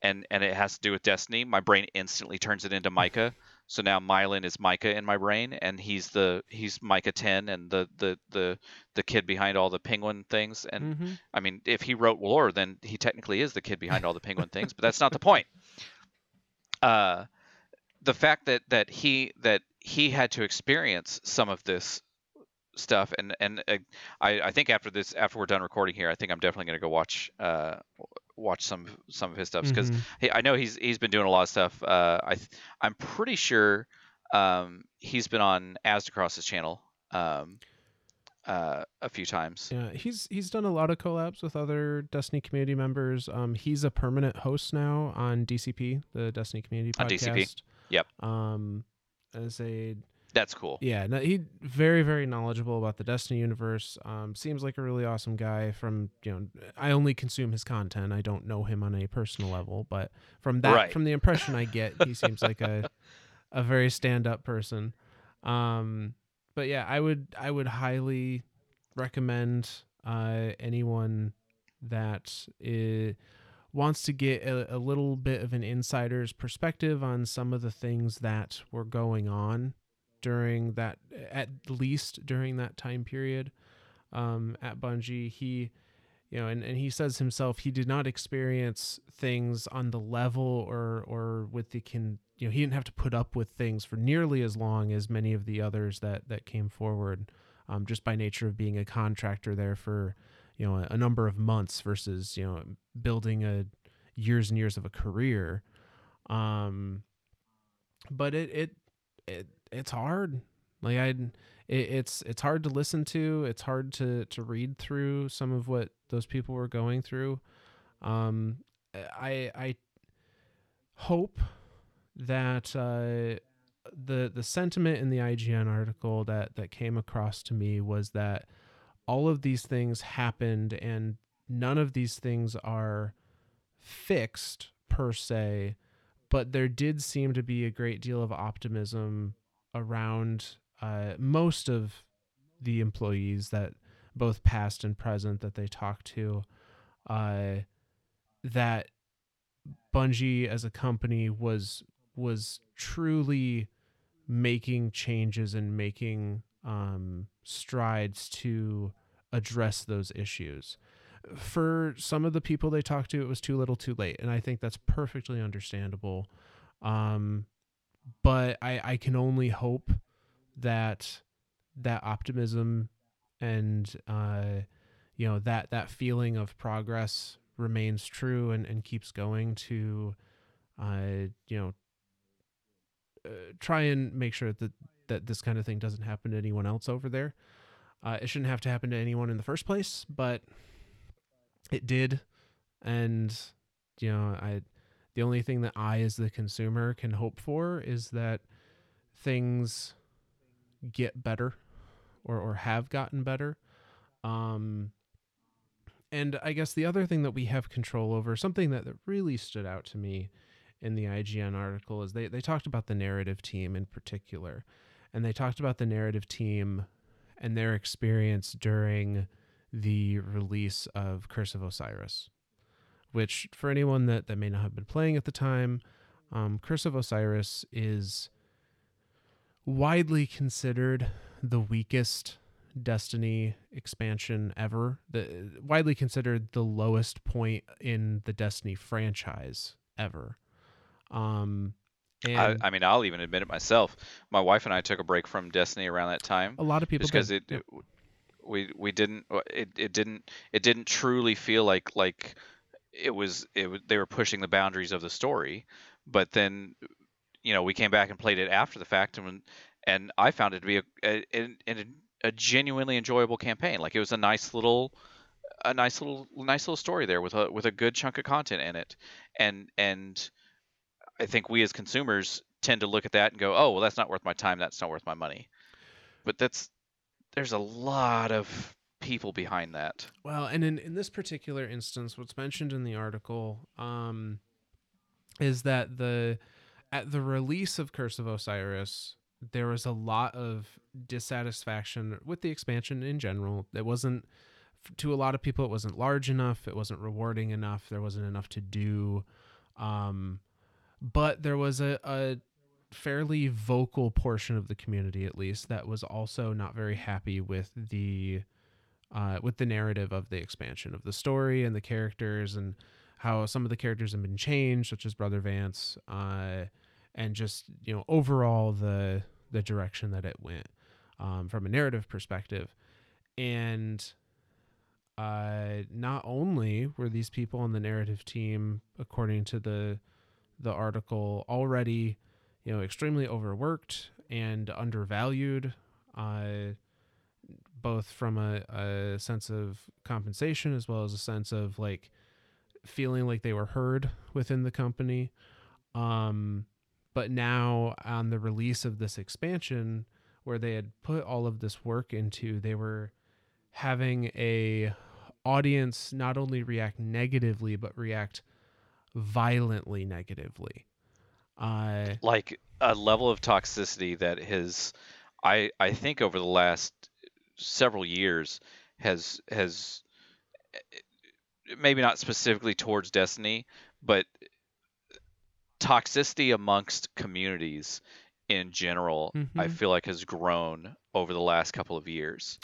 and and it has to do with Destiny, my brain instantly turns it into Micah. So now Myelin is Micah in my brain, and he's the he's Micah ten, and the the the the kid behind all the penguin things. And Mm-hmm. I mean, if he wrote lore, then he technically is the kid behind all the penguin things. But that's not the point. Uh, the fact that that he that he had to experience some of this stuff and and uh, I, I think after this after we're done recording here I think I'm definitely going to go watch uh watch some some of his stuff because Mhm. I know he's he's been doing a lot of stuff uh I I'm pretty sure um he's been on Aztecross's channel um uh a few times Yeah, he's he's done a lot of collabs with other Destiny community members. Um, he's a permanent host now on DCP, the Destiny community Podcast. On. DCP. Yep. Um, as a that's cool yeah, no, he very very knowledgeable about the Destiny universe. Um, seems like a really awesome guy. From you know, I only consume his content. I don't know him on a personal level, but from that Right. from the impression I get, he seems like a a very stand up person. Um, but yeah, I would I would highly recommend uh, anyone that wants to get a, a little bit of an insider's perspective on some of the things that were going on during that at least during that time period um, at Bungie he you know and, and he says himself he did not experience things on the level or or with the can you know he didn't have to put up with things for nearly as long as many of the others that that came forward um, just by nature of being a contractor there for you know a, a number of months versus you know building a years and years of a career. Um but it it it it's hard. Like i it, it's it's hard to listen to. It's hard to to read through some of what those people were going through. Um i i hope that uh the the sentiment in the IGN article that that came across to me was that all of these things happened and none of these things are fixed per se but there did seem to be a great deal of optimism around uh, most of the employees that both past and present that they talked to uh, that Bungie as a company was was truly making changes and making um, strides to address those issues. For some of the people they talked to, it was too little, too late, and I think that's perfectly understandable. Um, but I, I can only hope that that optimism and uh, you know that that feeling of progress remains true and, and keeps going to uh, you know uh, try and make sure that that this kind of thing doesn't happen to anyone else over there. Uh, it shouldn't have to happen to anyone in the first place, but it did, and you know, I the only thing that I, as the consumer, can hope for is that things get better, or or have gotten better. Um, and I guess the other thing that we have control over, something that, that really stood out to me in the IGN article, is they, they talked about the narrative team in particular. And they talked about the narrative team and their experience during the release of Curse of Osiris, which, for anyone that, that may not have been playing at the time, um, Curse of Osiris is widely considered the weakest Destiny expansion ever. The widely considered the lowest point in the Destiny franchise ever. Um, and I, I, mean, I'll even admit it myself. My wife and I took a break from Destiny around that time. A lot of people because it, it, we we didn't uh, it, it didn't it didn't truly feel like like it was it they were pushing the boundaries of the story. But then, you know, we came back and played it after the fact, and and I found it to be a, a, a, a a genuinely enjoyable campaign. Like it was a nice little a nice little nice little story there with a with a good chunk of content in it. And and I think we as consumers tend to look at that and go, "Oh, well that's not worth my time, that's not worth my money." But that's there's a lot of people behind that. Well, and in in this particular instance what's mentioned in the article um is that the at the release of Curse of Osiris, there was a lot of dissatisfaction with the expansion in general. It wasn't to a lot of people it wasn't large enough, it wasn't rewarding enough, there wasn't enough to do. Um, but there was a, a fairly vocal portion of the community at least that was also not very happy with the uh, with the narrative of the expansion of the story and the characters and how some of the characters have been changed, such as Brother Vance. Uh, and just you know overall the the direction that it went um, from a narrative perspective and uh, not only were these people on the narrative team according to the the article already you know extremely overworked and undervalued uh, both from a, a sense of compensation as well as a sense of like feeling like they were heard within the company. Um, but now on the release of this expansion where they had put all of this work into they were having a audience not only react negatively but react violently negatively uh, like a level of toxicity that has i i think over the last several years has has maybe not specifically towards destiny but toxicity amongst communities in general mm-hmm. i feel like has grown over the last couple of years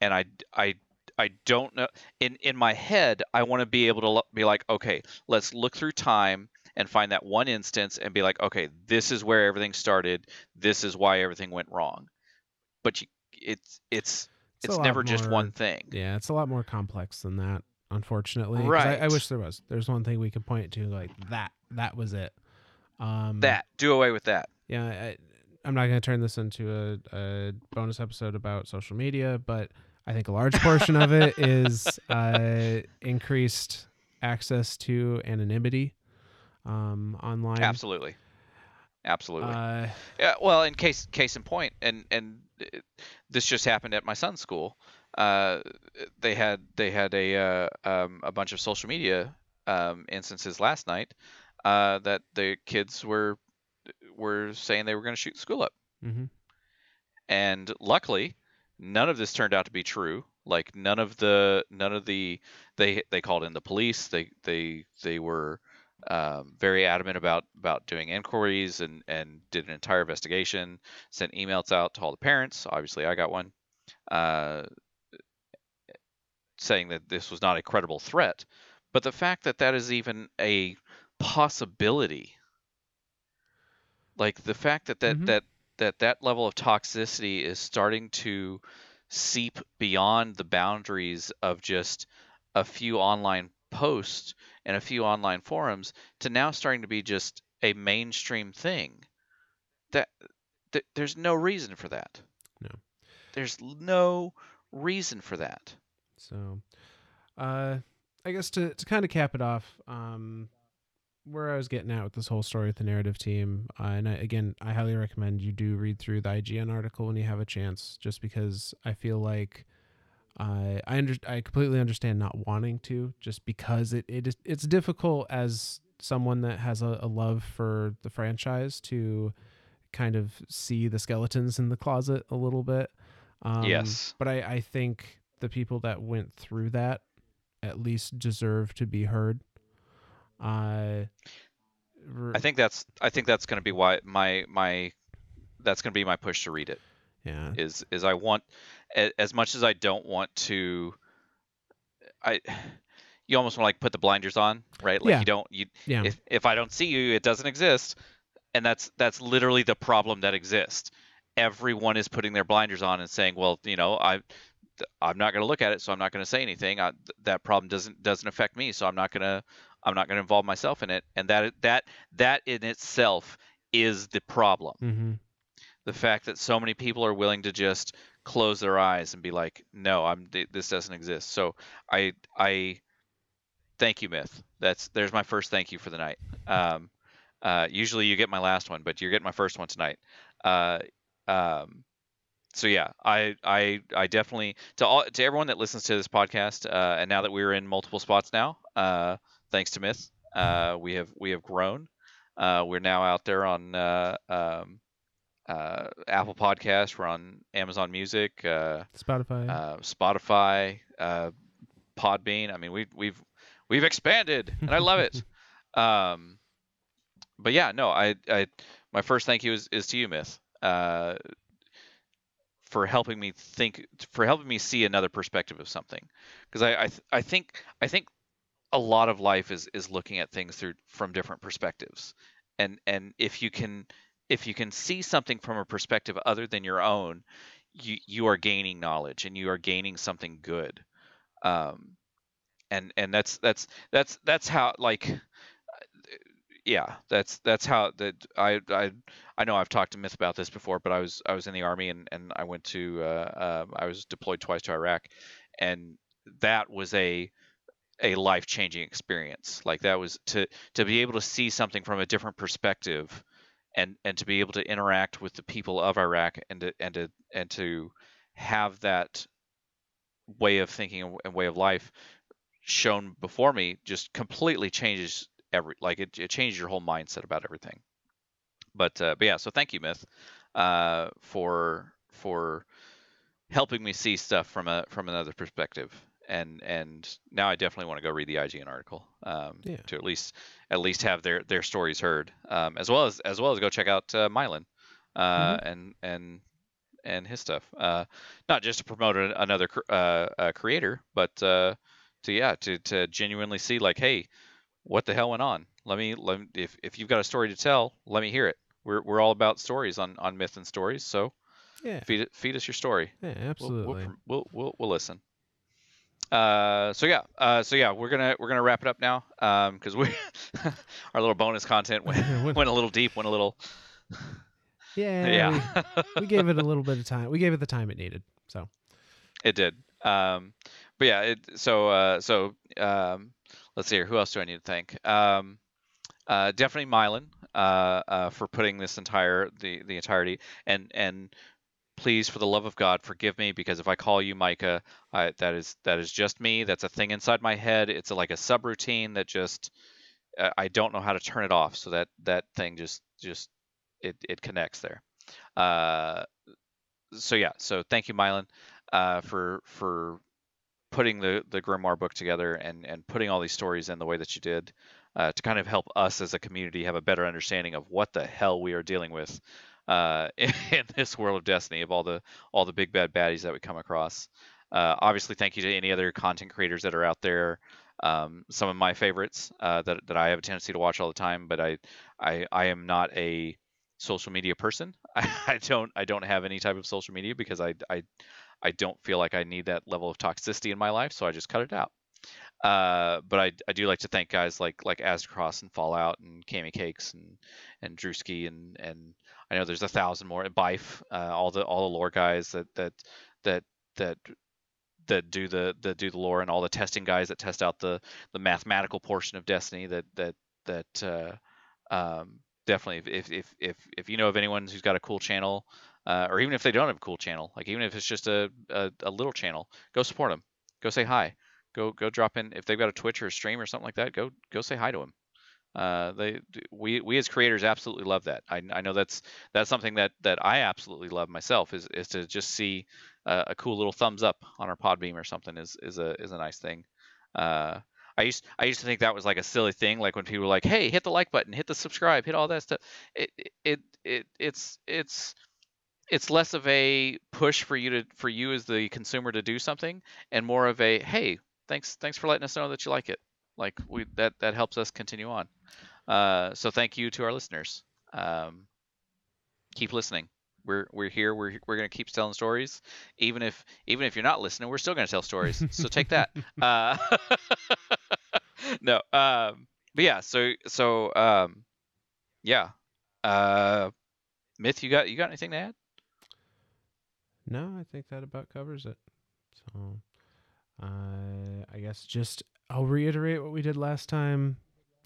and i i i don't know in in my head i want to be able to be like okay let's look through time and find that one instance and be like okay this is where everything started this is why everything went wrong but you, it's it's it's, it's never more, just one thing yeah it's a lot more complex than that unfortunately. Right. I, I, wish there was. There's one thing we could point to like that. That was it. Um, that do away with that. Yeah, I, am not going to turn this into a, a, bonus episode about social media, but I think a large portion of it is uh, increased access to anonymity um, online. Absolutely. Absolutely. Uh, yeah. Well, in case case in point, and and it, this just happened at my son's school. Uh, they had they had a uh, um, a bunch of social media um, instances last night uh, that the kids were were saying they were going to shoot school up. Mm-hmm. And luckily, none of this turned out to be true. Like none of the none of the they they called in the police. They they they were um, very adamant about about doing inquiries and and did an entire investigation. Sent emails out to all the parents. Obviously, I got one. Uh, saying that this was not a credible threat, but the fact that that is even a possibility, like the fact that that Mhm. that that that level of toxicity is starting to seep beyond the boundaries of just a few online posts and a few online forums to now starting to be just a mainstream thing. That, that there's no reason for that. No. There's no reason for that. So, uh, I guess to, to kind of cap it off, um, where I was getting at with this whole story with the narrative team, uh, and I, again, I highly recommend you do read through the IGN article when you have a chance, just because I feel like I I under, I completely understand not wanting to, just because it, it is it's difficult as someone that has a, a love for the franchise to kind of see the skeletons in the closet a little bit. Um, Yes. but I, I think the people that went through that at least deserve to be heard. Uh, I think that's I think that's going to be why my my that's going to be my push to read it. Yeah, is is I want as much as I don't want to I you almost want to like put the blinders on, right? Like Yeah. you don't you yeah, if if I don't see you, it doesn't exist. And that's that's literally the problem that exists. Everyone is putting their blinders on and saying, "Well, you know, I I'm not going to look at it, so I'm not going to say anything. I, th- that problem doesn't doesn't affect me, so I'm not going to I'm not going to involve myself in it." And that that that in itself is the problem Mm hmm the fact that so many people are willing to just close their eyes and be like no i'm this doesn't exist. So i i thank you myth. That's there's my first thank you for the night. Um uh usually you get my last one but you're getting my first one tonight. Uh um so yeah i i i definitely to all to everyone that listens to this podcast uh and now that we're in multiple spots now uh thanks to myth. Uh we have we have grown. Uh we're now out there on uh um uh, Apple Podcast. We're on Amazon Music, uh, Spotify. uh, Spotify, uh, Podbean. I mean, we've we've we've expanded, and I love it. um, but yeah, no, I, I my first thank you is, is to you, Myth, uh, for helping me think, for helping me see another perspective of something, because I I, th- I think I think a lot of life is is looking at things through from different perspectives, and and if you can if you can see something from a perspective other than your own, you you are gaining knowledge and you are gaining something good. Um, and and that's that's that's that's how like yeah that's that's how that I I I know I've talked to Myth about this before, but I was I was in the army and and I went to uh, um, I was deployed twice to Iraq, and that was a a life changing experience. Like that was to to be able to see something from a different perspective, and and to be able to interact with the people of Iraq and to and to and to have that way of thinking and- way of life shown before me just completely changes every like it, it changes your whole mindset about everything. But uh, but yeah so thank you myth uh, for for helping me see stuff from a from another perspective and and now I definitely want to go read the IGN article um, Yeah. to at least at least have their their stories heard um, as well as as well as go check out uh, Myelin uh, and and and his stuff uh, not just to promote another cr- uh, creator but uh, to yeah to to genuinely see like hey what the hell went on let me let me, if if you've got a story to tell let me hear it we're we're all about stories on on myth and stories so yeah, feed feed us your story yeah, We'll- absolutely. We'll, we'll, we'll, we'll listen. Uh, so yeah, uh, so yeah, we're gonna we're gonna wrap it up now, um, because we our little bonus content went, Went- went a little deep, went a little yeah, yeah, We, we gave it a little bit of time. We gave it the time it needed. So it did. Um, but yeah, it so uh, so um, let's see here. Who else do I need to thank? Um, uh, definitely Myelin uh, uh, for putting this entire the the entirety and and please for the love of God forgive me because if I call you Micah, I, that is that is just me. That's a thing inside my head. It's a, like a subroutine that just uh, I don't know how to turn it off. So that that thing just just it it connects there. Uh, so yeah, so thank you, Myelin, uh, for for putting the the Grimoire book together and and putting all these stories in the way that you did. uh, to kind of help us as a community have a better understanding of what the hell we are dealing with uh, in, in, this world of Destiny, of all the all the big bad baddies that we come across. Uh, obviously, thank you to any other content creators that are out there. Um, some of my favorites uh, that that I have a tendency to watch all the time, but I I, I am not a social media person. I, I don't I don't have any type of social media because I I I don't feel like I need that level of toxicity in my life, so I just cut it out. Uh, but I, I do like to thank guys like like Aztecross and Fallout and Cami Cakes and and Drewski and and I know there's a thousand more and Byf, uh, all the all the lore guys that that that that that do the that do the lore and all the testing guys that test out the the mathematical portion of Destiny that that that uh, um, definitely if if if if you know of anyone who's got a cool channel uh, or even if they don't have a cool channel like even if it's just a, a, a little channel go support them go say hi go go drop in if they've got a twitch or a stream or something like that go go say hi to them uh, they we we as creators absolutely love that I, I know that's that's something that that i absolutely love myself is is to just see uh, a cool little thumbs up on our Podbean or something is is a is a nice thing. Uh, I used I used to think that was like a silly thing, like when people were like, "Hey, hit the like button, hit the subscribe, hit all that stuff." It it it it's it's it's less of a push for you to for you as the consumer to do something, and more of a hey, thanks thanks for letting us know that you like it. Like we that that helps us continue on. Uh, so thank you to our listeners. Um, keep listening we're we're here. We're we're gonna keep telling stories, even if even if you're not listening, we're still gonna tell stories. So take that. uh, no, um, but yeah. So so um, yeah. Uh, Myth, you got you got anything to add? No, I think that about covers it. So, uh, I guess just I'll reiterate what we did last time.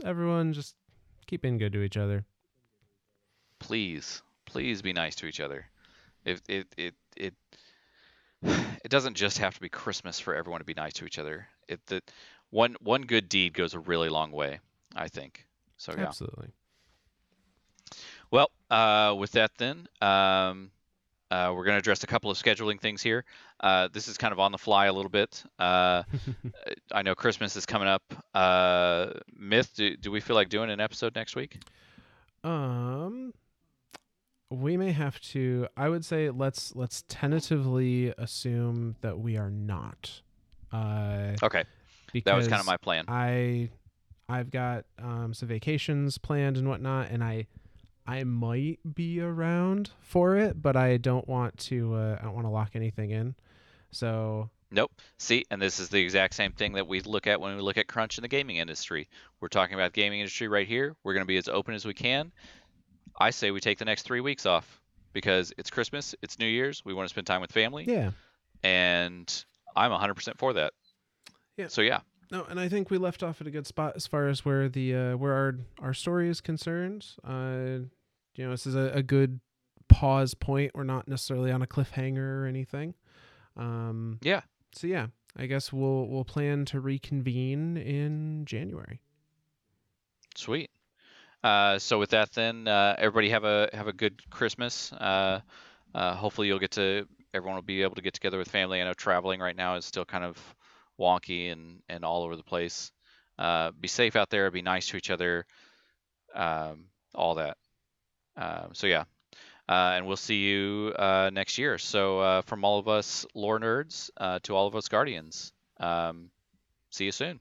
Everyone, just keep being good to each other. Please please be nice to each other. If it it it it doesn't just have to be Christmas for everyone to be nice to each other. It that one one good deed goes a really long way, I think. So yeah. Absolutely. Well, uh, with that then, um, uh, we're going to address a couple of scheduling things here. Uh, this is kind of on the fly a little bit. Uh, I know Christmas is coming up. Uh, Myth, do, do we feel like doing an episode next week? Um, we may have to i would say let's let's tentatively assume that we are not uh okay that was kind of my plan i i've got um some vacations planned and whatnot and i i might be around for it but i don't want to uh, i don't want to lock anything in so Nope. See, and this is the exact same thing that we look at when we look at crunch in the gaming industry. We're talking about gaming industry right here. We're going to be as open as we can. I say we take the next three weeks off because it's Christmas, it's New Year's, we want to spend time with family. Yeah. And I'm 100% for that. Yeah. So yeah. No, and I think we left off at a good spot as far as where the uh, where our our story is concerned. Uh, you know, this is a, a good pause point. We're not necessarily on a cliffhanger or anything. Um, yeah. So yeah, I guess we'll we'll plan to reconvene in January. Sweet. Uh, so with that, then uh, everybody have a have a good Christmas. Uh, uh, hopefully, you'll get to everyone will be able to get together with family. I know traveling right now is still kind of wonky and and all over the place. Uh, be safe out there. Be nice to each other. Um, all that. Um, so yeah, and we'll see you next year. So from all of us lore nerds to all of us guardians, um, see you soon.